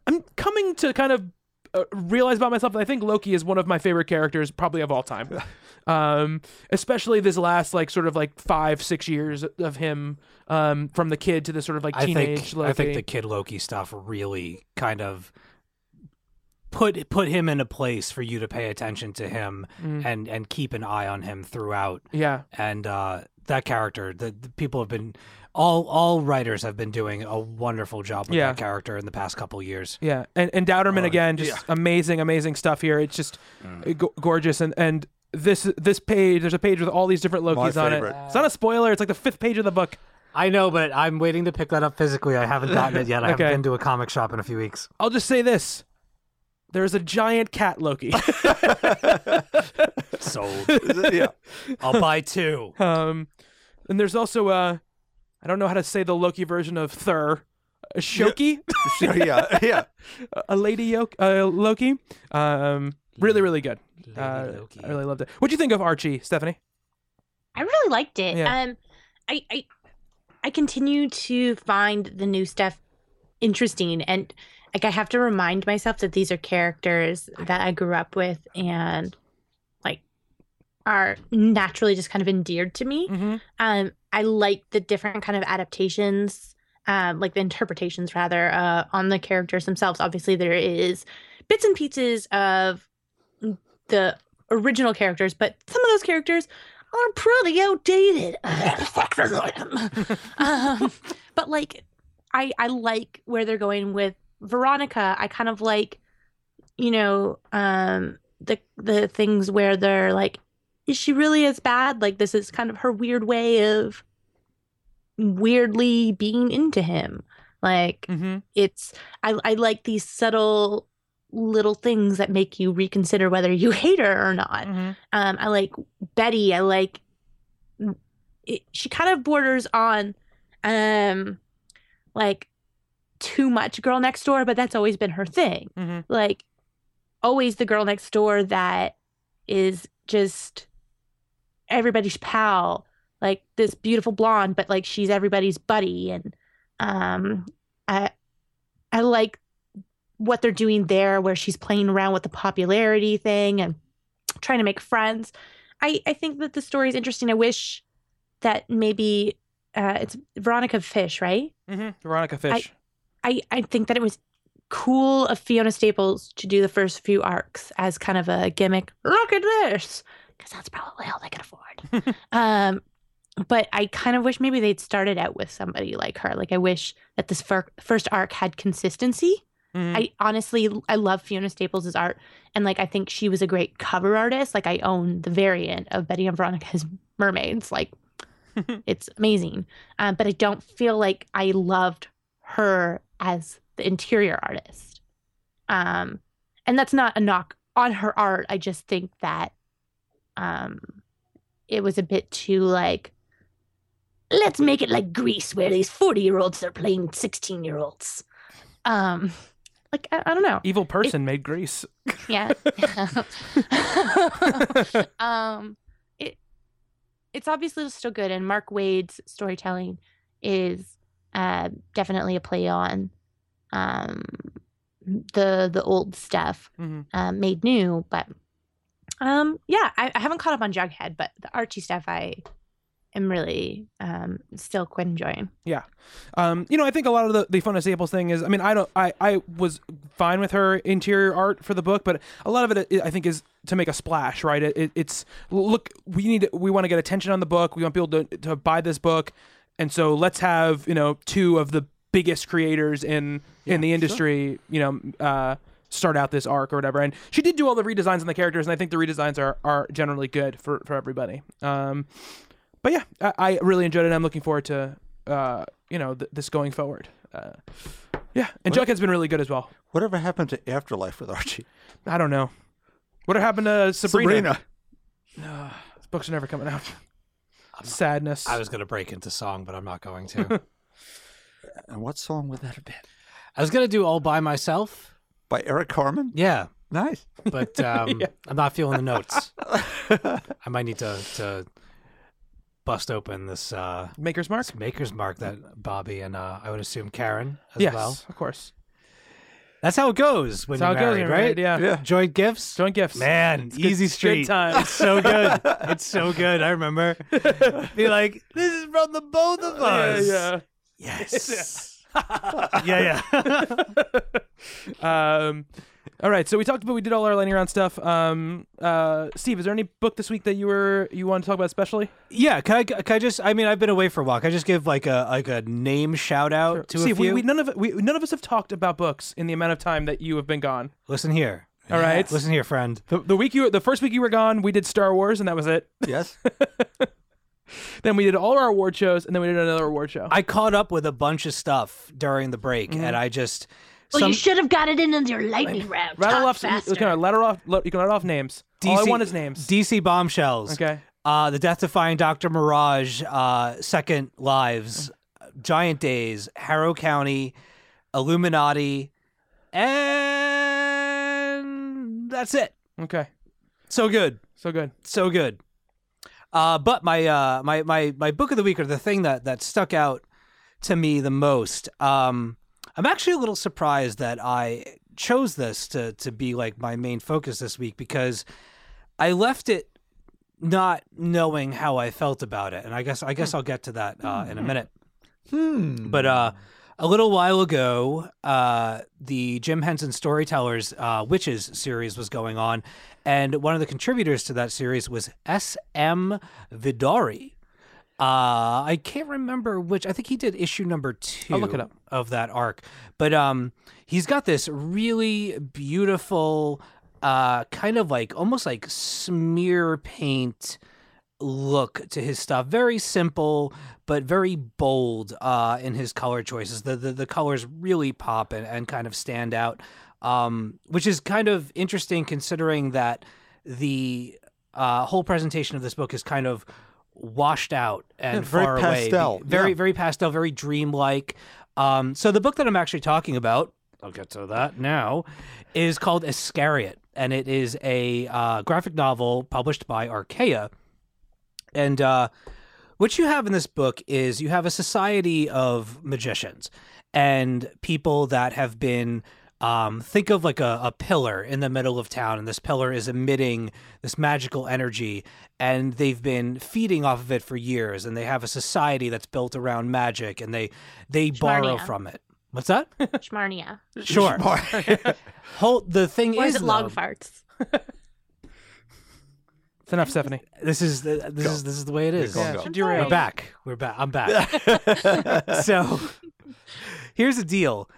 I'm coming to kind of uh, realize about myself that I think Loki is one of my favorite characters, probably of all time. um, especially this last like sort of like five, six years of him, um, from the kid to the sort of like I teenage think Loki. I think the Kid Loki stuff really kind of put put him in a place for you to pay attention to him Mm. and and keep an eye on him throughout. yeah. And uh, that character, the, the people have been all all writers have been doing a wonderful job with Yeah. that character in the past couple years. Yeah, and and Dauterman Oh, again, just yeah. amazing, amazing stuff here. It's just Mm. uh, go- gorgeous, and and this this page, there's a page with all these different Lokis on it. It's not a spoiler. It's like the fifth page of the book. I know, but I'm waiting to pick that up physically. I haven't gotten it yet. I Okay. haven't been to a comic shop in a few weeks. I'll just say this: there's a giant cat Loki. Sold. yeah. I'll buy two. um, and there's also uh, I don't know how to say the Loki version of Thur, a Shoki, Sure, yeah. Yeah. a lady Yo- uh, Loki. Um, really, really good. Uh, I really loved it. What'd you think of Archie, Stephanie? I really liked it. Yeah. Um, I, I I continue to find the new stuff interesting, and like I have to remind myself that these are characters that I grew up with and like are naturally just kind of endeared to me. Mm-hmm. Um, I like the different kind of adaptations, um, like the interpretations rather, uh, on the characters themselves. Obviously, there is bits and pieces of the original characters, but some of those characters are pretty outdated. um, but like, I I like where they're going with Veronica. I kind of like, you know, um, the the things where they're like, is she really as bad? Like this is kind of her weird way of weirdly being into him. Like Mm-hmm. it's I I like these subtle little things that make you reconsider whether you hate her or not. Mm-hmm. Um, I like Betty. I like it, she kind of borders on um like too much girl next door, but that's always been her thing. Mm-hmm. Like always the girl next door that is just everybody's pal, like this beautiful blonde, but like she's everybody's buddy and um I I like what they're doing there where she's playing around with the popularity thing and trying to make friends. I, I think that the story is interesting. I wish that maybe uh, it's Veronica Fish, right? Mm-hmm. Veronica Fish. I, I I think that it was cool of Fiona Staples to do the first few arcs as kind of a gimmick. Look at this, because that's probably all they could afford. um, but I kind of wish maybe they'd started out with somebody like her. Like I wish that this fir- first arc had consistency. Mhm. I honestly I love Fiona Staples' art and like I think she was a great cover artist. Like I own the variant of Betty and Veronica's Mermaids. Like it's amazing. Um, but I don't feel like I loved her as the interior artist. Um, and that's not a knock on her art. I just think that um, it was a bit too like, let's make it like Grease, where these forty-year-olds are playing sixteen-year-olds. Um, like I, I don't know. Evil person made Grease. Yeah. um, it it's obviously still good, and Mark Waid's storytelling is uh, definitely a play on um, the the old stuff Mm-hmm. uh, made new. But um, yeah, I, I haven't caught up on Jughead, but the Archie stuff I am really um, still quite enjoying. Yeah, um, you know, I think a lot of the the Fiona Staples thing is. I mean, I don't. I I was fine with her interior art for the book, but a lot of it, I think, is to make a splash, right? It, it, it's look, we need, we want to get attention on the book. We want people to to buy this book, and so let's have you know two of the biggest creators in in the industry, you know. Uh, start out this arc or whatever. And she did do all the redesigns on the characters and i think the redesigns are are generally good for for everybody. Um but yeah i, I really enjoyed it and i'm looking forward to uh you know th- this going forward. Uh yeah and jughead's been really good as well. Whatever happened to Afterlife with Archie? i don't know. What happened to sabrina, Sabrina. This book's are never coming out sadness I was gonna break into song, but I'm not going to. And what song would that have been? I was gonna do all by myself. By Eric Carmen? Yeah, Nice. but um, Yeah. I'm not feeling the notes. I might need to to bust open this uh, maker's mark this maker's mark that Bobby and uh, I would assume Karen as well. yes well. of course That's how it goes when that's how you're it goes married, when right? you're yeah Yeah. Joint gifts. joint gifts Man, good- easy good street. times. It's so good. it's so good. I remember. Be like, this is from the both of us. yeah, Yes. yeah, yeah. yeah. um all right so we talked about we did all our lightning round stuff um uh steve is there any book this week that you were you want to talk about especially yeah. Can I? Can I just? I mean, I've been away for a while. Can I just give like a like a name shout out to Steve, a few? we, we none of we none of us have talked about books in the amount of time that you have been gone. Listen here. All right. Listen here, friend. The, the week you the first week you were gone, we did Star Wars and that was it. Yes. Then we did all our award shows and then we did another award show. I caught up with a bunch of stuff during the break, Mm-hmm. and I just Well, some you should have got it in in your lightning round. Rattle Talk off. faster. You can letter off. You can let off names. All I want is names. DC bombshells. Okay. Uh, the Death Defying Doctor Mirage, uh, Second Lives, Giant Days, Harrow County, Illuminati, and that's it. Okay. So good. So good. so good. Uh, but my uh, my my my book of the week, or the thing that that stuck out to me the most. Um, I'm actually a little surprised that I chose this to to be like my main focus this week because I left it not knowing how I felt about it, and I guess I guess I'll get to that uh, in a minute. Hmm. But uh, a little while ago, uh, the Jim Henson Storytellers uh, Witches series was going on, and one of the contributors to that series was S.M. Vidaurri. Uh, I can't remember which. I think he did issue number 2 I'll look it up. of that arc. But um, he's got this really beautiful, uh, kind of like almost like smear paint look to his stuff. Very simple, but very bold uh, in his color choices. The, the the colors really pop and, and kind of stand out, um, which is kind of interesting considering that the uh, whole presentation of this book is kind of washed out and Yeah, very far pastel, away. Very yeah. very pastel, very dreamlike. Um, so the book that I'm actually talking about, I'll get to that now, is called Iscariot, and it is a uh, graphic novel published by Archaia. And uh, what you have in this book is you have a society of magicians and people that have been. Um, think of like a, a pillar in the middle of town, and this pillar is emitting this magical energy, and they've been feeding off of it for years, and they have a society that's built around magic, and they they borrow from it. What's that? Schmarnia. Sure. Whole, the thing Or is, is it log though, farts? It's enough, Stephanie. this is the, this is this is the way it is. go, go. Yeah. We're back. We're back. I'm back. so here's the deal.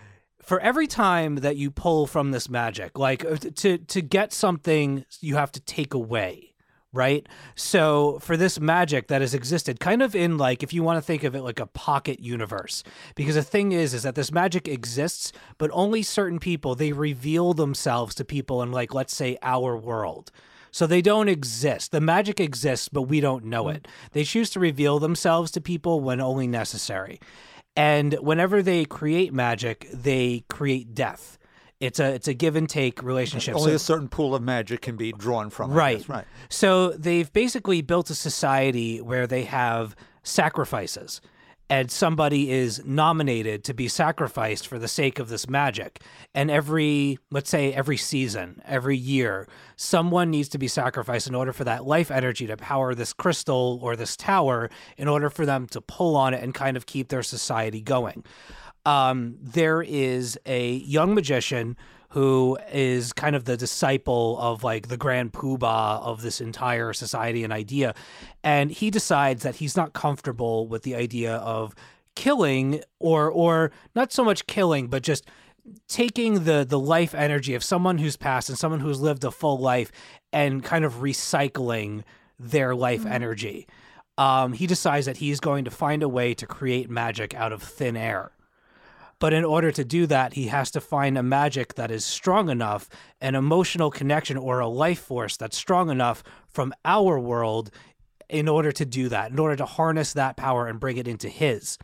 For every time that you pull from this magic, like uh, to to get something, you have to take away, right? So for this magic that has existed, kind of in like if you want to think of it like a pocket universe, because the thing is, is that this magic exists, but only certain people they reveal themselves to people in like let's say our world. So they don't exist. The magic exists, but we don't know it. They choose to reveal themselves to people when only necessary. And whenever they create magic, they create death. It's a it's a give and take relationship. Only So- a certain pool of magic can be drawn from. Right. right. So they've basically built a society where they have sacrifices. And somebody is nominated to be sacrificed for the sake of this magic. And every, let's say, every season, every year, someone needs to be sacrificed in order for that life energy to power this crystal or this tower, in order for them to pull on it and kind of keep their society going um, there is a young magician who is kind of the disciple of like the grand poobah of this entire society and idea. And he decides that he's not comfortable with the idea of killing or or not so much killing, but just taking the the life energy of someone who's passed and someone who's lived a full life and kind of recycling their life energy. Um, he decides that he's going to find a way to create magic out of thin air. But in order to do that, he has to find a magic that is strong enough, an emotional connection or a life force that's strong enough from our world in order to do that, in order to harness that power and bring it into his.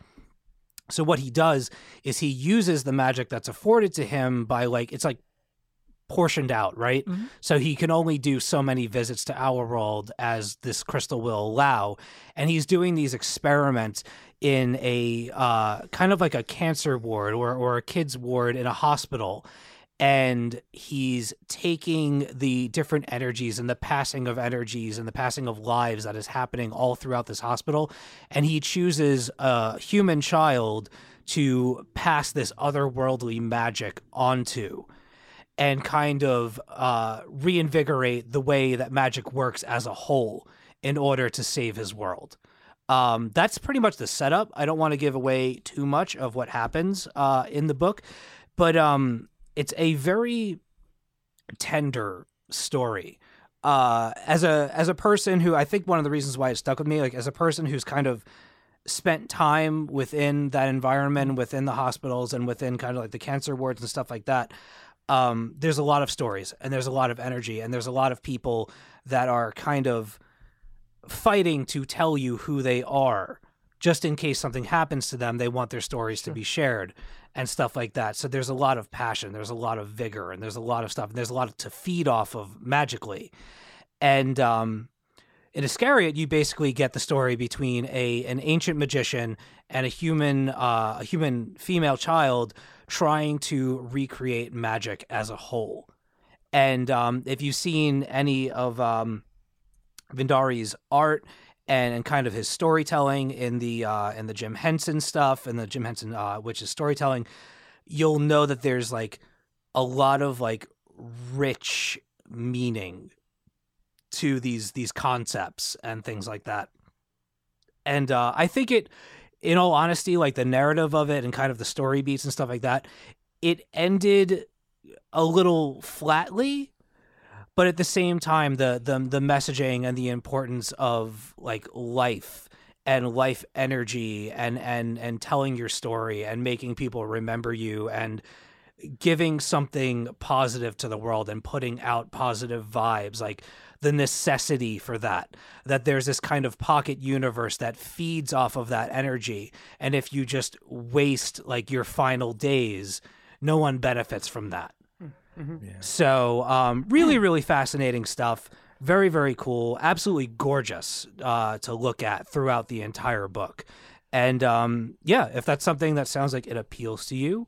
So what he does is he uses the magic that's afforded to him by like it's like portioned out, right? Mm-hmm. So he can only do so many visits to our world as this crystal will allow, and he's doing these experiments in a uh, kind of like a cancer ward or or a kids ward in a hospital. And he's taking the different energies and the passing of energies and the passing of lives that is happening all throughout this hospital. And he chooses a human child to pass this otherworldly magic onto and kind of uh, reinvigorate the way that magic works as a whole in order to save his world. Um, that's pretty much the setup. I don't want to give away too much of what happens uh, in the book, but um, it's a very tender story. Uh, as a as a person who I think one of the reasons why it stuck with me, like as a person who's kind of spent time within that environment, within the hospitals, and within kind of like the cancer wards and stuff like that, um, there's a lot of stories and there's a lot of energy and there's a lot of people that are kind of fighting to tell you who they are. Just in case something happens to them they want their stories to be shared and stuff like that. So there's a lot of passion there's a lot of vigor and there's a lot of stuff and there's a lot to feed off of magically. And um in Iscariot, you basically get the story between a an ancient magician and a human uh, a human female child trying to recreate magic as a whole. And um, if you've seen any of um, Vidaurri's art and, and kind of his storytelling in the uh, in the Jim Henson stuff and the Jim Henson uh, which is storytelling, you'll know that there's like a lot of like rich meaning to these these concepts and things like that. And uh, I think it, in all honesty, like the narrative of it and kind of the story beats and stuff like that, it ended a little flatly, but at the same time, the the the messaging and the importance of like life and life energy and and and telling your story and making people remember you and giving something positive to the world and putting out positive vibes like the necessity for that that there's this kind of pocket universe that feeds off of that energy. And if you just waste like your final days no one benefits from that so um, really really fascinating stuff very very cool absolutely gorgeous uh, to look at throughout the entire book and um, yeah if that's something that sounds like it appeals to you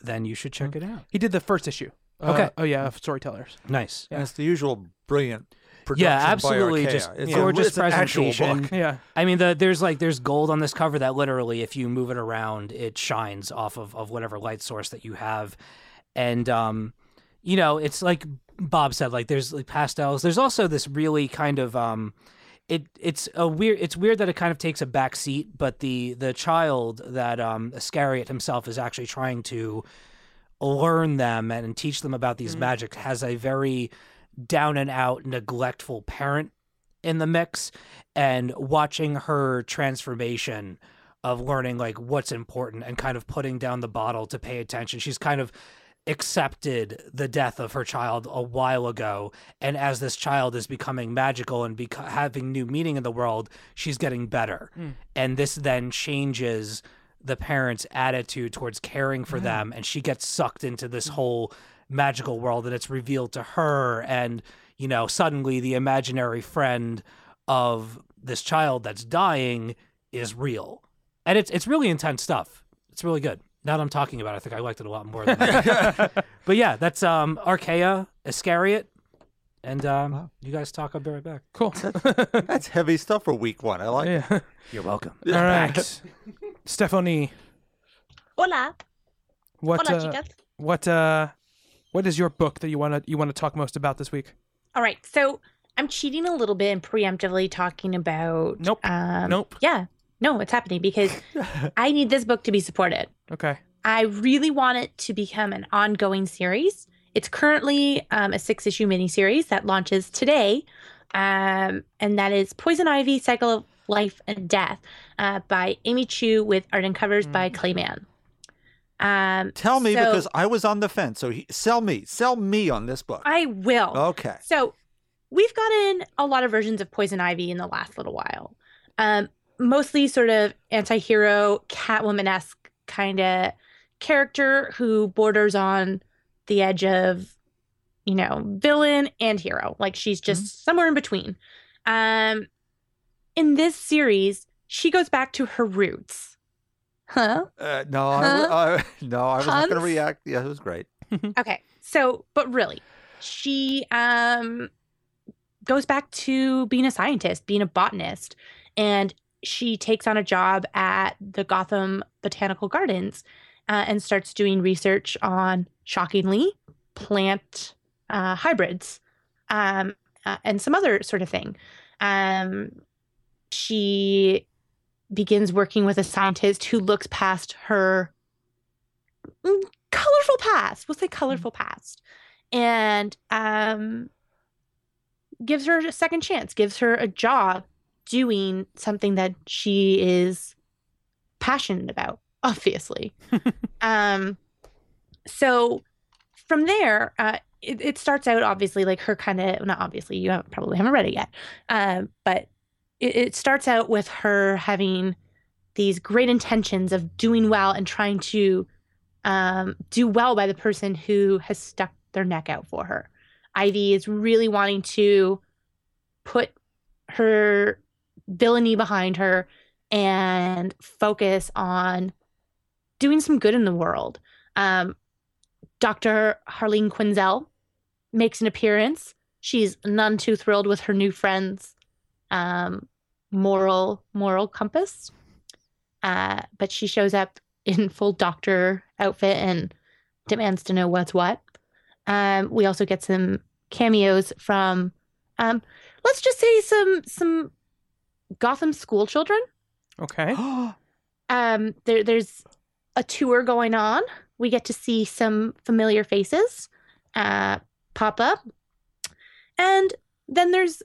then you should check it out He did the first issue. Uh, Okay. oh yeah, of Storytellers. nice And it's the usual brilliant production Yeah, absolutely, Archaia. just it's gorgeous a, it's an presentation. book. Yeah. I mean, the, there's like there's gold on this cover that literally, if you move it around, it shines off of, of whatever light source that you have, and um, you know, it's like Bob said, like there's like pastels. There's also this really kind of um, it it's a weird. It's weird that it kind of takes a back seat, but the the child that um Iscariot himself is actually trying to learn them and teach them about these magic has a very down and out neglectful parent in the mix and watching her transformation of learning like what's important and kind of putting down the bottle to pay attention she's kind of accepted the death of her child a while ago. And as this child is becoming magical and having new meaning in the world she's getting better. Hmm. And this then changes the parents attitude towards caring for mm-hmm. them. And she gets sucked into this hmm. whole magical world and it's revealed to her. And you know suddenly the imaginary friend of this child that's dying is real. And it's it's really intense stuff. It's really good now that i'm talking about it i think i liked it a lot more than that. but yeah that's um archaia iscariot and um you guys talk i'll be right back Cool. That's heavy stuff for week one. I like. it. you're welcome All right. Stephanie, Hola. what Hola, uh, chicas. what uh what is your book that you want to you want to talk most about this week? All right. So I'm cheating a little bit and preemptively talking about. Nope. Um, Nope. Yeah. No, it's happening because I need this book to be supported. Okay. I really want it to become an ongoing series. It's currently um, a six issue miniseries that launches today. Um, and that is Poison Ivy Cycle of Life and Death uh, by Amy Chu with art and covers by Clay Mann. Um, Tell me so because I was on the fence. So he, sell me, sell me on this book. I will. okay. So we've gotten a lot of versions of Poison Ivy in the last little while. Um, mostly sort of anti-hero, Catwoman esque kind of character who borders on the edge of, you know, villain and hero. Like she's just somewhere in between. Um, in this series, she goes back to her roots. Huh? Uh, no, I, Huh? I, no, I was not going to react. Yeah, it was great. Okay. So, but really, she um goes back to being a scientist, being a botanist, and she takes on a job at the Gotham Botanical Gardens uh, and starts doing research on shockingly plant uh, hybrids um, uh, and some other sort of thing. Um, she begins working with a scientist who looks past her mm, colorful past. We'll say colorful past, and um, gives her a second chance. Gives her a job doing something that she is passionate about, obviously. um, so from there, uh, it, it starts out obviously like her kind of not obviously you haven't, probably haven't read it yet, um, but it, it starts out with her having these great intentions of doing well and trying to um, do well by the person who has stuck their neck out for her. Ivy is really wanting to put her villainy behind her and focus on doing some good in the world. Um, Dr. Harleen Quinzel makes an appearance. She's none too thrilled with her new friend's um, moral moral compass, uh, but she shows up in full doctor outfit and demands to know what's what. Um, we also get some cameos from, um, let's just say some some Gotham school children. Okay. Um, there, there's a tour going on. We get to see some familiar faces uh, pop up. And then there's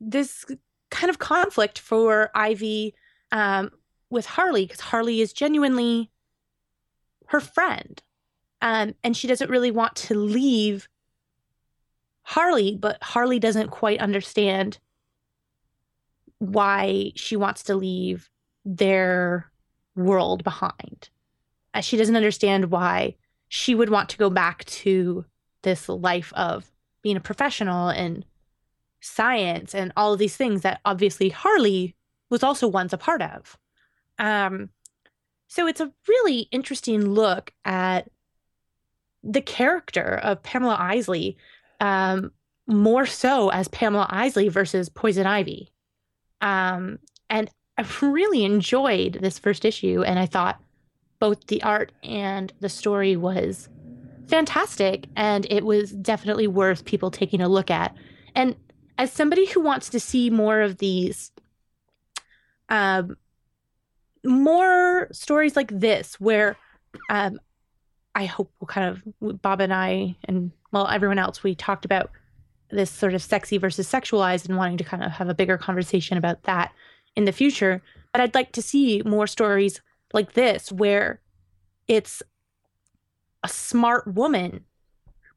this kind of conflict for Ivy um, with Harley because Harley is genuinely her friend. Um, and she doesn't really want to leave Harley, but Harley doesn't quite understand why she wants to leave their world behind. Uh, she doesn't understand why she would want to go back to this life of being a professional and science and all of these things that obviously Harley was also once a part of. Um, so it's a really interesting look at the character of Pamela Isley, um, more so as Pamela Isley versus Poison Ivy. Um, and I really enjoyed this first issue, and I thought both the art and the story was fantastic, and it was definitely worth people taking a look at. And as somebody who wants to see more of these, um, more stories like this, where um, I hope we'll kind of Bob and I and well everyone else we talked about this sort of sexy versus sexualized and wanting to kind of have a bigger conversation about that in the future. But I'd like to see more stories like this where it's a smart woman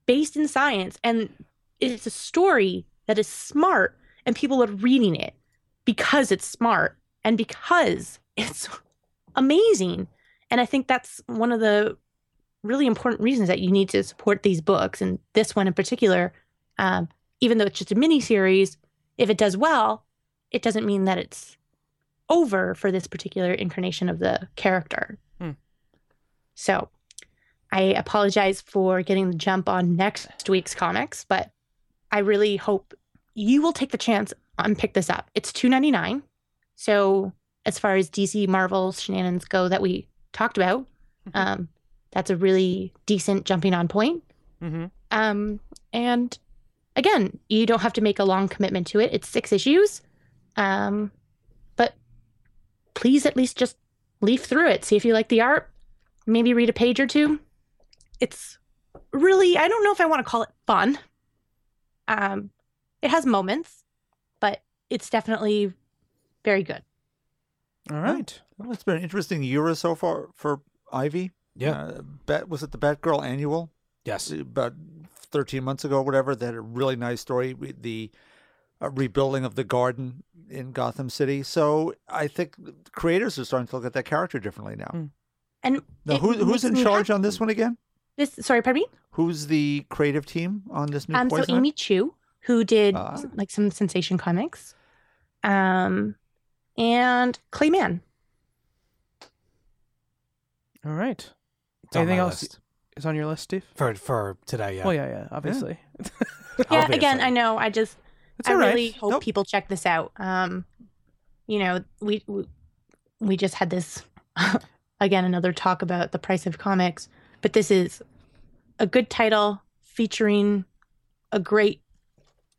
based in science and it's a story that is smart and people are reading it because it's smart and because it's amazing. And I think that's one of the really important reasons that you need to support these books and this one in particular. Um, even though it's just a mini series, if it does well, it doesn't mean that it's over for this particular incarnation of the character. Hmm. So I apologize for getting the jump on next week's comics, but I really hope you will take the chance and pick this up. It's two ninety nine. So as far as DC Marvel shenanigans go that we talked about, um, that's a really decent jumping on point. Mm-hmm. Um, and again, you don't have to make a long commitment to it. It's six issues. Um, but please at least just leaf through it. See if you like the art. Maybe read a page or two. It's really, I don't know if I want to call it fun. Um, it has moments, but it's definitely very good. All right. Well, it's been an interesting year or so far for Ivy. Yeah. Uh, Bat was it the Batgirl annual Yes. about 13 months ago, or whatever. That had a really nice story the uh, rebuilding of the garden in Gotham City. So I think creators are starting to look at that character differently now. Hmm. And Now, it who, who's in charge happy. on this one again? This, sorry, pardon me. Who's the creative team on this new Um, so Amy Chu, who did Ah. like some sensation comics, um, and Clay Mann. All right. It's Anything else list. Is on your list, Steve? for for today? Yeah. Well, yeah, yeah, obviously. Yeah, again, Obviously. I know. I just It's I all right. really hope Nope. people check this out. Um, you know, we we, we just had this again another talk about the price of comics, but this is a good title featuring a great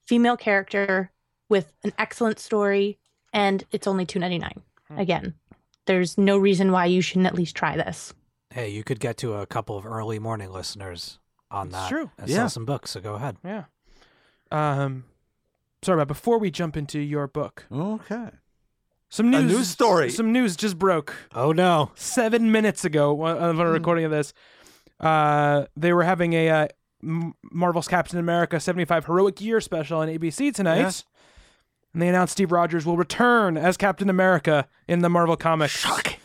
female character with an excellent story, and it's only two ninety nine. Hmm. Again, there's no reason why you shouldn't at least try this. Hey, you could get to a couple of early morning listeners on It's that. true. And Yeah. sell some books. So go ahead. Yeah. Um, sorry, but before we jump into your book, Okay. Some A news. news story. Some news just broke Oh no. seven minutes ago of Hmm. a recording of this. Uh, they were having a uh, Marvel's Captain America 75 Heroic Year special on ABC tonight. Yes. And they announced Steve Rogers will return as Captain America in the Marvel Comics. Shocking.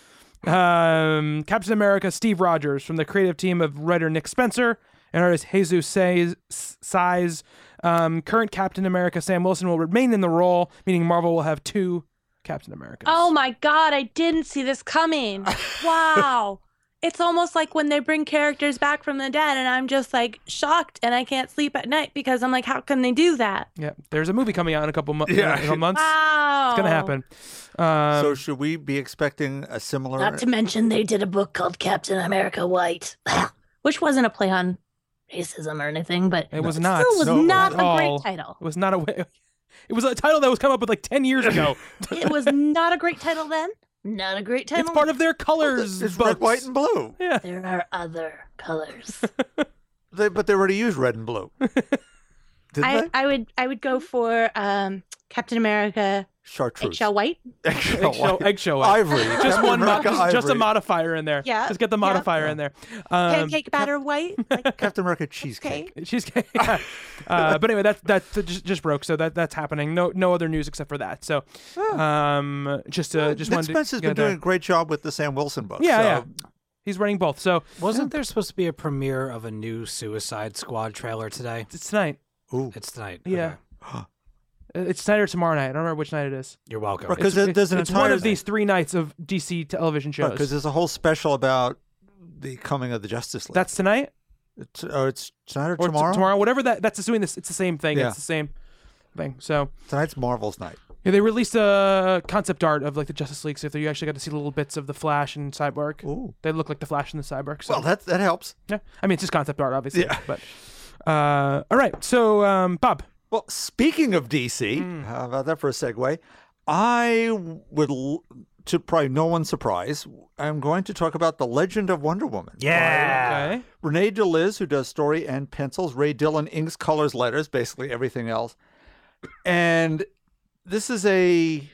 Um, Captain America Steve Rogers from the creative team of writer Nick Spencer and artist Jesus Saiz. Saiz. Um, current Captain America Sam Wilson will remain in the role, meaning Marvel will have two Captain Americas. Oh my god, I didn't see this coming. Wow. It's almost like when they bring characters back from the dead and I'm just like shocked and I can't sleep at night because I'm like how can they do that? Yeah, there's a movie coming out in a couple, mo- Yeah. in a couple months. Wow. It's gonna happen. Um, so should we be expecting a similar? Not to mention they did a book called Captain America White, which wasn't a play on racism or anything, but it was not. still was No, not a all. great title. It was not a. way- It was a title that was come up with like ten years ago. It was not a great title then. Not a great title. it's part of their colors. it's books. red, white, and blue. Yeah. There are other colors. They, but they already used red and blue. Didn't I, they? I would I would go for um, Captain America Chartreuse. eggshell white. Eggshell. Eggshell, white. eggshell. white. Ivory. Just one, mo- America just, just a modifier in there. Yeah, Just get the yeah. modifier in there. Um, Pancake batter white. Like, Captain America cheesecake. Cheesecake. She's uh, but anyway, that that just, just broke. So that that's happening. No no other news except for that. So um, just uh, just Nick wanted to Spencer's get been it there. doing a great job with the Sam Wilson book. Yeah, so yeah. He's running both. So Wasn't there supposed to be a premiere of a new Suicide Squad trailer today? it's tonight. Ooh. It's tonight. Yeah. Okay. It's tonight or tomorrow night. I don't remember which night it is. You're welcome. Because It's- there- there's an it's entire one of these three nights of DC television shows. Because there's a whole special about the coming of the Justice League. That's tonight it's, oh, it's tonight or, or t- tomorrow. tomorrow, whatever that. That's assuming this. It's the same thing. Yeah. It's the same thing. So Tonight's Marvel's night. yeah, they released a concept art of like the Justice League. So if you actually got to see little bits of the Flash and Cyborg, Ooh. they look like the Flash and the Cyborg. So Well, that that helps. yeah, I mean it's just concept art, obviously. Yeah. But uh, all right. So um, Bob, Well, speaking of DC, Hmm. how about that for a segue? I would, to probably no one's surprise, I'm going to talk about the Legend of Wonder Woman. yeah. okay. Renae De Liz, who does story and pencils. Ray Dillon inks, colors, letters, basically everything else. And this is a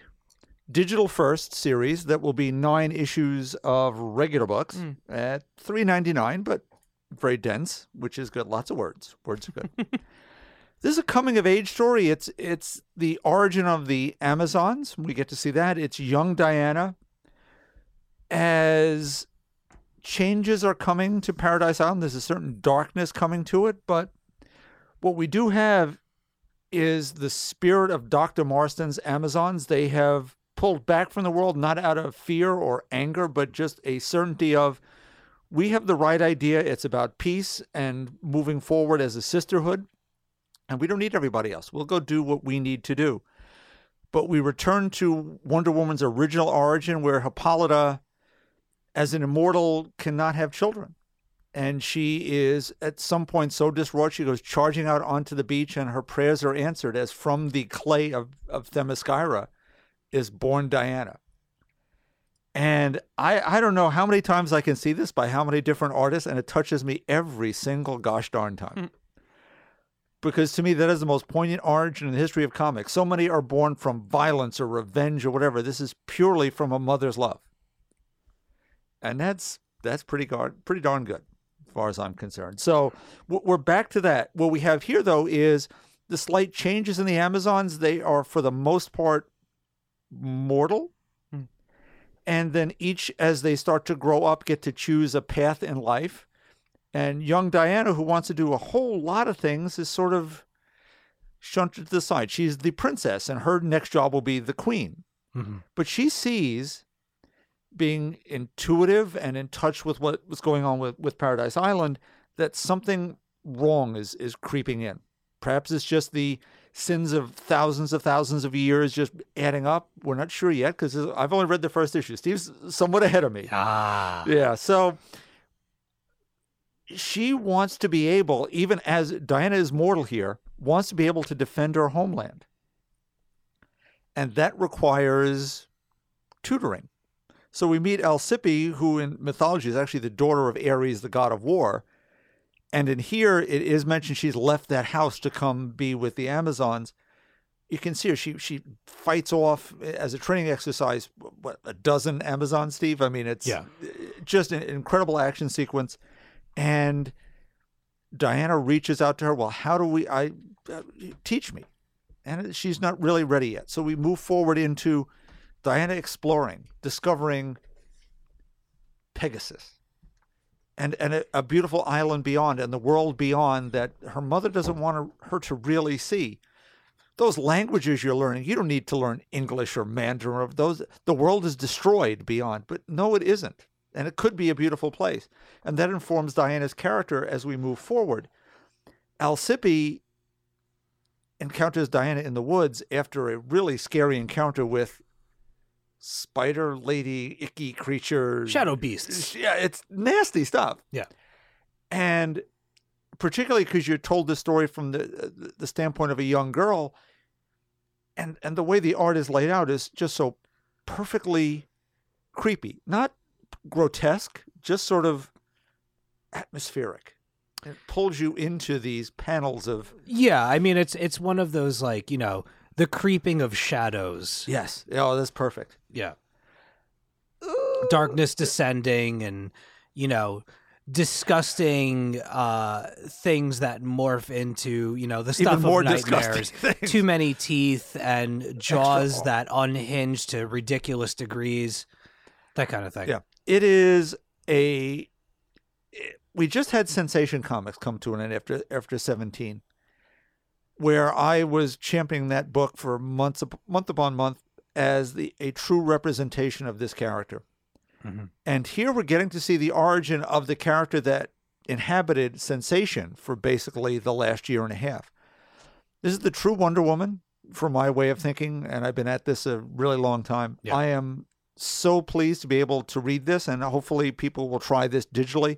digital first series that will be nine issues of regular books Mm. at three ninety nine, but very dense, which is good. Lots of words. Words are good. this is a coming of age story. It's it's the origin of the Amazons. We get to see that. It's young Diana as changes are coming to Paradise Island. There's a certain darkness coming to it, but what we do have is the spirit of Dr. Marston's Amazons. They have pulled back from the world, not out of fear or anger, but just a certainty of we have the right idea. It's about peace and moving forward as a sisterhood, and we don't need everybody else. We'll go do what we need to do. But we return to Wonder Woman's original origin, where Hippolyta, as an immortal, cannot have children and she is at some point so distraught she goes charging out onto the beach and her prayers are answered as from the clay of, of Themyscira is born Diana. And I, I don't know how many times I can see this by how many different artists, and it touches me every single gosh darn time. Mm. Because to me, that is the most poignant origin in the history of comics. So many are born from violence or revenge or whatever. This is purely from a mother's love. And that's that's pretty gar- pretty darn good as far as I'm concerned. So we're back to that. What we have here, though, is the slight changes in the Amazons. They are, for the most part, mortal. Hmm. And then each, as they start to grow up, get to choose a path in life. And young Diana, who wants to do a whole lot of things, is sort of shunted to the side. She's the princess, and her next job will be the queen. Mhm. But she sees being intuitive and in touch with what was going on with, with Paradise Island that something wrong is is creeping in. Perhaps it's just the sins of thousands of thousands of years just adding up. We're not sure yet because I've only read the first issue. Steve's somewhat ahead of me. Ah. Yeah, so she wants to be able, even as Diana is mortal here, wants to be able to defend her homeland. And that requires tutoring. So we meet Alcippe, who in mythology is actually the daughter of Ares, the god of war. And in here, it is mentioned she's left that house to come be with the Amazons. you can see her. She she fights off as a training exercise. What a dozen Amazon, Steve. I mean, it's Yeah. just an incredible action sequence, and Diana reaches out to her. Well, how do we? I uh, teach me, and she's not really ready yet. So we move forward into Diana exploring, discovering Pegasus, and and a, a beautiful island beyond, and the world beyond that her mother doesn't want her to really see. Those languages you're learning, you don't need to learn English or Mandarin. Those the world is destroyed beyond, but no, it isn't, and it could be a beautiful place, and that informs Diana's character as we move forward. Alcippe encounters Diana in the woods after a really scary encounter with spider lady, icky creature, Shadow beasts. Yeah, it's nasty stuff. Yeah. and particularly because you're told the story from the the standpoint of a young girl, and and the way the art is laid out is just so perfectly creepy, not grotesque, just sort of atmospheric. It pulls you into these panels of Yeah, I mean it's it's one of those like you know the creeping of shadows. yes, oh, that's perfect. Yeah. Darkness descending and you know disgusting uh things that morph into you know the stuff Even more of nightmares too many teeth and jaws that unhinge to ridiculous degrees that kind of thing Yeah. It is a. We just had Sensation Comics come to an end after after seventeen, where I was championing that book for months month upon month as the a true representation of this character. Mhm. And here we're getting to see the origin of the character that inhabited Sensation for basically the last year and a half. This is the true Wonder Woman, for my way of thinking, and I've been at this a really long time. Yeah. I am so pleased to be able to read this, and hopefully people will try this digitally.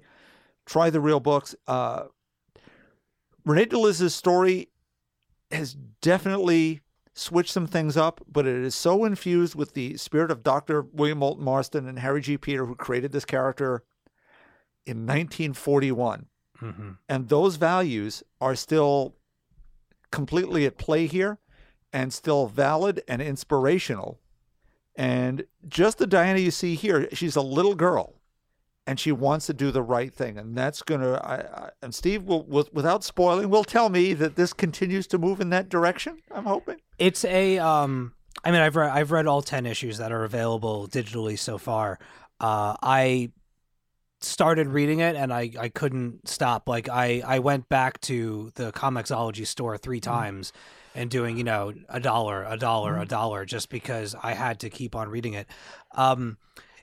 Try the real books. Uh, Renae De Liz's story has definitely switched some things up, but it is so infused with the spirit of Dr. William Moulton Marston and Harry G. Peter, who created this character in 1941. Mhm. And those values are still completely at play here and still valid and inspirational. And just the Diana you see here, she's a little girl and she wants to do the right thing. And that's going to, and Steve will, with, without spoiling, will tell me that this continues to move in that direction. I'm hoping. It's a um I mean I've read I've read all 10 issues that are available digitally so far. Uh I started reading it and I I couldn't stop. Like I I went back to the Comixology store 3 times and doing, you know, a dollar, a dollar, a dollar just because I had to keep on reading it. Um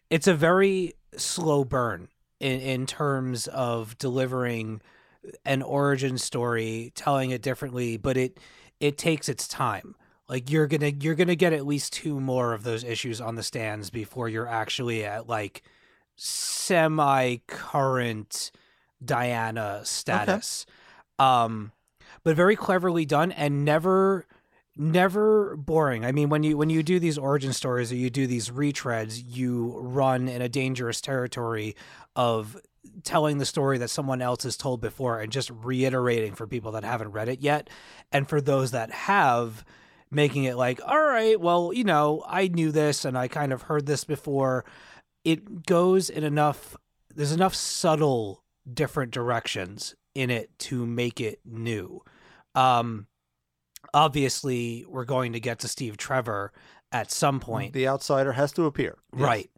it's a very slow burn in in terms of delivering an origin story, telling it differently, but it it takes its time. Like you're gonna you're gonna get at least two more of those issues on the stands before you're actually at like semi current Diana status. Um but very cleverly done and never never boring. I mean when you when you do these origin stories or you do these retreads, you run in a dangerous territory of telling the story that someone else has told before and just reiterating for people that haven't read it yet and for those that have making it like all right well you know i knew this and i kind of heard this before it goes in enough there's enough subtle different directions in it to make it new. Um obviously we're going to get to steve trevor at some point. The outsider has to appear. Yes. right.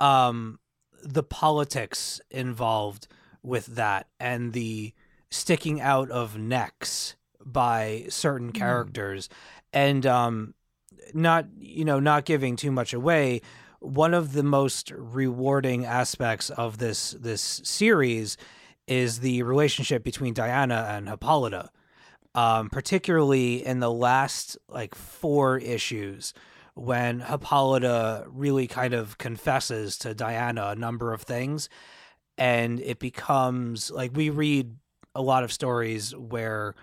Um the politics involved with that and the sticking out of necks by certain characters and um not you know not giving too much away. One of the most rewarding aspects of this this series is the relationship between Diana and Hippolyta um particularly in the last like four issues when Hippolyta really kind of confesses to Diana a number of things. And it becomes like we read a lot of stories where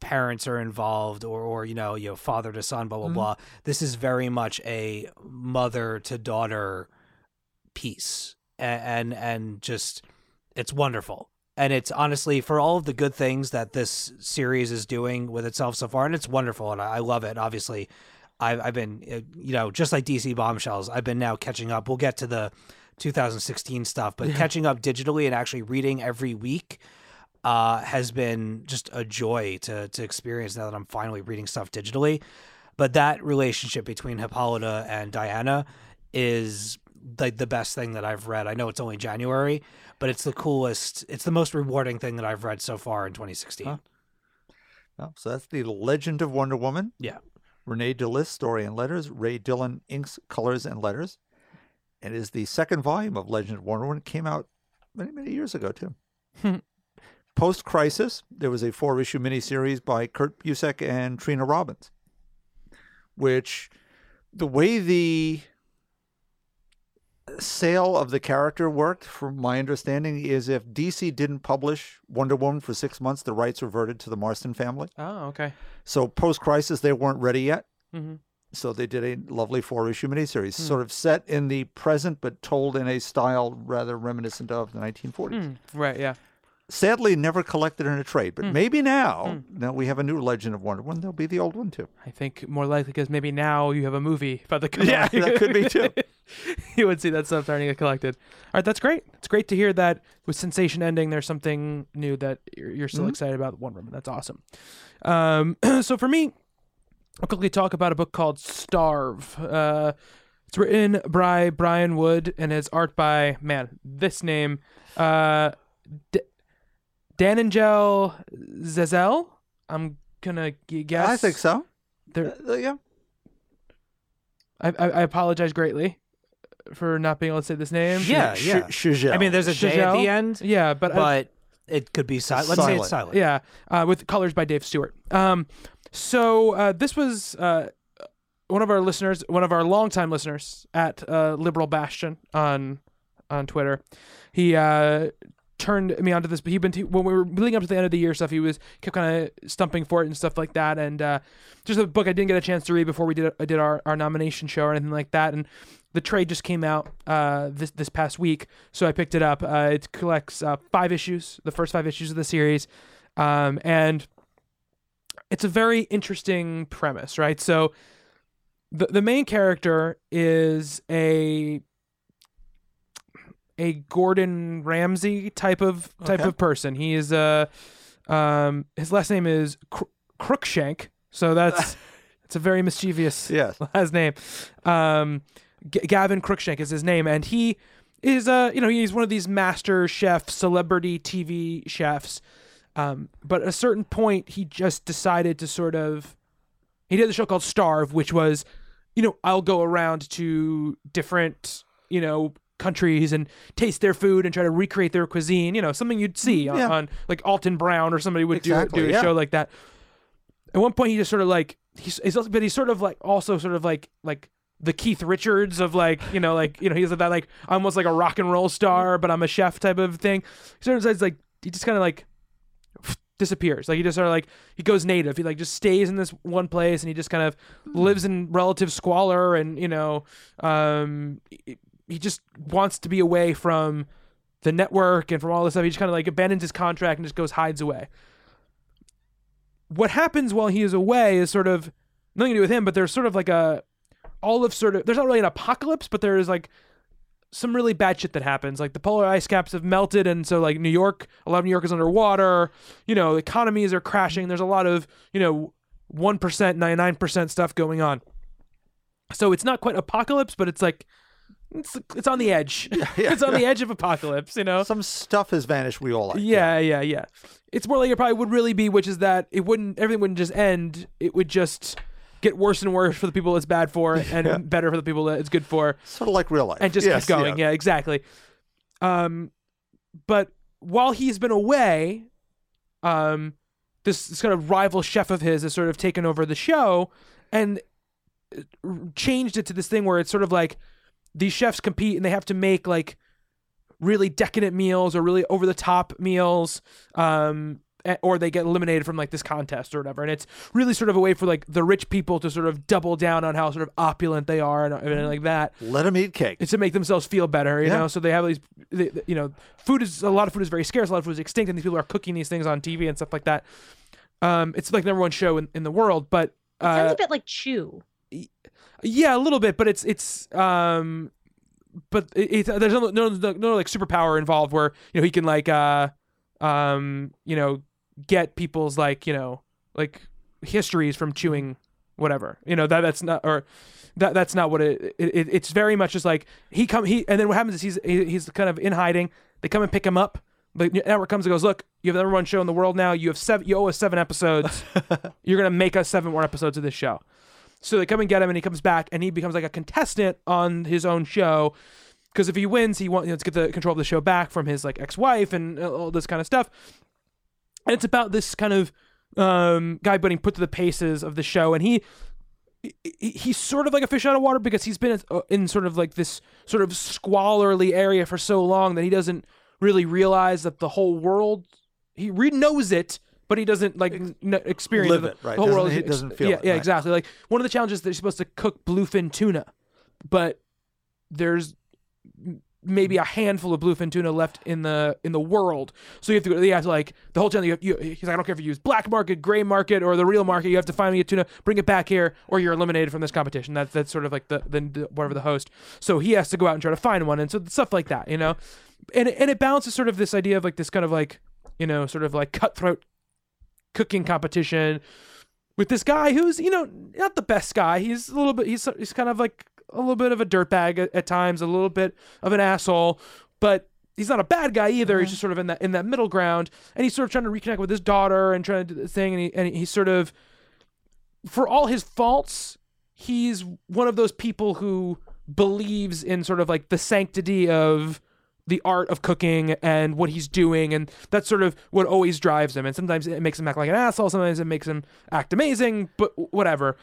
parents are involved or or you know you know father to son blah blah Mhm. blah. This is very much a mother to daughter piece. And and, and just it's wonderful and it's honestly for all of the good things that this series is doing with itself so far, and it's wonderful, and I, I love it. Obviously, I've I've been uh, you know just like DC Bombshells, I've been now catching up. We'll get to the 2016 stuff, but catching up digitally and actually reading every week uh, has been just a joy to to experience now that I'm finally reading stuff digitally. But that relationship between Hippolyta and Diana is like the best thing that I've read. I know it's only January, but it's the coolest. It's the most rewarding thing that I've read so far in 2016. Huh. Oh, so that's the Legend of Wonder Woman. Yeah. Renae De Liz, story and letters. Ray Dillon, inks, colors, and letters. And it is the second volume of Legend of Wonder Woman. It came out many, many years ago, too. Hmm. Post Crisis, there was a four issue miniseries by Kurt Busiek and Trina Robbins, which the way the sale of the character worked, from my understanding, is if DC didn't publish Wonder Woman for six months, the rights reverted to the Marston family. Oh, okay. So post crisis, they weren't ready yet. hmm So they did a lovely four issue miniseries, sort of set in the present, but told in a style rather reminiscent of the 1940s. Mm, right. Yeah. Sadly, never collected in a trade, but maybe now, now we have a new Legend of Wonder Woman, there'll be the old one too. I think more likely because maybe now you have a movie about the Yeah, that could be too. you would see that stuff starting to get collected. All right, that's great. It's great to hear that with Sensation ending, there's something new that you're, you're still excited about. One Room. That's awesome. Um, so for me, I'll quickly talk about a book called Starve. Uh, it's written by Brian Wood and it's art by man this name, uh, D- Danangel Zazel. I'm gonna guess. I think so. There- Uh, yeah. I, I, I apologize greatly for not being able to say this name. Yeah, Sh- yeah. Chagelle. I mean, there's a J at Chagelle? the end, Yeah, but, I- but it could be silent. Let's say it's silent. yeah, uh, with colors by Dave Stewart. Um, so uh, this was uh, one of our listeners, one of our longtime listeners at uh, Liberal Bastion on on Twitter. He uh, turned me onto this. But he'd been t- when we were leading up to the end of the year stuff. He was kept kind of stumping for it and stuff like that. And uh, just a book I didn't get a chance to read before we did I did our, our nomination show or anything like that. And the trade just came out uh, this this past week, so I picked it up. Uh, it collects uh, five issues, the first five issues of the series, um, and it's a very interesting premise, right? So the the main character is a a Gordon Ramsay type of type Okay. of person. He is a um, his last name is Cr- Cruikshank, so that's it's a very mischievous Yes. last name. Um, G- Gavin Cruikshank is his name, and he is uh you know he's one of these master chef celebrity TV chefs. Um, but at a certain point, he just decided to sort of he did the show called Starve, which was you know I'll go around to different you know countries and taste their food and try to recreate their cuisine. You know something you'd see on, Yeah. on like Alton Brown or somebody would Exactly, do, do a yeah. show like that. At one point, he just sort of like he's, he's also, but he's sort of like also sort of like like the Keith Richards of like you know like you know he's that like almost like a rock and roll star, but I'm a chef type of thing. Of says like he just kind of like disappears. Like he just sort of like he goes native. He like just stays in this one place and he just kind of lives in relative squalor and you know um he just wants to be away from the network and from all this stuff. He just kind of like abandons his contract and just goes hides away. What happens while he is away is sort of nothing to do with him, but there's sort of like a all of sort of there's not really an apocalypse, but there is like some really bad shit that happens. Like the polar ice caps have melted, and so like New York, a lot of New York is underwater. You know, economies are crashing. There's a lot of you know one percent, ninety nine percent stuff going on. So it's not quite apocalypse, but it's like it's it's on the edge. it's on the edge of apocalypse. You know. Some stuff has vanished. We all like. Yeah, yeah, yeah. It's more like it probably would really be, which is that it wouldn't everything wouldn't just end. It would just get worse and worse for the people it's bad for, and better for the people that it's good for Sort of like real life. and just Yes, keep going. Yeah. exactly. Um, but while he's been away, um, this, this kind of rival chef of his has sort of taken over the show and uh, changed it to this thing where it's sort of like these chefs compete and they have to make like really decadent meals or really over the top meals. Um, or they get eliminated from like this contest or whatever. And it's really sort of a way for like the rich people to sort of double down on how sort of opulent they are and everything like that. Let them eat cake. It's to make themselves feel better, you Yeah. know. So they have these, they, they- you know, food is a lot of food is very scarce. A lot of food is extinct, and these people are cooking these things on TV and stuff like that. Um, it's like the number one show in, in the world, but It sounds uh, a bit like Chew. yeah, a little bit, but it's it's um, but it, it, there's no, no no no like superpower involved where you know he can like uh um you know get people's like you know like histories from chewing whatever. You know that that's not or that that's not what it, it, it it's very much just like he come he and then what happens is he's he, he's kind of in hiding. They come and pick him up. The network comes and goes look you have the number one show in the world now. You have seven you owe us seven episodes. You're gonna make us seven more episodes of this show. So they come and get him, and he comes back, and he becomes like a contestant on his own show. Because if he wins, he wants you know, to get the control of the show back from his like ex-wife and uh, all this kind of stuff. And it's about this kind of um, guy getting put to the paces of the show, and he, he he's sort of like a fish out of water because he's been uh, in sort of like this sort of squalorly area for so long that he doesn't really realize that the whole world he re- knows it. But he doesn't like n- experience Live the, it, right. The whole Doesn't- world. he doesn't feel yeah, it, yeah, right. exactly. Like one of the challenges is they're supposed to cook bluefin tuna, but there's maybe a handful of bluefin tuna left in the in the world. So you have to go. To like the whole time. You, you, he's like, I don't care if you use black market, gray market, or the real market. You have to find me a tuna, bring it back here, or you're eliminated from this competition. That's that's sort of like the, the, whatever the host. So he has to go out and try to find one, and so stuff like that, you know. And and it balances sort of this idea of like this kind of like you know sort of like cutthroat cooking competition with this guy who's you know not the best guy. He's a little bit. He's he's kind of like a little bit of a dirtbag at, at times, a little bit of an asshole, but he's not a bad guy either. He's uh-huh. just sort of in that in that middle ground, and he's sort of trying to reconnect with his daughter and trying to do the thing, and he and he's sort of for all his faults, he's one of those people who believes in sort of like the sanctity of the art of cooking and what he's doing and that's sort of what always drives him. And sometimes it makes him act like an asshole sometimes it makes him act amazing but whatever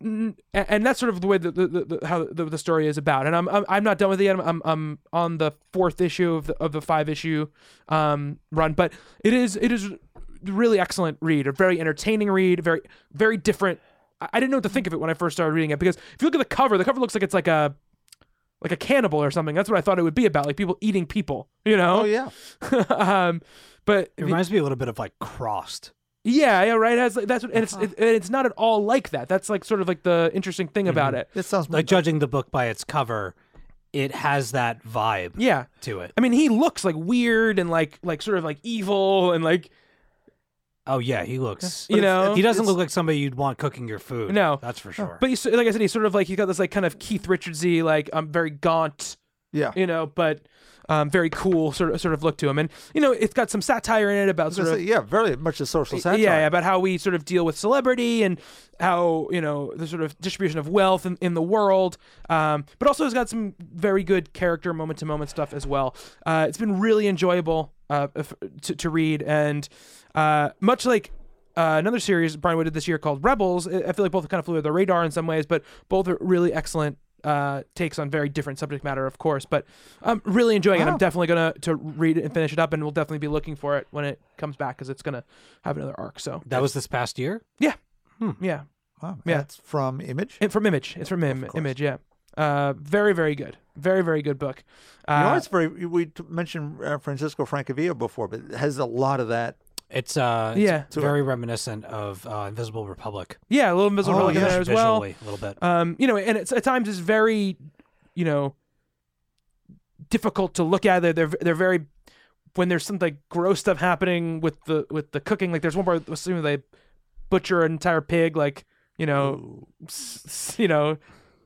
and that's sort of the way the, the, the how the, the story is about. And I'm, I'm I'm not done with it yet. I'm, I'm I'm on the fourth issue of the of the five issue um run but it is it is really excellent read a very entertaining read very very different. I I didn't know what to think of it when I first started reading it because if you look at the cover the cover looks like it's like a like a cannibal or something. That's what I thought it would be about like people eating people you know? Oh yeah. um but It reminds me a little bit of like Crossed. Yeah, yeah, right. It has like, that's what, and it's it, and it's not at all like that. That's like sort of like the interesting thing about it. It sounds Like judging the book by its cover, it has that vibe Yeah, to it. I mean, he looks like weird and like like sort of like evil and like Oh yeah, he looks. you know. He doesn't look like somebody you'd want cooking your food. No. that's for sure. But he's like I said, he's sort of like he's got this like kind of Keith Richardsy like um very gaunt, yeah. you know, but um very cool sort of sort of look to him, and you know it's got some satire in it about sort of say, yeah, very much a social satire. Yeah, yeah, about how we sort of deal with celebrity and how you know the sort of distribution of wealth in, in the world. Um, but also it's got some very good character moment to moment stuff as well. Uh, it's been really enjoyable uh, to, to read, and uh, much like. Uh, another series Brian Wood did this year called Rebels. I I feel like both kind of flew under the radar in some ways, but both are really excellent uh, takes on very different subject matter, of course. But I'm really enjoying it. I'm definitely gonna to read it and finish it up, and we'll definitely be looking for it when it comes back because it's gonna have another arc. So that was this past year. yeah, Hmm. yeah. Wow, Yeah. That's from Image. And from Image, it's from Im- Image. Yeah, uh, very very good, very very good book. Uh, you know, it's very. We mentioned uh, Francisco Francavilla before, but it has a lot of that. It's uh, it's Yeah. very reminiscent of uh, Invisible Republic. yeah, a little Invisible Oh, Republic in yeah. there as well. Visually, a little bit. Um, you know, and it's at times it's very, you know, difficult to look at. They're they're, they're very when there's some like gross stuff happening with the with the cooking. Like there's one part assuming they butcher an entire pig, like you know, s- s- you know,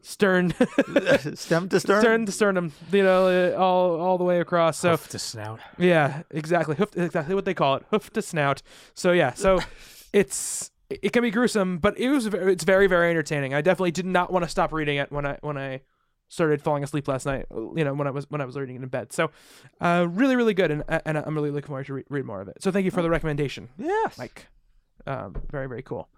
stern, Stem to stern. stern to sternum, you know, uh, all all the way across. So Hoof to snout. yeah, exactly. Hoof, to exactly what they call it. Hoof to snout. So yeah, so it's it can be gruesome, but it was very, it's very very entertaining. I definitely did not want to stop reading it when I when I started falling asleep last night. You know, when I was when I was reading it in bed. So uh, really really good, and and I'm really looking forward to re- read more of it. So thank you for the recommendation, Yes. Mike. Um, very very cool.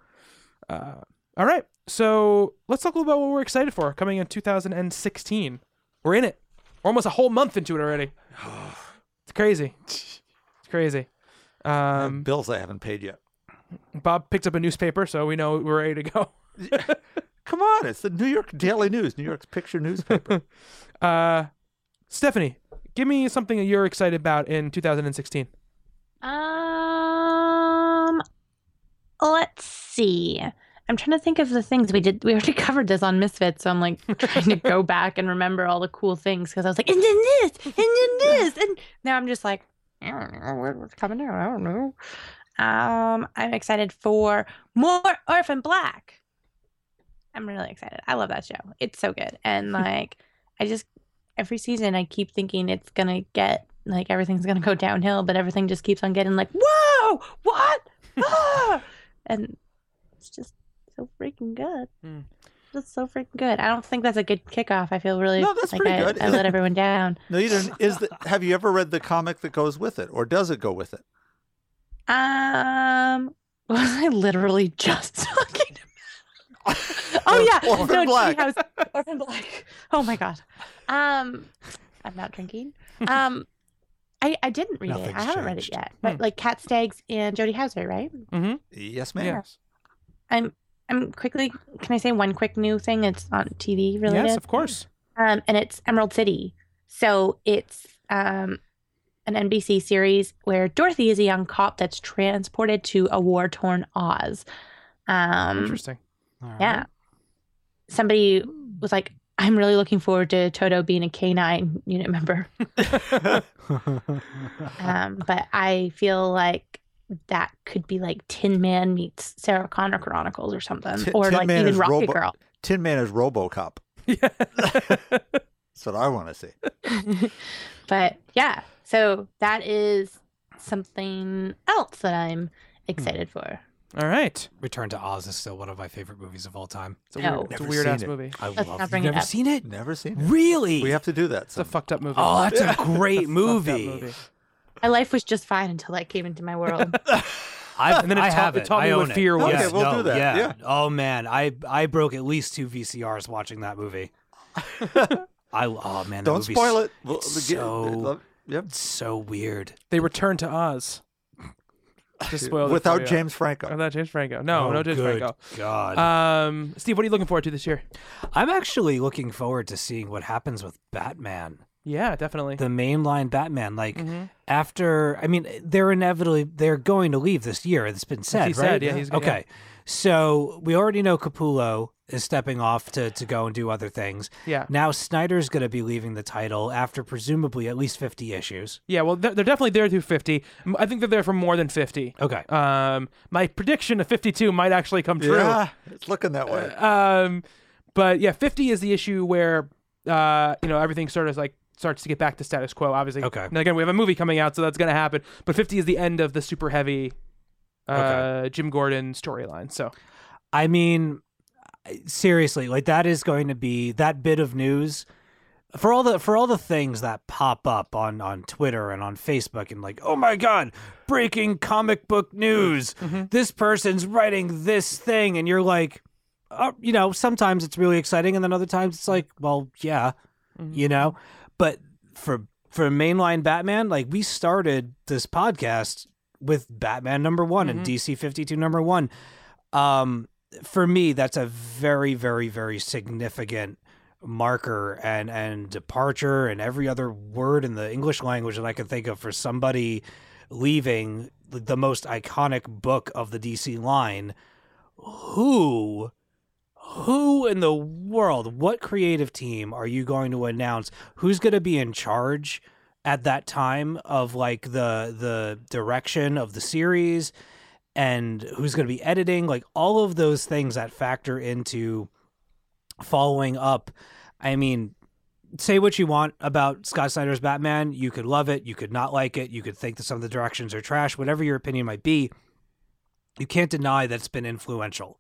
Uh, all right, so let's talk a little about what we're excited for coming in 2016. We're in it. We're almost a whole month into it already. It's crazy. It's crazy. Um, bills I haven't paid yet. Bob picked up a newspaper, so we know we're ready to go. Come on, it's the New York Daily News, New York's picture newspaper. Uh, Stephanie, give me something that you're excited about in 2016. Um, let's see. I'm trying to think of the things we did. We already covered this on Misfits, so I'm like trying to go back and remember all the cool things because I was like, and then this, and then this, and now I'm just like, I don't know what's coming out. I don't know. Um, I'm excited for more Orphan Black. I'm really excited. I love that show. It's so good, and like, I just every season I keep thinking it's gonna get like everything's gonna go downhill, but everything just keeps on getting like, whoa, what? Ah! and it's just so freaking good. Hmm. Just so freaking good. I don't think that's a good kickoff. I feel really No, that's like pretty I, good. I let everyone down. no, you didn't. Is the, have you ever read the comic that goes with it, or does it go with it? Um, was I literally just talking? About? oh yeah, Orphan no, Black. Treehouse, Orphan Black. Oh my god. Um, I'm not drinking. Um, I I didn't read it. I haven't read it yet. But Hmm. like Cat Staggs and Jody Houser, right? Mm-hmm. Yes, ma'am. Yes. I'm I'm quickly. Can I say one quick new thing It's on TV related? Yes, of course. um, and it's Emerald City. So it's um, an NBC series where Dorothy is a young cop that's transported to a war torn Oz. Um, Interesting. Right. yeah. Somebody was like, I'm really looking forward to Toto being a canine unit member. Um, but I feel like that could be like Tin Man meets Sarah Connor Chronicles or something, Tin- or Tin like Man even is Rocket Robo- Girl. Tin Man is RoboCop. Yeah. That's what I want to see. but yeah, so that is something else that I'm excited hmm. for. All right. Return to Oz is still one of my favorite movies of all time. It's a No. weird, it's a weird ass it. movie. I Let's love. not You've bring it never up. seen it? Never seen it. Really? We have to do that. It's a fucked up movie. Oh, that's a great a fucked up movie. My life was just fine until that came into my world. I've, And then it I taught- have it it. taught me I what own it. fear was. Okay, we'll no, do that. Yeah. Yeah. Oh man, I I broke at least two VCRs watching that movie. I oh man, Don't movie's spoil it. We'll- it's so- Yep. So weird. They return to Oz. Just spoiled it for Without. James Franco. Without James Franco. No, Oh, no James good Franco. God, Um, Steve, what are you looking forward to this year? I'm actually looking forward to seeing what happens with Batman, Yeah, definitely. the mainline Batman. Like Mhm. after, I mean, they're inevitably they're going to leave this year. It's been said, he right? said, yeah, he's- okay. So we already know Capullo is stepping off to to go and do other things. Yeah. Now Snyder's going to be leaving the title after presumably at least 50 issues. Yeah, well, they're, they're definitely there through 50. I think they're there for more than 50. Okay. Um, my prediction of 52 might actually come true. Yeah, it's looking that way. Um, but yeah, 50 is the issue where, uh, you know, everything sort of like starts to get back to status quo, obviously. Okay. And again, we have a movie coming out, so that's going to happen. But 50 is the end of the super heavy uh, Okay. Jim Gordon storyline. So, I mean, seriously, like that is going to be that bit of news for all the for all the things that pop up on on Twitter and on Facebook and like, oh my god, breaking comic book news! This person's writing this thing, and you're like, uh, you know, sometimes it's really exciting, and then other times it's like, well, yeah, you know, but for for mainline Batman, like we started this podcast with Batman number one and DC fifty two number one. Um, for me, that's a very, very, very significant marker and and departure and every other word in the English language that I can think of for somebody leaving the most iconic book of the DC line. Who who in the world, what creative team are you going to announce? Who's going to be in charge at that time of like the the direction of the series? And who's going to be editing? Like all of those things that factor into following up. I mean say what you want about scott snyder's batman. You could love it. You could not like it. You could think that some of the directions are trash whatever your opinion might be. You can't deny that it's been influential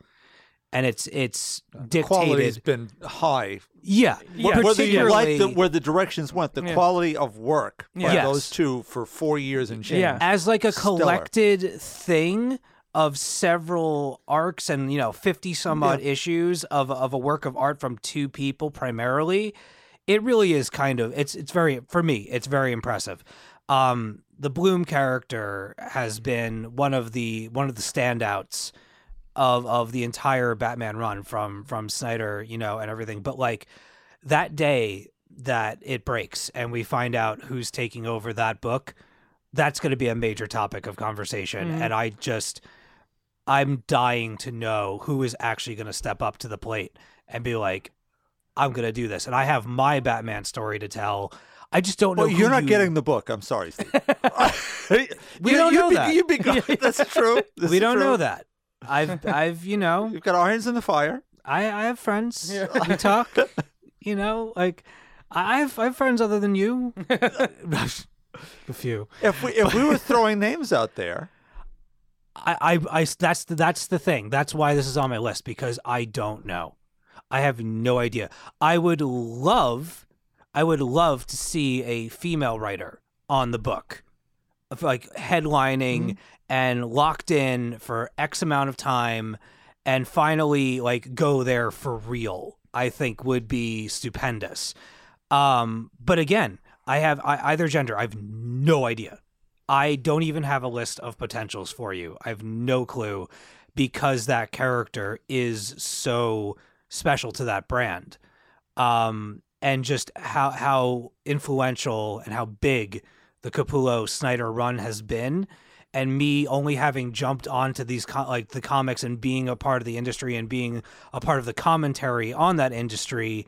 and it's it's Quality's dictated been high. yeah, Yeah, Whether you like the, where the directions went, the Yeah. quality of work by Yes. those two for four years and change. Yeah. as like a Stellar. collected thing of several arcs and you know 50 some odd issues of of a work of art from two people primarily it really is kind of it's it's very for me it's very impressive Um, the Bloom character has been one of the one of the standouts of of the entire Batman run from from Snyder, you know, and everything. But like that day that it breaks and we find out who's taking over that book, that's going to be a major topic of conversation. Mhm. And I just, I'm dying to know who is actually going to step up to the plate and be like, I'm going to do this. And I have my Batman story to tell. I just don't know. Well, you're not you- getting the book. I'm sorry, Steve. We don't you'd know be, that. You'd be good. That's true. This we don't true. know that. I've, I've, you know, You've got irons in the fire. I, I have friends. We talk. You know, like I have, I have friends other than you. a few. If we if we were throwing names out there, I, I, I, that's the, that's the thing. That's why this is on my list because I don't know. I have no idea. I would love, I would love to see a female writer on the book, like headlining and locked in for X amount of time, and finally like go there for real. I think would be stupendous. Um, but again, I have I, either gender. I have no idea. I don't even have a list of potentials for you. I have no clue because that character is so special to that brand. Um, and just how how influential and how big the Capullo Snyder run has been and me only having jumped onto these like the comics and being a part of the industry and being a part of the commentary on that industry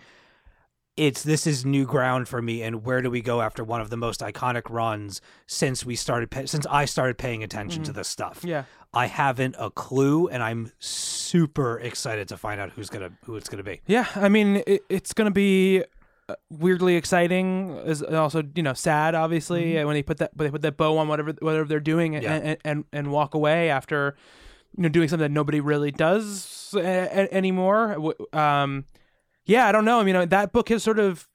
it's this is new ground for me and where do we go after one of the most iconic runs since we started since I started paying attention to mm-hmm. this stuff. Yeah. I haven't a clue and I'm super excited to find out who's going to who it's going to be. Yeah, I mean, it, it's going to be weirdly exciting, is also you know sad, obviously, uh, when they put that when they put that bow on whatever whatever they're doing, and, Yeah. and, and and walk away after you know doing something that nobody really does a, a- anymore. Um, yeah, I don't know. I mean, uh, that book has sort of.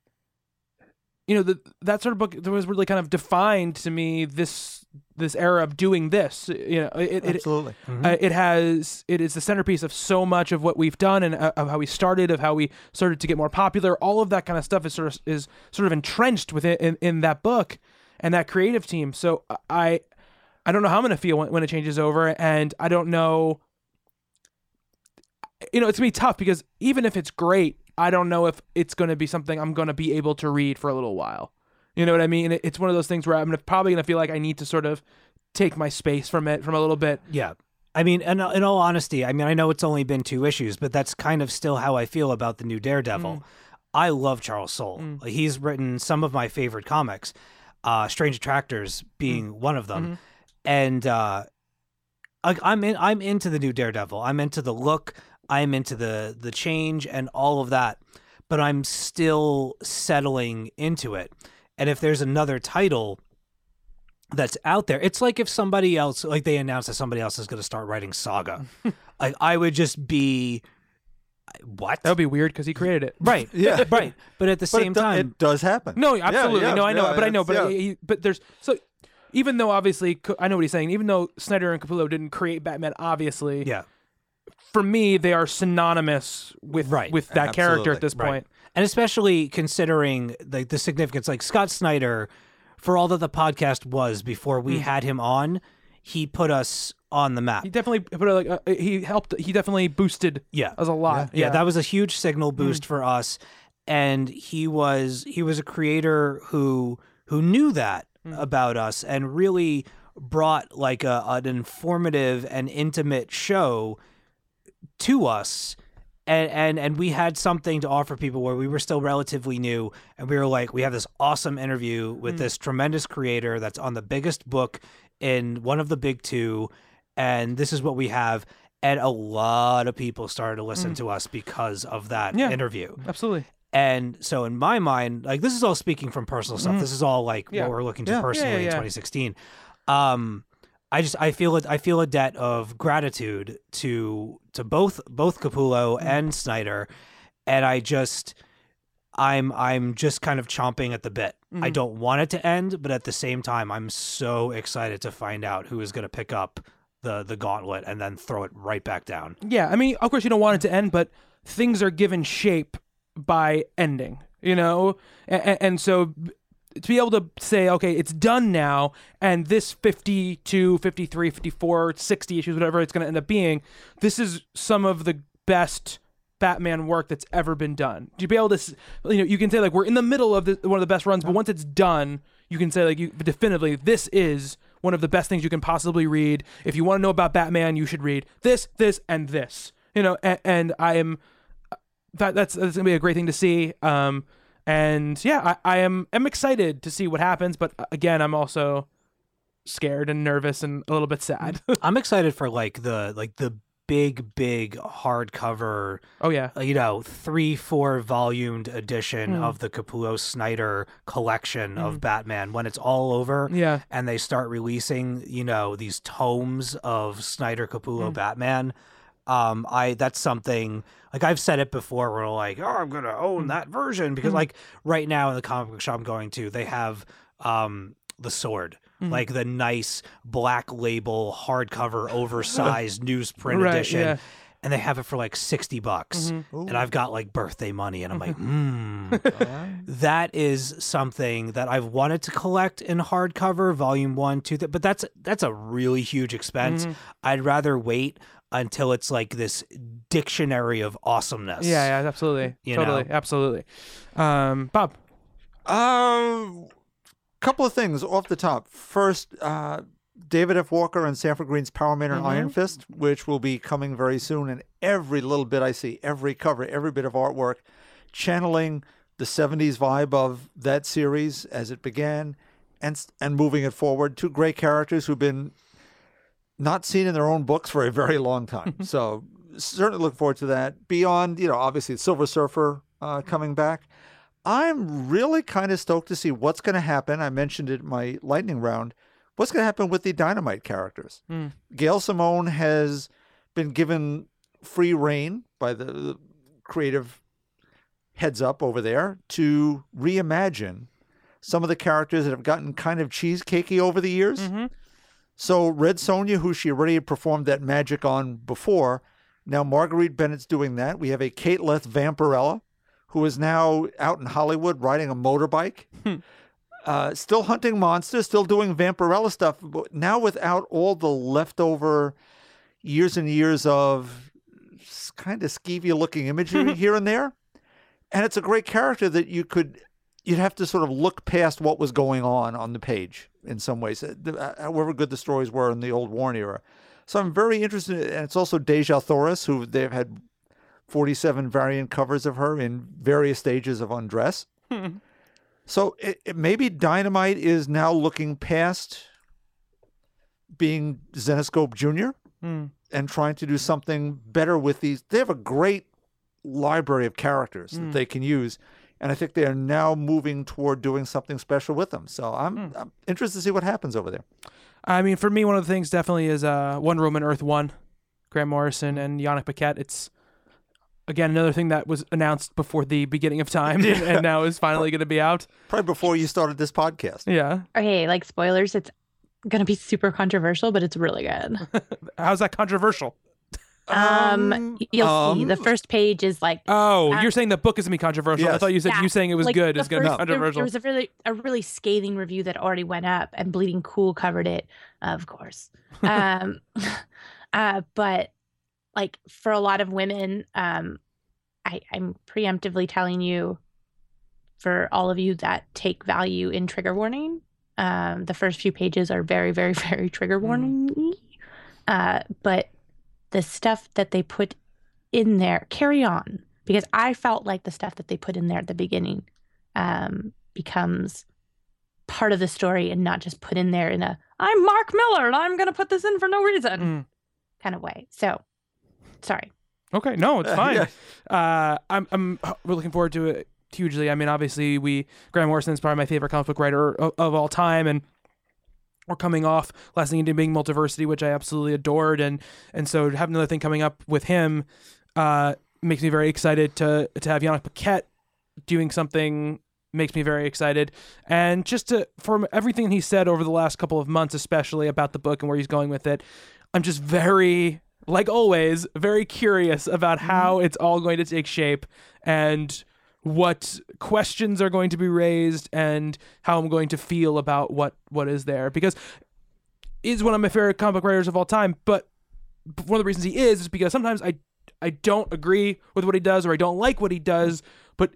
You know, the, that sort of book was really kind of defined to me this this era of doing this. You know, it, it, absolutely. uh, it has it is the centerpiece of so much of what we've done and uh, of how we started of how we started to get more popular all of that kind of stuff is sort of is sort of entrenched within in, in that book and that creative team so i i don't know how i'm going to feel when, when it changes over and i don't know you know it's going to be tough because even if it's great i don't know if it's going to be something i'm going to be able to read for a little while you know what i mean it's one of those things where i'm probably going to feel like i need to sort of take my space from it from a little bit Yeah. I mean, in, uh, in all honesty, I mean, I know it's only been two issues, but that's kind of still how I feel about the new Daredevil. Mm. I love Charles Soule. Mm. Like, He's written some of my favorite comics, uh, Strange Attractors being mm. one of them. Mm-hmm. And uh, I, I'm in. I'm into the new Daredevil. I'm into the look. I'm into the the change and all of that. But I'm still settling into it. And if there's another title that's out there. It's like if somebody else, like they announced that somebody else is going to start writing Saga. like I would just be, what? that would be weird because he created it right, Yeah. right. But at the But same it, do- time, it does happen. No, absolutely. yeah, no, I know, yeah, but I know, but yeah. he, but there's so even though obviously I know what he's saying. Even though Snyder and Capullo didn't create Batman, obviously, yeah, for me they are synonymous with Right. with that character at Absolutely. this right. point. And especially considering like the significance, like Scott Snyder, for all that the podcast was before we hmm. had him on, he put us on the map. He definitely put like uh, he helped. He definitely boosted Yeah. us a lot. yeah, that was a huge signal hmm. boost for us and he was he was a creator who who knew that hmm. about us and really brought like a, an informative and intimate show to us and, and and we had something to offer people where we were still relatively new and we were like we have this awesome interview with mm. this tremendous creator that's on the biggest book in one of the big two and this is what we have and a lot of people started to listen mm. to us because of that Yeah. interview absolutely. and so in my mind, like this is all speaking from personal stuff. Mm. This is all like Yeah. what we're looking to Yeah. personally in yeah. 2016. Um, I just I feel it. I feel a debt of gratitude to to both both Capullo mm. and Snyder, and I just I'm I'm just kind of chomping at the bit. I mm-hmm. don't want it to end, but at the same time, I'm so excited to find out who is going to pick up the the gauntlet and then throw it right back down. Yeah, I mean, of course you don't want it to end, but things are given shape by ending. You know, and, and so to be able to say, okay, it's done now, and this 52, 53, 54, 60 issues, whatever it's going to end up being, this is some of the best Batman work that's ever been done. To be able to, you know, you can say like we're in the middle of one of the best runs, but once it's done, you can say like you definitively this is one of the best things you can possibly read. If you want to know about Batman, you should read this, this, and this. You know, and, and I am that that's that's gonna be a great thing to see. Um, and yeah, I, I am am excited to see what happens, but again, I'm also scared and nervous and a little bit sad. I'm excited for like the like the big big hardcover oh yeah, uh, you know, three, four volumed edition Hmm. of the Capullo Snyder collection of Batman when it's all over yeah, and they start releasing, you know, these tomes of Snyder Capullo Hmm. Batman. Um, I that's something like I've said it before where like, oh, I'm gonna own Hmm. that version because like right now in the comic book shop I'm going to, they have um the sword. Hmm. Like the nice black label hardcover oversized newsprint Right, edition yeah. and they have it for like 60 bucks Mm-hmm. and i've got like birthday money and i'm like hmm that is something that i've wanted to collect in hardcover volume one two th- but that's that's a really huge expense Mm-hmm. i'd rather wait until it's like this dictionary of awesomeness yeah, yeah, absolutely, You totally, know? absolutely. Um, Bob, Um, couple of things off the top. First, uh, David F. Walker and Sanford Greene's Power Man and Iron Fist, which will be coming very soon. And every little bit I see, every cover, every bit of artwork, channeling the '70s vibe of that series as it began, and and moving it forward. Two great characters who've been not seen in their own books for a very long time. so certainly look forward to that. Beyond, you know, obviously Silver Surfer uh, coming back. I'm really kind of stoked to see what's going to happen. I mentioned it in my lightning round. What's going to happen with the Dynamite characters? Gail Simone has been given free reign by the, the creative heads up over there to reimagine some of the characters that have gotten kind of cheesecakey over the years. So Red Sonja, who she already had performed that magic on before, now Marguerite Bennett's doing that. We have a Kate Leth Vampirella, who is now out in Hollywood riding a motorbike, uh, still hunting monsters, still doing Vampirella stuff, but now without all the leftover years and years of kind of skeevy looking imagery here and there. And it's a great character that you could you'd have to sort of look past what was going on on the page in some ways, uh, uh, however good the stories were in the old Warren era. So I'm very interested, and it's also Dejah Thoris, who they've had 47 variant covers of her in various stages of undress. so it, it, maybe Dynamite is now looking past being Zenescope Jr. and trying to do something better with these. They have a great library of characters that they can use. And I think they are now moving toward doing something special with them. So I'm, I'm interested to see what happens over there. I mean, for me, one of the things definitely is uh, Wonder Woman Earth One, Grant Morrison and Yannick Paquette. It's again another thing that was announced before the beginning of time, and now is finally going to be out. Probably before you started this podcast. Yeah, Okay, like spoilers, it's gonna be super controversial, but it's really good. how's that controversial? Um, Um, you'll see. The um, first page is like Oh, Uh, you're saying the book is gonna be controversial. I thought you said Yeah, you saying it was like, good the is gonna be first- there- controversial. There was a really a really scathing review that already went up, and Bleeding Cool covered it, of course. Um, uh, but like for a lot of women, um, I, I'm preemptively telling you, for all of you that take value in trigger warning, um, the first few pages are very, very, very trigger warning. Uh, but the stuff that they put in there, carry on because I felt like the stuff that they put in there at the beginning um, becomes part of the story and not just put in there in a I'm Mark Millar and I'm going to put this in for no reason Mm. kind of way. So, sorry. Okay, no, it's Uh, fine. yeah. uh, I'm I'm we're looking forward to it hugely. I mean, obviously, we Grant Morrison is probably my favorite comic book writer of, of all time, and we're coming off last thing into being Multiversity, which I absolutely adored, and and so to have another thing coming up with him uh, makes me very excited to to have Yannick Paquette doing something makes me very excited. And just to from everything he said over the last couple of months especially about the book and where he's going with it i'm just very like always very curious about how it's all going to take shape. And what questions are going to be raised and how I'm going to feel about what what is there because he's one of my favorite comic book writers of all time. But one of the reasons he is is because sometimes I I don't agree with what he does or I don't like what he does, but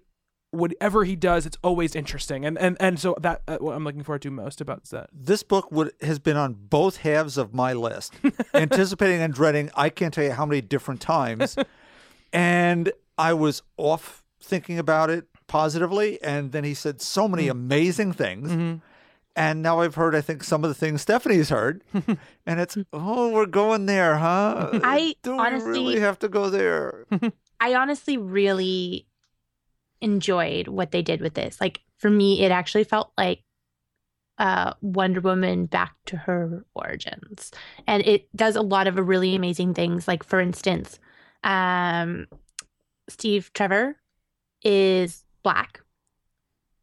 whatever he does, it's always interesting. And and and so that uh, what I'm looking forward to most about that. This book would has been on both halves of my list, anticipating and dreading. I can't tell you how many different times, and I was off thinking about it positively, and then he said so many amazing things. And now I've heard, I think, some of the things Stephanie's heard, and it's oh, we're going there, huh? I do we honestly- really have to go there? I honestly really enjoyed what they did with this. Like for me, it actually felt like uh, Wonder Woman back to her origins, and it does a lot of really amazing things. Like for instance, um, Steve Trevor is black,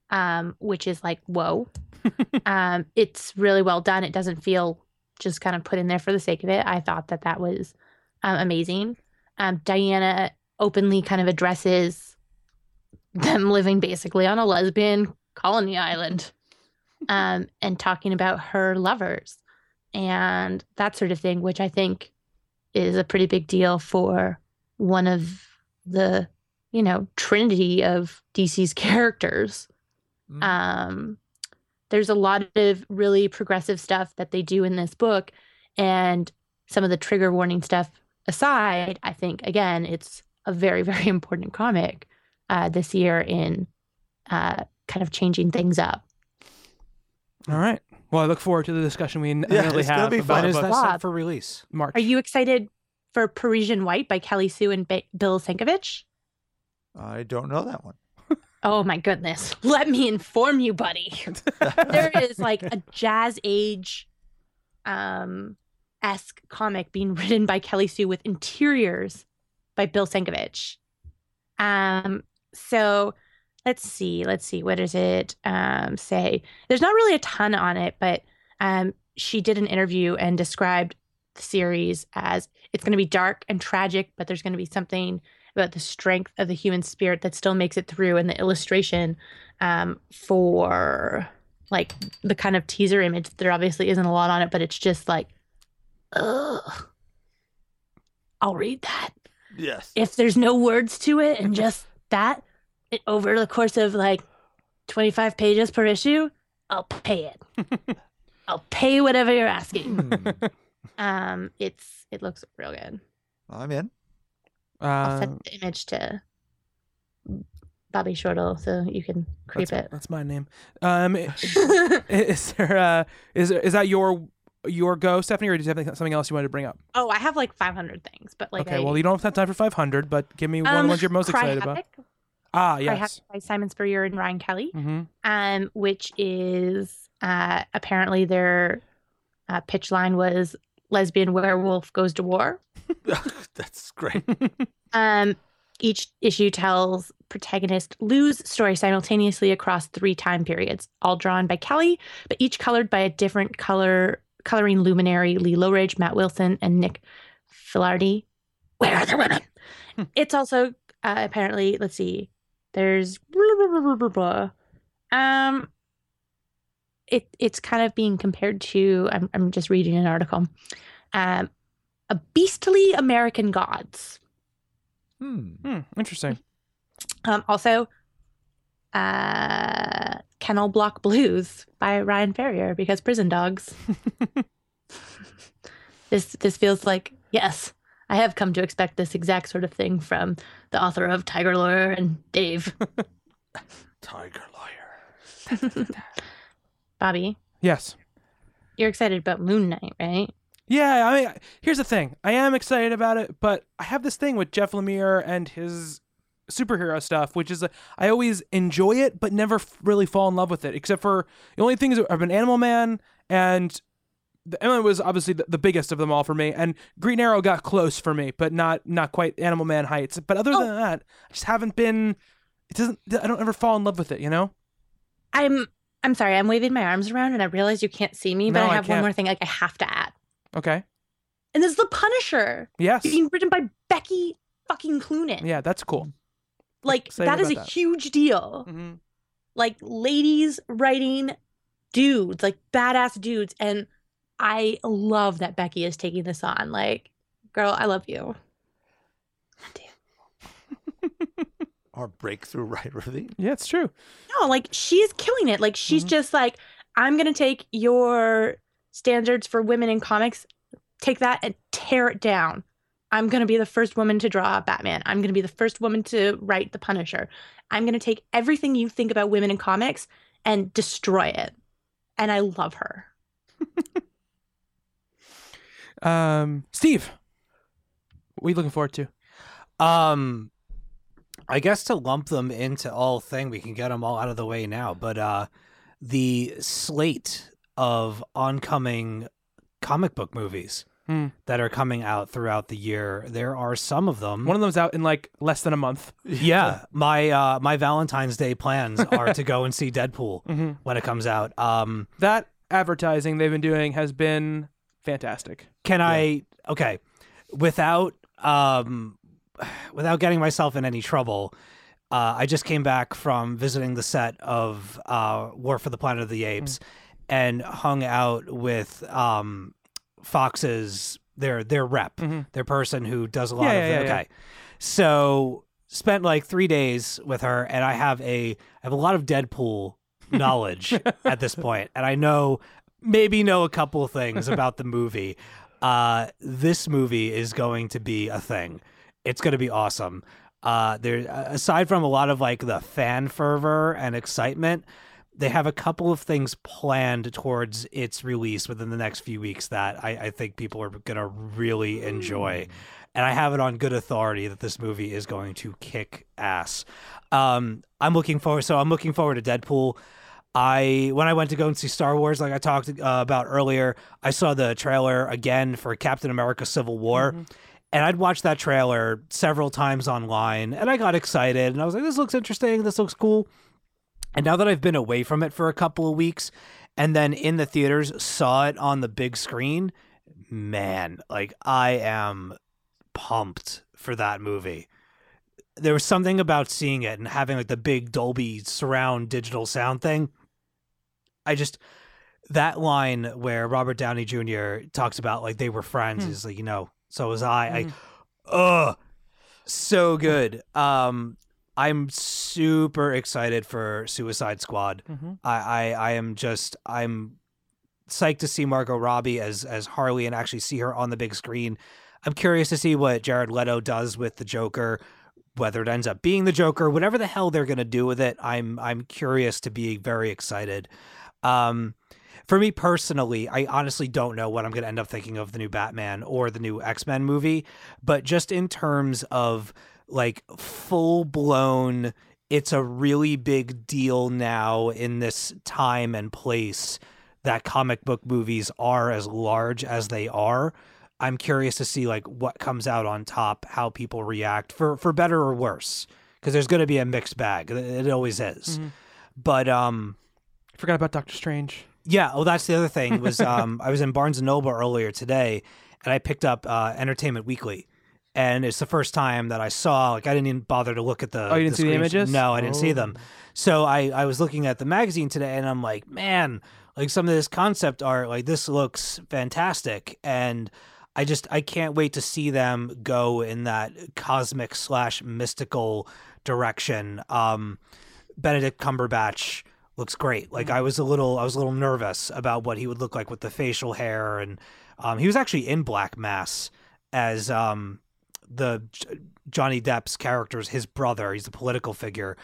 um, which is like whoa. um, it's really well done. It doesn't feel just kind of put in there for the sake of it. I thought that that was um, amazing. Um, Diana openly kind of addresses them living basically on a lesbian colony island um, and talking about her lovers and that sort of thing, which I think is a pretty big deal for one of the, you know, trinity of DC's characters. Mm. Um, there's a lot of really progressive stuff that they do in this book, and some of the trigger warning stuff aside, I think again it's a very very important comic uh, this year in uh, kind of changing things up. All right. Well, I look forward to the discussion we inevitably it's have be about fun. When is it, that set Bob. for release? March. Are you excited for Parisian White by Kelly Sue and ba- Bill Sienkiewicz? I don't know that one. Oh my goodness. Let me inform you, buddy. there is like a jazz age um esque comic being written by Kelly Sue with interiors by Bill Sienkiewicz. Um so let's see, let's see, what does it um say? There's not really a ton on it, but um she did an interview and described the series as it's going to be dark and tragic, but there's going to be something about the strength of the human spirit that still makes it through and the illustration um, for like the kind of teaser image there obviously isn't a lot on it but it's just like ugh i'll read that Yes. if there's no words to it and just that it, over the course of like 25 pages per issue i'll pay it i'll pay whatever you're asking Hmm. um it's it looks real good I'm in. I'll Uh, send the image to bobby shortle so you can creep that's, it that's my name. Um, i- is there uh, is is that your your go, Stephanie, or did you have something else you wanted to bring up? Oh, I have like 500 things, but like okay, I, well, you don't have time for 500, but give me one of um, the ones you're most Cry excited about. Havoc, Ah, Cry yes. Havoc by Simon Spurrier and Ryan Kelly, Mm-hmm. um, which is uh, apparently their uh, pitch line was lesbian werewolf goes to war. That's great. Um, each issue tells protagonist Lou's story simultaneously across three time periods, all drawn by Kelly, but each colored by a different color coloring luminary Lee Loughridge, Matt Wilson, and Nick Filardi. Where are the women? it's also uh, apparently, let's see, there's blah, blah, blah, blah, blah, blah. um it it's kind of being compared to I'm I'm just reading an article. Um a beastly American gods. Hmm. Hmm, interesting. Um, also, uh, Kennel Block Blues by Ryan Ferrier because prison dogs. this this feels like yes, I have come to expect this exact sort of thing from the author of Tiger Lawyer and Dave. Tiger lawyer. Bobby, Yes. you're excited about Moon Knight, right? Yeah, I mean, here's the thing. I am excited about it, but I have this thing with Jeff Lemire and his superhero stuff, which is uh, I always enjoy it, but never f- really fall in love with it. Except for the only things have been Animal Man and the Animal was obviously the, the biggest of them all for me, and Green Arrow got close for me, but not not quite Animal Man heights. But other Oh. than that, I just haven't been. It doesn't. I don't ever fall in love with it. You know. I'm I'm sorry, I'm waving my arms around and I realize you can't see me, but No, I I have one more thing like I have to add. Okay. And this is The Punisher Yes. being written by Becky fucking Cloonan. Yeah, that's cool. Like Excited that is a that. huge deal. Mm-hmm. Like ladies writing dudes, like badass dudes, and I love that Becky is taking this on. Like, girl, I love you. Our breakthrough writer of the Yeah, it's true. No, like she's killing it. Like she's Mhm. just like, I'm gonna take your standards for women in comics, take that and tear it down. I'm gonna be the first woman to draw Batman. I'm gonna be the first woman to write the Punisher. I'm gonna take everything you think about women in comics and destroy it. And I love her. Um, Steve, what are you looking forward to? Um, I guess to lump them into all thing, we can get them all out of the way now. But uh, the slate of oncoming comic book movies Hmm. that are coming out throughout the year, there are some of them. One of them's out in like less than a month. yeah, my uh, my Valentine's Day plans are to go and see Deadpool Mm-hmm. when it comes out. Um, That advertising they've been doing has been fantastic. Can I okay, without um without getting myself in any trouble, uh I just came back from visiting the set of uh War for the Planet of the Apes and hung out with um Fox's their their rep, Mhm. their person who does a lot Yeah, of yeah, yeah, okay. So spent like 3 days with her and I have a I have a lot of Deadpool knowledge at this point and I know maybe know a couple of things about the movie. Uh, this movie is going to be a thing. It's going to be awesome. Uh, there, aside from a lot of like the fan fervor and excitement, they have a couple of things planned towards its release within the next few weeks that I, I think people are going to really enjoy. And I have it on good authority that this movie is going to kick ass. Um, I'm looking forward. So I'm looking forward to Deadpool. I when I went to go and see Star Wars, like I talked uh, about earlier, I saw the trailer again for Captain America: Civil War, and I'd watched that trailer several times online, and I got excited, and I was like, "This looks interesting. This looks cool." And now that I've been away from it for a couple of weeks, and then in the theaters saw it on the big screen, man, like I am pumped for that movie there was something about seeing it and having like the big Dolby surround digital sound thing. I just that line where Robert Downey Jr. talks about like they were friends Hmm. is like, you know, so was I. I ugh so good. Um I'm super excited for Suicide Squad. Mm-hmm. I, I I am just I'm psyched to see Margot Robbie as as Harley and actually see her on the big screen. I'm curious to see what Jared Leto does with the Joker, whether it ends up being the Joker, whatever the hell they're gonna do with it. I'm I'm curious to be very excited. Um, for me personally, I honestly don't know what I'm gonna end up thinking of the new Batman or the new X Men movie, but just in terms of like full blown, it's a really big deal now in this time and place that comic book movies are as large as they are. I'm curious to see like what comes out on top, how people react for for better or worse, because there's going to be a mixed bag. It always is. Mhm. But um, Forgot about Doctor Strange. Yeah. Oh, that's the other thing was um, I was in Barnes and Noble earlier today, and I picked up uh, Entertainment Weekly, and it's the first time that I saw like I didn't even bother to look at the. Oh, you didn't see the images? No, I didn't see them. So I I was looking at the magazine today, and I'm like, man, like some of this concept art, like this looks fantastic, and I just I can't wait to see them go in that cosmic slash mystical direction. Um, Benedict Cumberbatch looks great. Like I was a little I was a little nervous about what he would look like with the facial hair, and um, he was actually in Black Mass as um, the J- Johnny Depp's character's his brother. He's a political figure.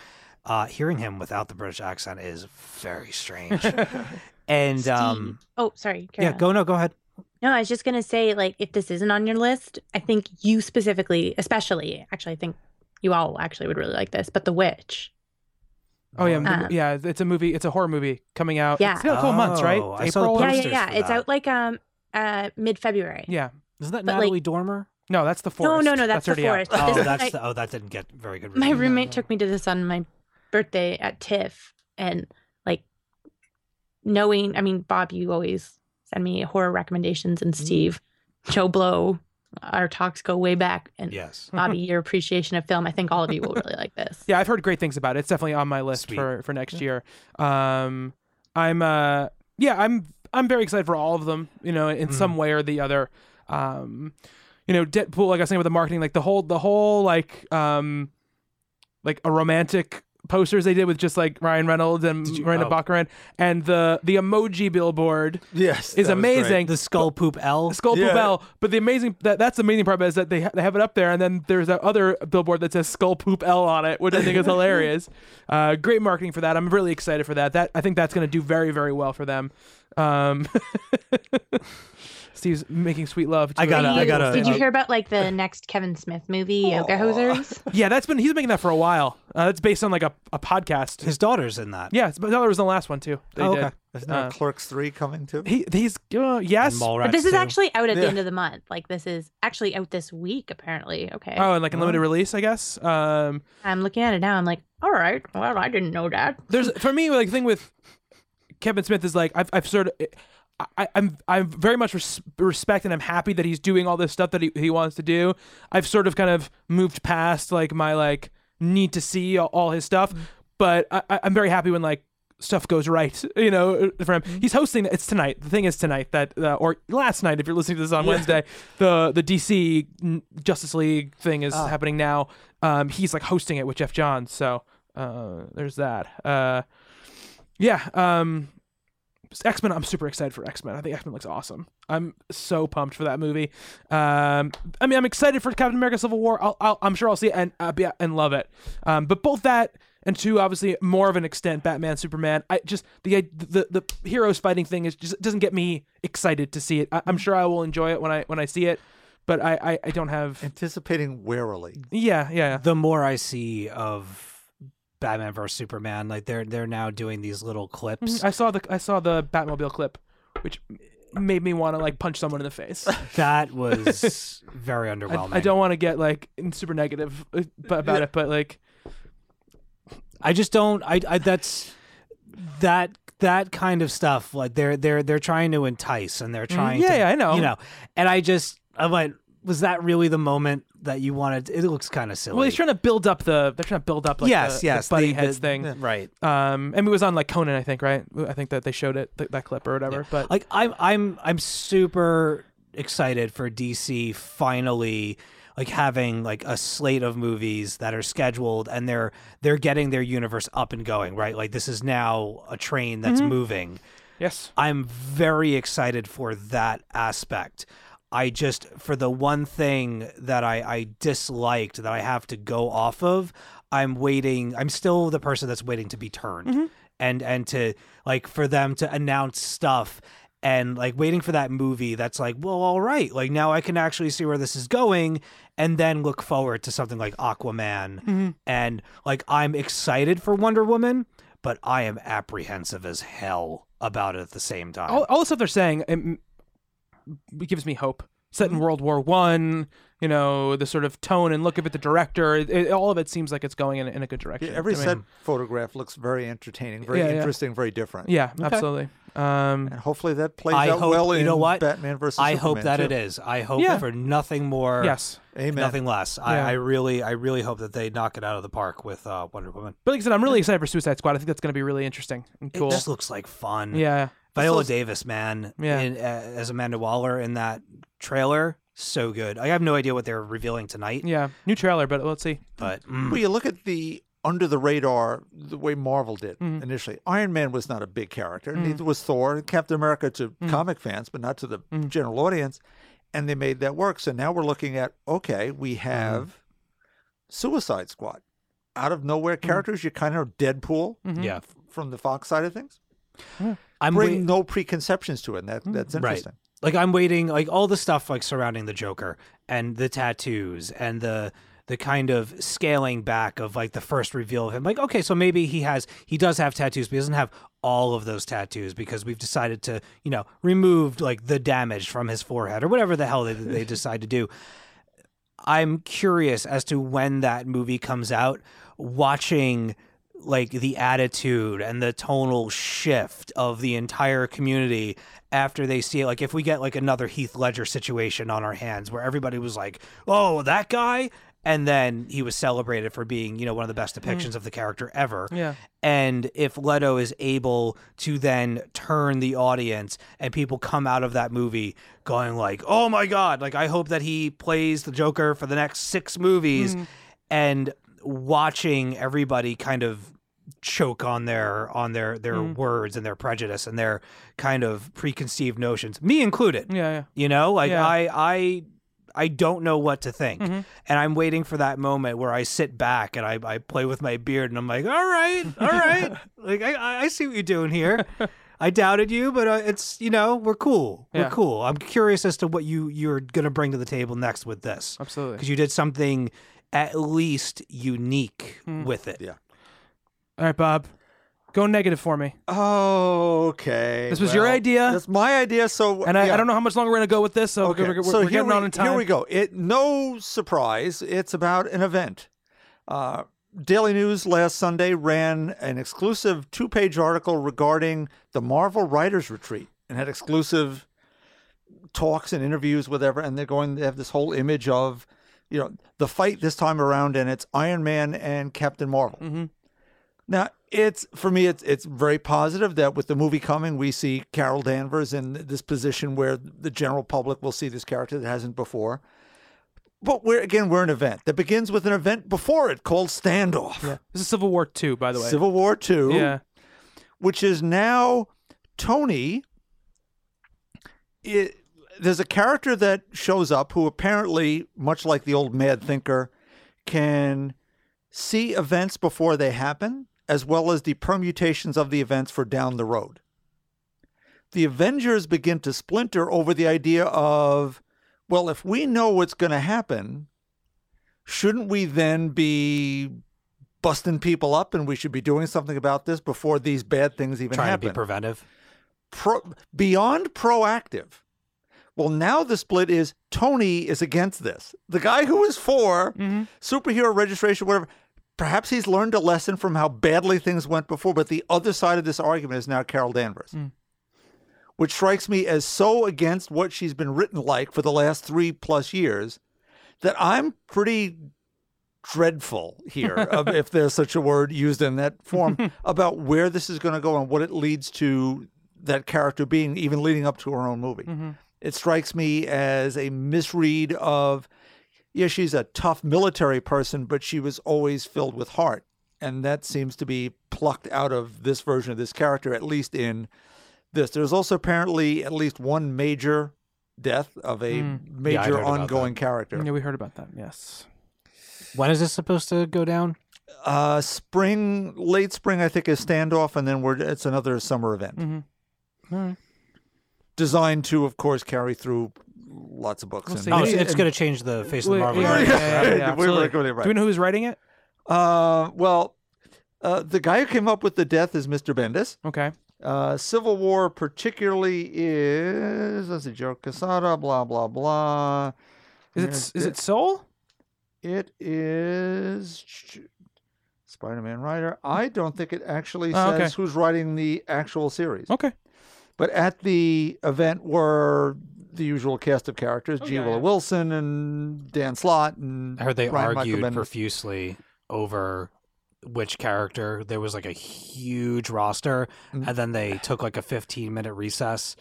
Uh, hearing him without the British accent is very strange. and um, oh, sorry. carry yeah, on. go no, go ahead. No, I was just gonna say, like, if this isn't on your list, I think you specifically, especially, actually, I think you all actually would really like this. But The Witch, Oh yeah, Um, yeah. It's a movie. It's a horror movie coming out. Yeah. it's still a couple months, right? Oh, I saw the April. yeah, yeah, yeah, it's out like um uh mid February. Yeah. Isn't that But, like- Natalie Dormer? No, that's the No, forest. no, no, that's, the already out. forest. Oh, this that's my, the, oh, that didn't get very good. my reviews. roommate took me to this on my birthday at TIFF, and like knowing, I mean, Bob, you always send me horror recommendations, and Steve, Joe Blow our talks go way back. And Yes. Bobby, your appreciation of film, I think all of you will really like this. Yeah, I've heard great things about it. It's definitely on my list Sweet. for for next year. Um, I'm uh, yeah, I'm I'm very excited for all of them. You know, in some way or the other. Um, you know, Deadpool. Like I was saying with the marketing, like the whole the whole like um, like a romantic posters they did with just like Ryan Reynolds and Did you- Miranda oh. Baccarin and the the emoji billboard Yes, is that was great. amazing. The skull poop L. Skull Yeah. Poop L. But the amazing that that's the amazing part about it is that they ha- they have it up there, and then there's that other billboard that says Skull Poop L on it, which I think is hilarious. Uh, great marketing for that. I'm really excited for that. That I think that's going to do very very well for them. Um, Steve's making sweet love. To I gotta- a- Did I gotta- Did you uh, hear about like the next Kevin Smith movie, Yoga Hosers? Yeah, that's been he's been making that for a while. Uh, that's based on like a, a podcast. His daughter's in that. yeah, it's, but that was in the last one too. They Oh, did. okay. Isn't there Uh, Clerks three coming too? He he's uh, yes. Mallrats But this is too. actually out at the end of the month. Like this is actually out this week, apparently. Okay. Oh, and like a limited release, I guess. Um, I'm looking at it now. I'm like, all right. Well, I didn't know that. there's for me like thing with Kevin Smith is like I've I've sort of I, I'm I'm very much res- respect and I'm happy that he's doing all this stuff that he, he wants to do. I've sort of kind of moved past like my like need to see all, all his stuff, but I, I'm very happy when like stuff goes right. You know, for him, he's hosting. It's tonight. The thing is tonight that uh, or last night if you're listening to this on Wednesday, the the DC Justice League thing is happening now. Um, he's like hosting it with Geoff Johns. So uh, there's that. Uh, yeah. Um, X Men. I'm super excited for X Men. I think X Men looks awesome. I'm so pumped for that movie. Um, I mean, I'm excited for Captain America: Civil War. I'll, I'll, I'm sure I'll see it and uh, be, and love it. Um, but both that and two, obviously, more of an extent, Batman, Superman. I just the the the heroes fighting thing is just doesn't get me excited to see it. I, I'm sure I will enjoy it when I when I see it, but I I, I don't have. Anticipating warily. Yeah, yeah. the more I see of Batman versus Superman, like they're they're now doing these little clips. I saw the I saw the Batmobile clip, which made me want to like punch someone in the face. That was very underwhelming. I don't want to get like super negative uh, about it, but like I just don't. I, I that's that that kind of stuff. Like they're they're they're trying to entice and they're trying. Mm, yeah, to, yeah, I know. You know, and I just I'm like, was that really the moment that you wanted? It looks kind of silly. well, he's trying to build up the they're trying to build up like yes, the, yes, the buddy the- heads the- thing. right? Um, and it was on like Conan, I think, right? I think that they showed it th- that clip or whatever. But like I'm I'm I'm super excited for DC finally like having like a slate of movies that are scheduled and they're they're getting their universe up and going, right? Like this is now a train that's Mm-hmm. moving. yes, I'm very excited for that aspect. I just for the one thing that I, I disliked that I have to go off of, I'm waiting. I'm still the person that's waiting to be turned, mm-hmm. and and to like for them to announce stuff and like waiting for that movie. That's like, well, all right, like now I can actually see where this is going, and then look forward to something like Aquaman, mm-hmm. and like I'm excited for Wonder Woman, but I am apprehensive as hell about it at the same time. all, all the stuff they're saying it, m- it gives me hope. Set Mm-hmm. in World War One, you know, the sort of tone and look of it, the director, it, it- all of it seems like it's going in, in a good direction. Yeah, every I mean, set photograph looks very entertaining, very Yeah, yeah. interesting, very different. Yeah, absolutely. Um, And hopefully that plays I out hope well you in know what Batman versus I hope that too. it is. I hope Yeah. for nothing more. yes. Amen. Nothing less. I, Yeah. I really, I really hope that they knock it out of the park with uh, Wonder Woman. But like I said, I'm really excited for Suicide Squad. I think that's going to be really interesting and cool. It just looks like fun. yeah. Viola also- Davis, man, Yeah. in, uh, as Amanda Waller in that trailer, so good. I have no idea what they're revealing tonight, Yeah. New trailer, but let's see. but mm, Well, you look at the under the radar the way Marvel did Mm-hmm. initially. Iron Man was not a big character. Neither was Thor. Captain America to Mm-hmm. comic fans, but not to the general audience. And they made that work. So now we're looking at okay, we have Suicide Squad. Out of nowhere characters, you kind of Deadpool Mm-hmm. yeah, f- from the Fox side of things. I'm Bring wait- no preconceptions to it. And that, hmm. that's Right. interesting. like I'm waiting, like all the stuff like surrounding the Joker and the tattoos and the the kind of scaling back of like the first reveal of him. Like, okay, so maybe he has he does have tattoos, but he doesn't have all of those tattoos because we've decided to, you know, remove like the damage from his forehead or whatever the hell they, they decide to do. I'm curious as to when that movie comes out, watching like the attitude and the tonal shift of the entire community after they see it. Like if we get like another Heath Ledger situation on our hands where everybody was like, "Oh, that guy," and then he was celebrated for being, you know, one of the best depictions mm. of the character ever. Yeah. And if Leto is able to then turn the audience and people come out of that movie going like, "Oh my god, like I hope that he plays the Joker for the next 6 movies." Mm. And watching everybody kind of choke on their on their their words and their prejudice and their kind of preconceived notions, me included. Yeah, yeah. You know, like Yeah. I I I don't know what to think. Mm-hmm. And I'm waiting for that moment where I sit back and I, I play with my beard and I'm like, all right, all right. like I, I I see what you're doing here. I doubted you, but uh, it's you know we're cool. Yeah. We're cool. I'm curious as to what you you're gonna bring to the table next with this Absolutely. because you did something at least unique Hmm. with it. Yeah. All right, Bob. Go negative for me. Oh, Okay. This was your idea? That's my idea. So And I, yeah. I don't know how much longer we're gonna go with this, so Okay, we're, we're, so we're here getting we, on in time. Here we go. It no surprise. It's about an event. Uh, Daily News last Sunday ran an exclusive two-page article regarding the Marvel Writers Retreat and had exclusive talks and interviews with ever. And they're going. They have this whole image of, you know, the fight this time around, and it's Iron Man and Captain Marvel. Mhm. Now, it's for me, it's it's very positive that with the movie coming, we see Carol Danvers in this position where the general public will see this character that hasn't before. But we're again, we're an event that begins with an event before it called Standoff, Yeah. This is Civil War Two, by the way. Civil War Two, Yeah. which is now Tony. It, there's a character that shows up who apparently, much like the old Mad Thinker, can see events before they happen, as well as the permutations of the events for down the road. The Avengers begin to splinter over the idea of, well, if we know what's going to happen, shouldn't we then be busting people up and we should be doing something about this before these bad things even Trying happen? to be preventive. pro, beyond proactive. Well, now the split is Tony is against this. The guy who is for mm-hmm. superhero registration, whatever, perhaps he's learned a lesson from how badly things went before. But the other side of this argument is now Carol Danvers, mm. which strikes me as so against what she's been written like for the last three plus years that I'm pretty dreadful here, if there's such a word used in that form, about where this is going to go and what it leads to that character being, even leading up to her own movie. Mm-hmm. It strikes me as a misread of, yeah, she's a tough military person, but she was always filled with heart. And that seems to be plucked out of this version of this character, at least in this. There's also apparently at least one major death of a Yeah, I major heard about ongoing character. Yeah, we heard about that. Yes. When is this supposed to go down? Uh, spring, late spring, I think is standoff, and then we're it's another summer event Mm-hmm. All right. Designed to, of course, carry through lots of books. We'll and- Oh, Maybe- it's, it's going to change the face of the Marvel yeah, universe. yeah, yeah, yeah, We were absolutely. going right. Do we know who's writing it? Uh, well, uh, the guy who came up with the death is Mr. Bendis. Okay. Uh, Civil War particularly is let's see, Joe Quesada, blah blah blah. Is it Here's is it Soule? It is Spider-Man writer. I don't think it actually Oh, says okay. who's writing the actual series. Okay. But at the event were the usual cast of characters: G. yeah, Willow yeah. Wilson and Dan Slott and I heard they Brian Michael argued profusely over which character. There was like a huge roster, Mm. and then they took like a 15 minute recess,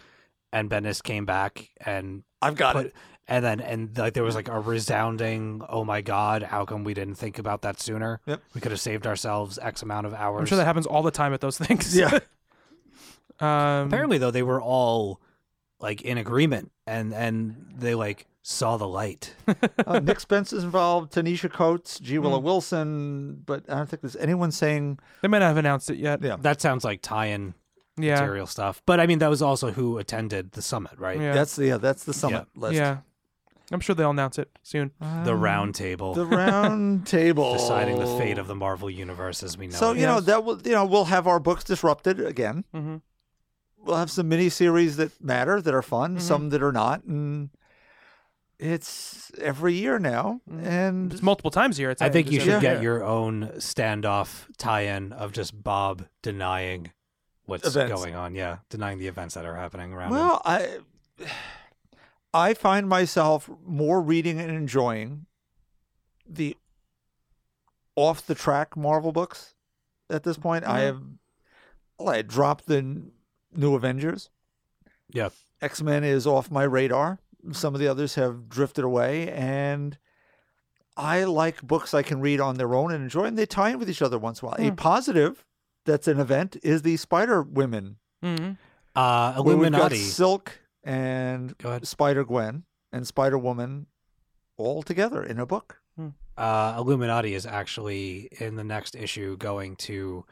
and Bendis came back and I've got put, it. and then and like there was like a resounding, "Oh my god, how come we didn't think about that sooner? Yep. We could have saved ourselves X amount of hours." I'm sure that happens all the time at those things. Yeah. um, Apparently, though, they were all like in agreement, and and they like saw the light. uh, Nick Spence is involved, Ta-Nehisi Coates, G. Willow Hmm. Wilson, but I don't think there's anyone saying. they might not have announced it yet. Yeah, that sounds like tie-in Yeah. material stuff. But I mean, that was also who attended the summit, right? Yeah. that's the yeah, that's the summit list. Yeah. I'm sure they'll announce it soon. The round table, The round table deciding the fate of the Marvel universe as we know So it. you know that will you know we'll have our books disrupted again. Mm-hmm. We'll have some mini series that matter that are fun, Mhm. some that are not, and It's every year now, and It's multiple times a year. It's I think you should every get your own standoff tie-in of just Bob denying what's Events. going on. Yeah, denying the events that are happening around him. Well, I I find myself more reading and enjoying the off the track Marvel books at this point. I have well, I dropped the n- new Avengers. Yeah. X Men is off my radar. Some of the others have drifted away, and I like books I can read on their own and enjoy, and they tie in with each other once in a while. A positive that's an event is the Spider Women Mhm. Uh, where we've got Illuminati. Silk and Spider Gwen and Spider Woman all together in a book. uh, Illuminati is actually in the next issue going to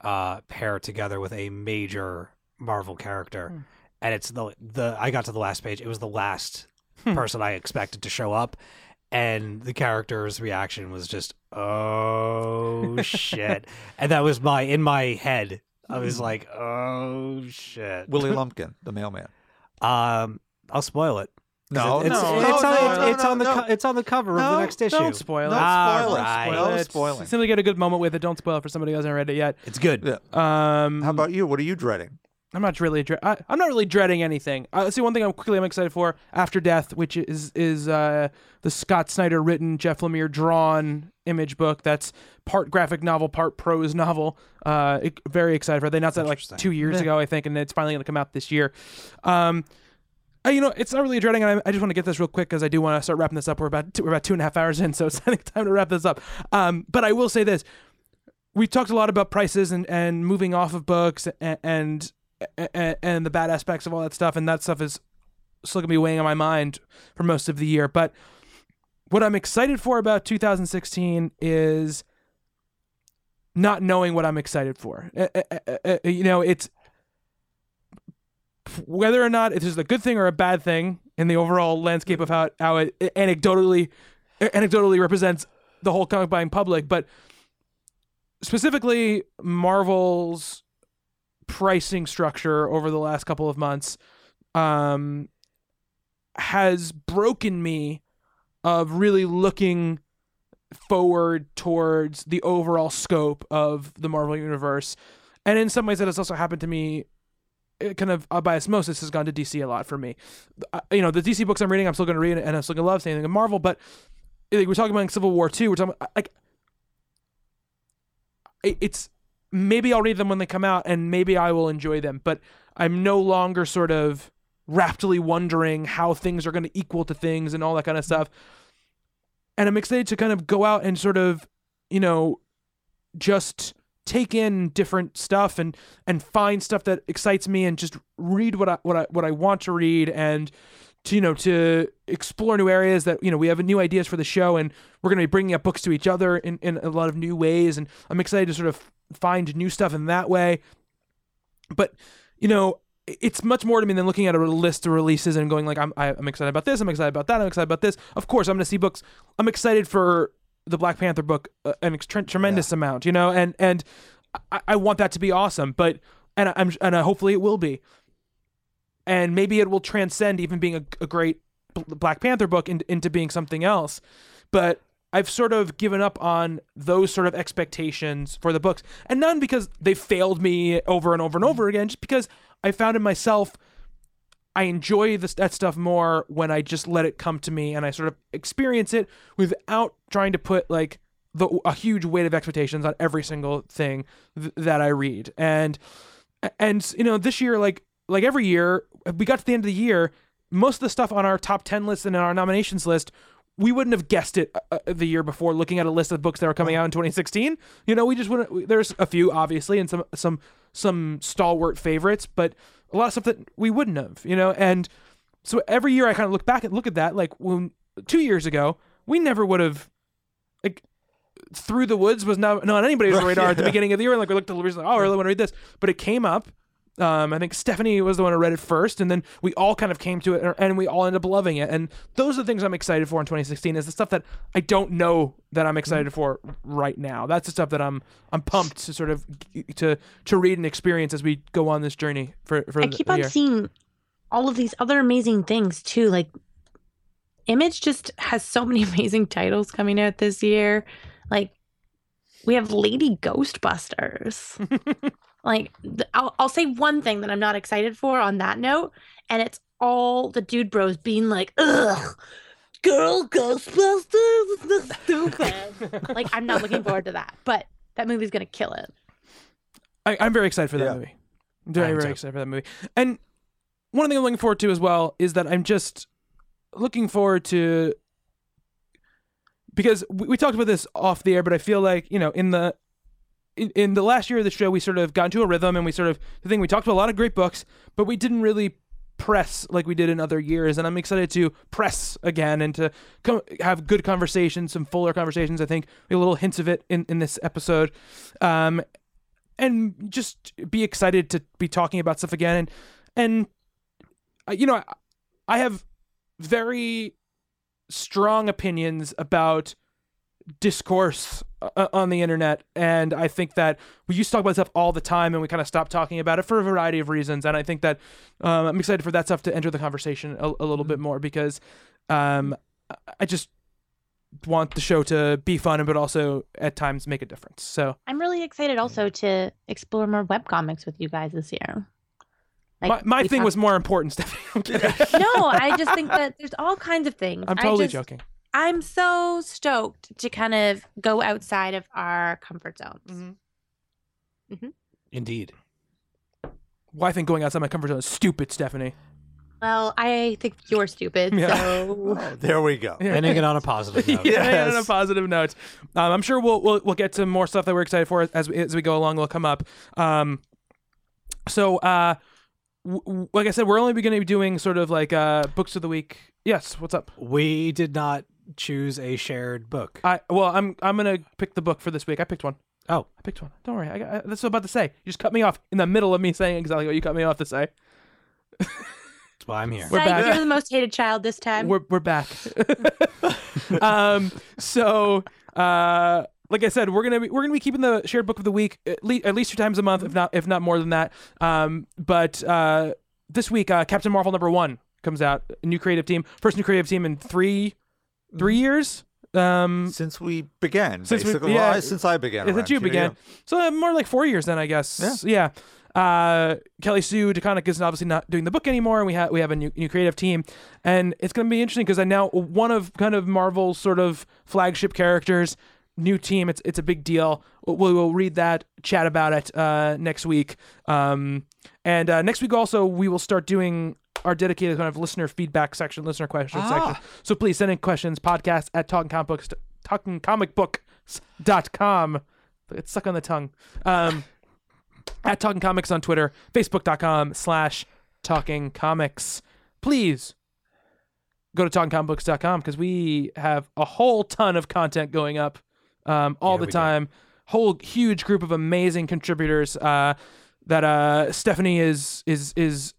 uh, pair together with a major Marvel character, Hmm. and it's the the I got to the last page. It was the last Hmm. person I expected to show up, and the character's reaction was just oh shit, and that was my in my head. I Hmm. was like, oh shit. Willie Lumpkin, the mailman. Um, I'll spoil it. 'Cause No, it- it's, no, it's, no, on, no, it's, no, it's on the no. co- it's on the cover of No, the next issue. Don't spoil No it. spoil it. Alright. No It's- spoiling. Simply get a good moment with it. Don't spoil it for somebody who hasn't read it yet. It's good. Yeah. Um, How about you? What are you dreading? I'm not really. Dre- I, I'm not really dreading anything. Uh, see, one thing I'm quickly I'm excited for After Death, which is is uh, the Scott Snyder written, Jeff Lemire drawn image book. That's part graphic novel, part prose novel. Uh, it- very excited for it. They announced that like two years ago, I think, and it's finally going to come out this year. Um, you know, it's not really dreading. I, I just want to get this real quick because I do want to start wrapping this up. We're about two, we're about two and a half hours in, so it's I time to wrap this up. Um, but I will say this: we've talked a lot about prices and, and moving off of books and, and and the bad aspects of all that stuff, and that stuff is still gonna be weighing on my mind for most of the year. But what I'm excited for about 2016 is not knowing what I'm excited for. You know, it's whether or not it is a good thing or a bad thing in the overall landscape of how how it anecdotally anecdotally represents the whole comic buying public, but specifically Marvel's pricing structure over the last couple of months um, has broken me of really looking forward towards the overall scope of the Marvel universe. And in some ways, that has also happened to me. It kind of uh, by osmosis has gone to DC a lot for me. Uh, you know, the DC books I'm reading, I'm still going to read, and I'm still going to love saying in Marvel. But like, we're talking about Civil War two. We're talking about, like it's maybe I'll read them when they come out and maybe I will enjoy them, but I'm no longer sort of raptly wondering how things are going to equal to things and all that kind of stuff. And I'm excited to kind of go out and sort of, you know, just take in different stuff and and find stuff that excites me and just read what I what I what I want to read and to you know to explore new areas that you know we have new ideas for the show and we're going to be bringing up books to each other in, in a lot of new ways and i'm excited to sort of find new stuff in that way. But you know it's much more to me than looking at a list of releases and going like i'm I- i'm excited about this i'm excited about that i'm excited about this. Of course i'm going to see books i'm excited for the black panther book uh, an ex- tremendous amount you know? And and I, I want that to be awesome but and i'm and uh, hopefully it will be. And maybe it will transcend even being a, a great Black Panther book in, into being something else. But I've sort of given up on those sort of expectations for the books, and none because they failed me over and over and over again, just because I found in myself I enjoy this that stuff more when I just let it come to me and I sort of experience it without trying to put like the a huge weight of expectations on every single thing th- that I read. And and you know this year like like every year we got to the end of the year most of the stuff on our top 10 list and in our nominations list we wouldn't have guessed it uh, uh, the year before looking at a list of books that were coming out in 2016 you know we just wouldn't we- there's a few obviously and some some some stalwart favorites but a lot of stuff that we wouldn't have you know and so every year i kind of look back and look at that like when two years ago we never would have like through the woods was not, not on anybody's radar at the beginning of the year. And like we looked at the list, like, oh, I really want to read this, but it came up. Um, I think Stephanie was the one who read it first, and then we all kind of came to it, and we all ended up loving it. And those are the things I'm excited for in 2016. Is the stuff that I don't know that I'm excited for right now. That's the stuff that I'm I'm pumped to sort of to to read and experience as we go on this journey for for I the keep on year. seeing all of these other amazing things too. Like Image just has so many amazing titles coming out this year. Like we have Lady Ghostbusters. like I'll, I'll say one thing that I'm not excited for on that note, and it's all the dude bros being like, "Ugh, girl Ghostbusters, is this stupid." like I'm not looking forward to that, but that movie's gonna kill it. I, I'm very excited for that Yeah. movie. I'm very, very too. excited for that movie. And one thing I'm looking forward to as well is that I'm just looking forward to because we, we talked about this off the air, but I feel like you know in the in, in the last year of the show we sort of got into a rhythm and we sort of the thing we talked about a lot of great books, but we didn't really press like we did in other years. And i'm excited to press again and to come have good conversations some fuller conversations i think we have little hints of it in, in this episode. Um and just be excited to be talking about stuff again. And and uh, you know I, I have very strong opinions about discourse uh, on the internet and i think that we used to talk about stuff all the time and we kind of stopped talking about it for a variety of reasons and i think that um, i'm excited for that stuff to enter the conversation a, a little bit more because um, I- i just want the show to be fun and but also at times make a difference so I'm really excited also to explore more webcomics with you guys this year. my, my thing talked- was more important Stephanie. I'm kidding. no, I just think that there's all kinds of things. i'm I totally just- joking I'm so stoked to kind of go outside of our comfort zones. Mm-hmm. Indeed. well i think going outside my comfort zone is stupid stephanie Well, I think you're stupid. Yeah. So Oh, there we go. Yeah. Ending it on a positive note. yeah, and on a positive note. Um, I'm sure we'll, we'll we'll get to more stuff that we're excited for as we, as we go along. Will come up. Um, so uh, w- w- like I said, we're only going to be doing sort of like uh books of the week. Yes, what's up? We did not choose a shared book. I well, I'm I'm gonna pick the book for this week. I picked one. Oh, I picked one. Don't worry. I, got, I, that's what I'm about to say. You just cut me off in the middle of me saying exactly what you cut me off to say. that's why I'm here. We're Psych, back. you're the most hated child this time. we're we're back. um, so uh, like I said, we're gonna be we're gonna be keeping the shared book of the week at least at least two times a month, if not if not more than that. Um, but uh, this week, uh, Captain Marvel number one comes out. New creative team, first new creative team in three three years. Um, Since we began, Since we- yeah, Well, I- since I began. since you began, so uh, more like four years then, I guess. Yeah. Uh, Kelly Sue DeConnick is obviously not doing the book anymore, and we have we have a new new creative team, and it's going to be interesting because I now one of kind of Marvel's sort of flagship characters, new team. It's it's a big deal. We'll, we'll read that, chat about it uh, next week, um, and uh, next week also we will start doing our dedicated kind of listener feedback section, listener question section. So please send in questions. Podcast at talking comic books, talkingcomicbooks.com. It's stuck on the tongue. Um, at Talking Comics on Twitter, Facebook.com slash Talking Comics. Please go to TalkingComicBooks.com because we have a whole ton of content going up um, all Yeah, the we do. time. Whole huge group of amazing contributors uh, that uh, Stephanie is is is.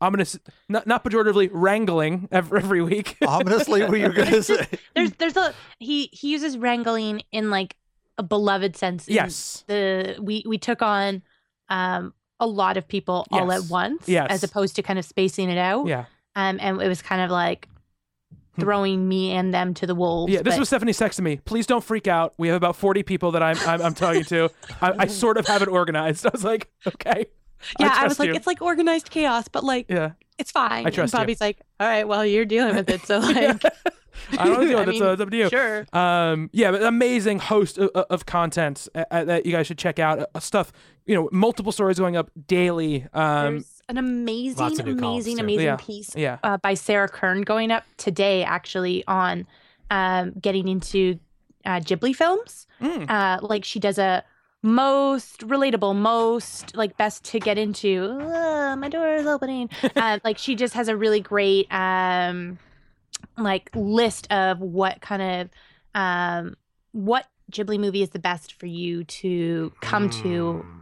I'm gonna not not pejoratively wrangling every, every week. Ominously, what you gonna say? there's there's a he he uses wrangling in like a beloved sense. yes. The we we took on um a lot of people all at once. Yes. As opposed to kind of spacing it out. Yeah. Um and it was kind of like throwing me and them to the wolves. Yeah, this but- was Stephanie texting me. Please don't freak out. We have about 40 people that I'm I'm, I'm talking to. I, I sort of have it organized. I was like, okay. Yeah, I, trust was like, you. it's like organized chaos, but like Yeah. it's fine. I trust and you. Bobby's like, all right, well, you're dealing with it, so like, I don't know. I That's mean, uh, it's up to you. sure. Um, yeah, but amazing host of, of content uh, uh, that you guys should check out. Uh, stuff, you know, multiple stories going up daily. Um, There's an amazing, lots of new columns, amazing, amazing Yeah. piece yeah. uh, by Sarah Kern going up today, actually, on um, getting into uh, Ghibli films. Mm. Uh, like she does a most relatable, most like best to get into. "Ah, my door is opening. uh, like she just has a really great um, like list of what kind of um, what Ghibli movie is the best for you to come to Hmm.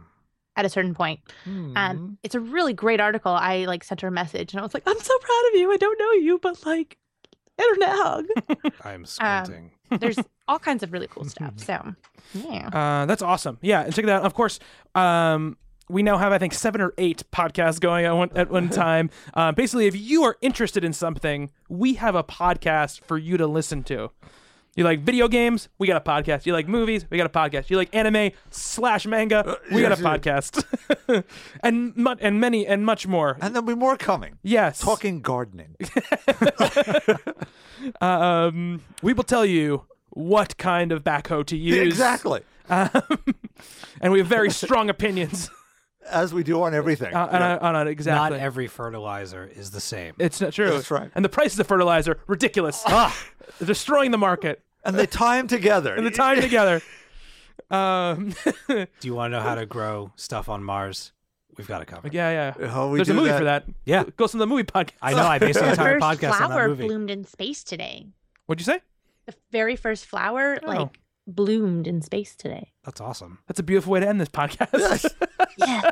at a certain point. Hmm. Um, it's a really great article. I like sent her a message and I was like, I'm so proud of you. I don't know you, but like, internet hug. I'm squinting. There's all kinds of really cool stuff. So, yeah. Uh, that's awesome. Yeah, and check it out. Of course, um, we now have, I think, seven or eight podcasts going at one, at one time. Uh, basically, if you are interested in something, we have a podcast for you to listen to. You like video games? We got a podcast. You like movies? We got a podcast. You like anime slash manga? We got a podcast, and mu- and many and much more. And there'll be more coming. Yes, Talking gardening. um, we will tell you what kind of backhoe to use. exactly. Um, and we have very strong opinions As we do on everything. uh, on, on, on. Exactly. Not every fertilizer is the same. it's not true. That's right. And the prices of fertilizer ridiculous. ah, destroying the market. And they tie them together. And they tie them together. Um, Do you want to know how to grow stuff on Mars? We've got it covered. yeah, yeah. How we There's a movie that. for that. Yeah. Go listen to the movie podcast. I know. I based the The entire first podcast on that flower bloomed in space today. What'd you say? The very first flower, Oh. like, bloomed in space today. That's awesome. That's a beautiful way to end this podcast. Yeah,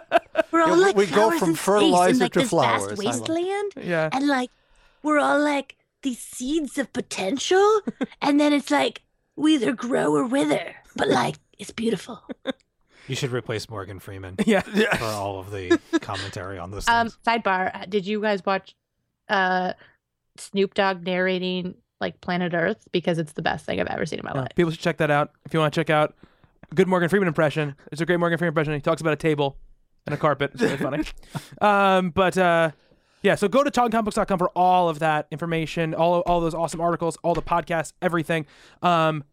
we're all Yeah, like we go flowers from in space fertilizer in, like, to this flowers. vast wasteland, yeah. and like we're all like these seeds of potential, and then it's like we either grow or wither, but like it's beautiful. You should replace Morgan Freeman Yeah. for all of the commentary on this. Um, sidebar: Did you guys watch uh Snoop Dogg narrating like Planet Earth? Because it's the best thing I've ever seen in my Yeah, life. People should check that out. If you want to check out good Morgan Freeman impression, it's a great Morgan Freeman impression. He talks about a table and a carpet. It's really funny. Um, but uh, yeah, so go to talkingcomics.com for all of that information, all all those awesome articles, all the podcasts, everything. Um,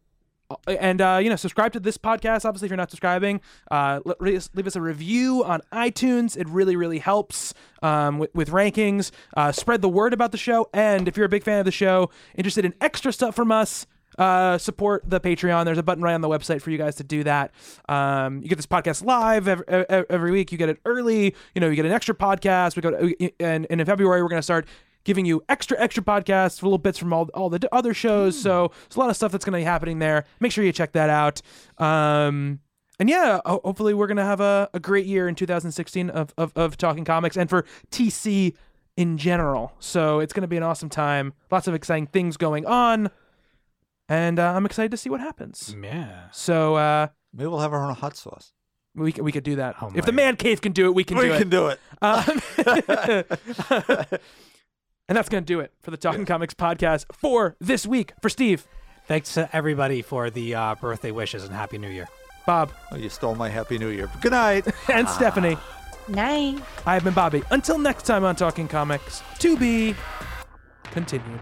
and uh, you know, subscribe to this podcast. Obviously, if you're not subscribing, uh, le- leave leave us a review on iTunes. It really, really helps um, with, with rankings. Uh, spread the word about the show. And if you're a big fan of the show, interested in extra stuff from us, uh, support the Patreon. There's a button right on the website for you guys to do that. Um, you get this podcast live every, every week. You get it early. You know, you get an extra podcast. We go to, and, and in February we're going to start giving you extra extra podcasts, little bits from all all the other shows. So there's a lot of stuff that's going to be happening there. Make sure you check that out. Um, and yeah, hopefully we're going to have a, a great year in 2016 of, of of talking comics and for TC in general. So it's going to be an awesome time. Lots of exciting things going on. And uh, I'm excited to see what happens. Yeah. So uh, Maybe we'll have our own hot sauce. we c- we could do that. Oh if the man cave can do it, we can we do it. We can it. do it. Um, and that's going to do it for the Talking Comics podcast for this week. For Steve, Thanks to everybody for the uh, birthday wishes and Happy New Year. Bob, Oh, you stole my Happy New Year. Good night. and Stephanie, Night. I have been Bobby. Until next time on Talking Comics, to be continued.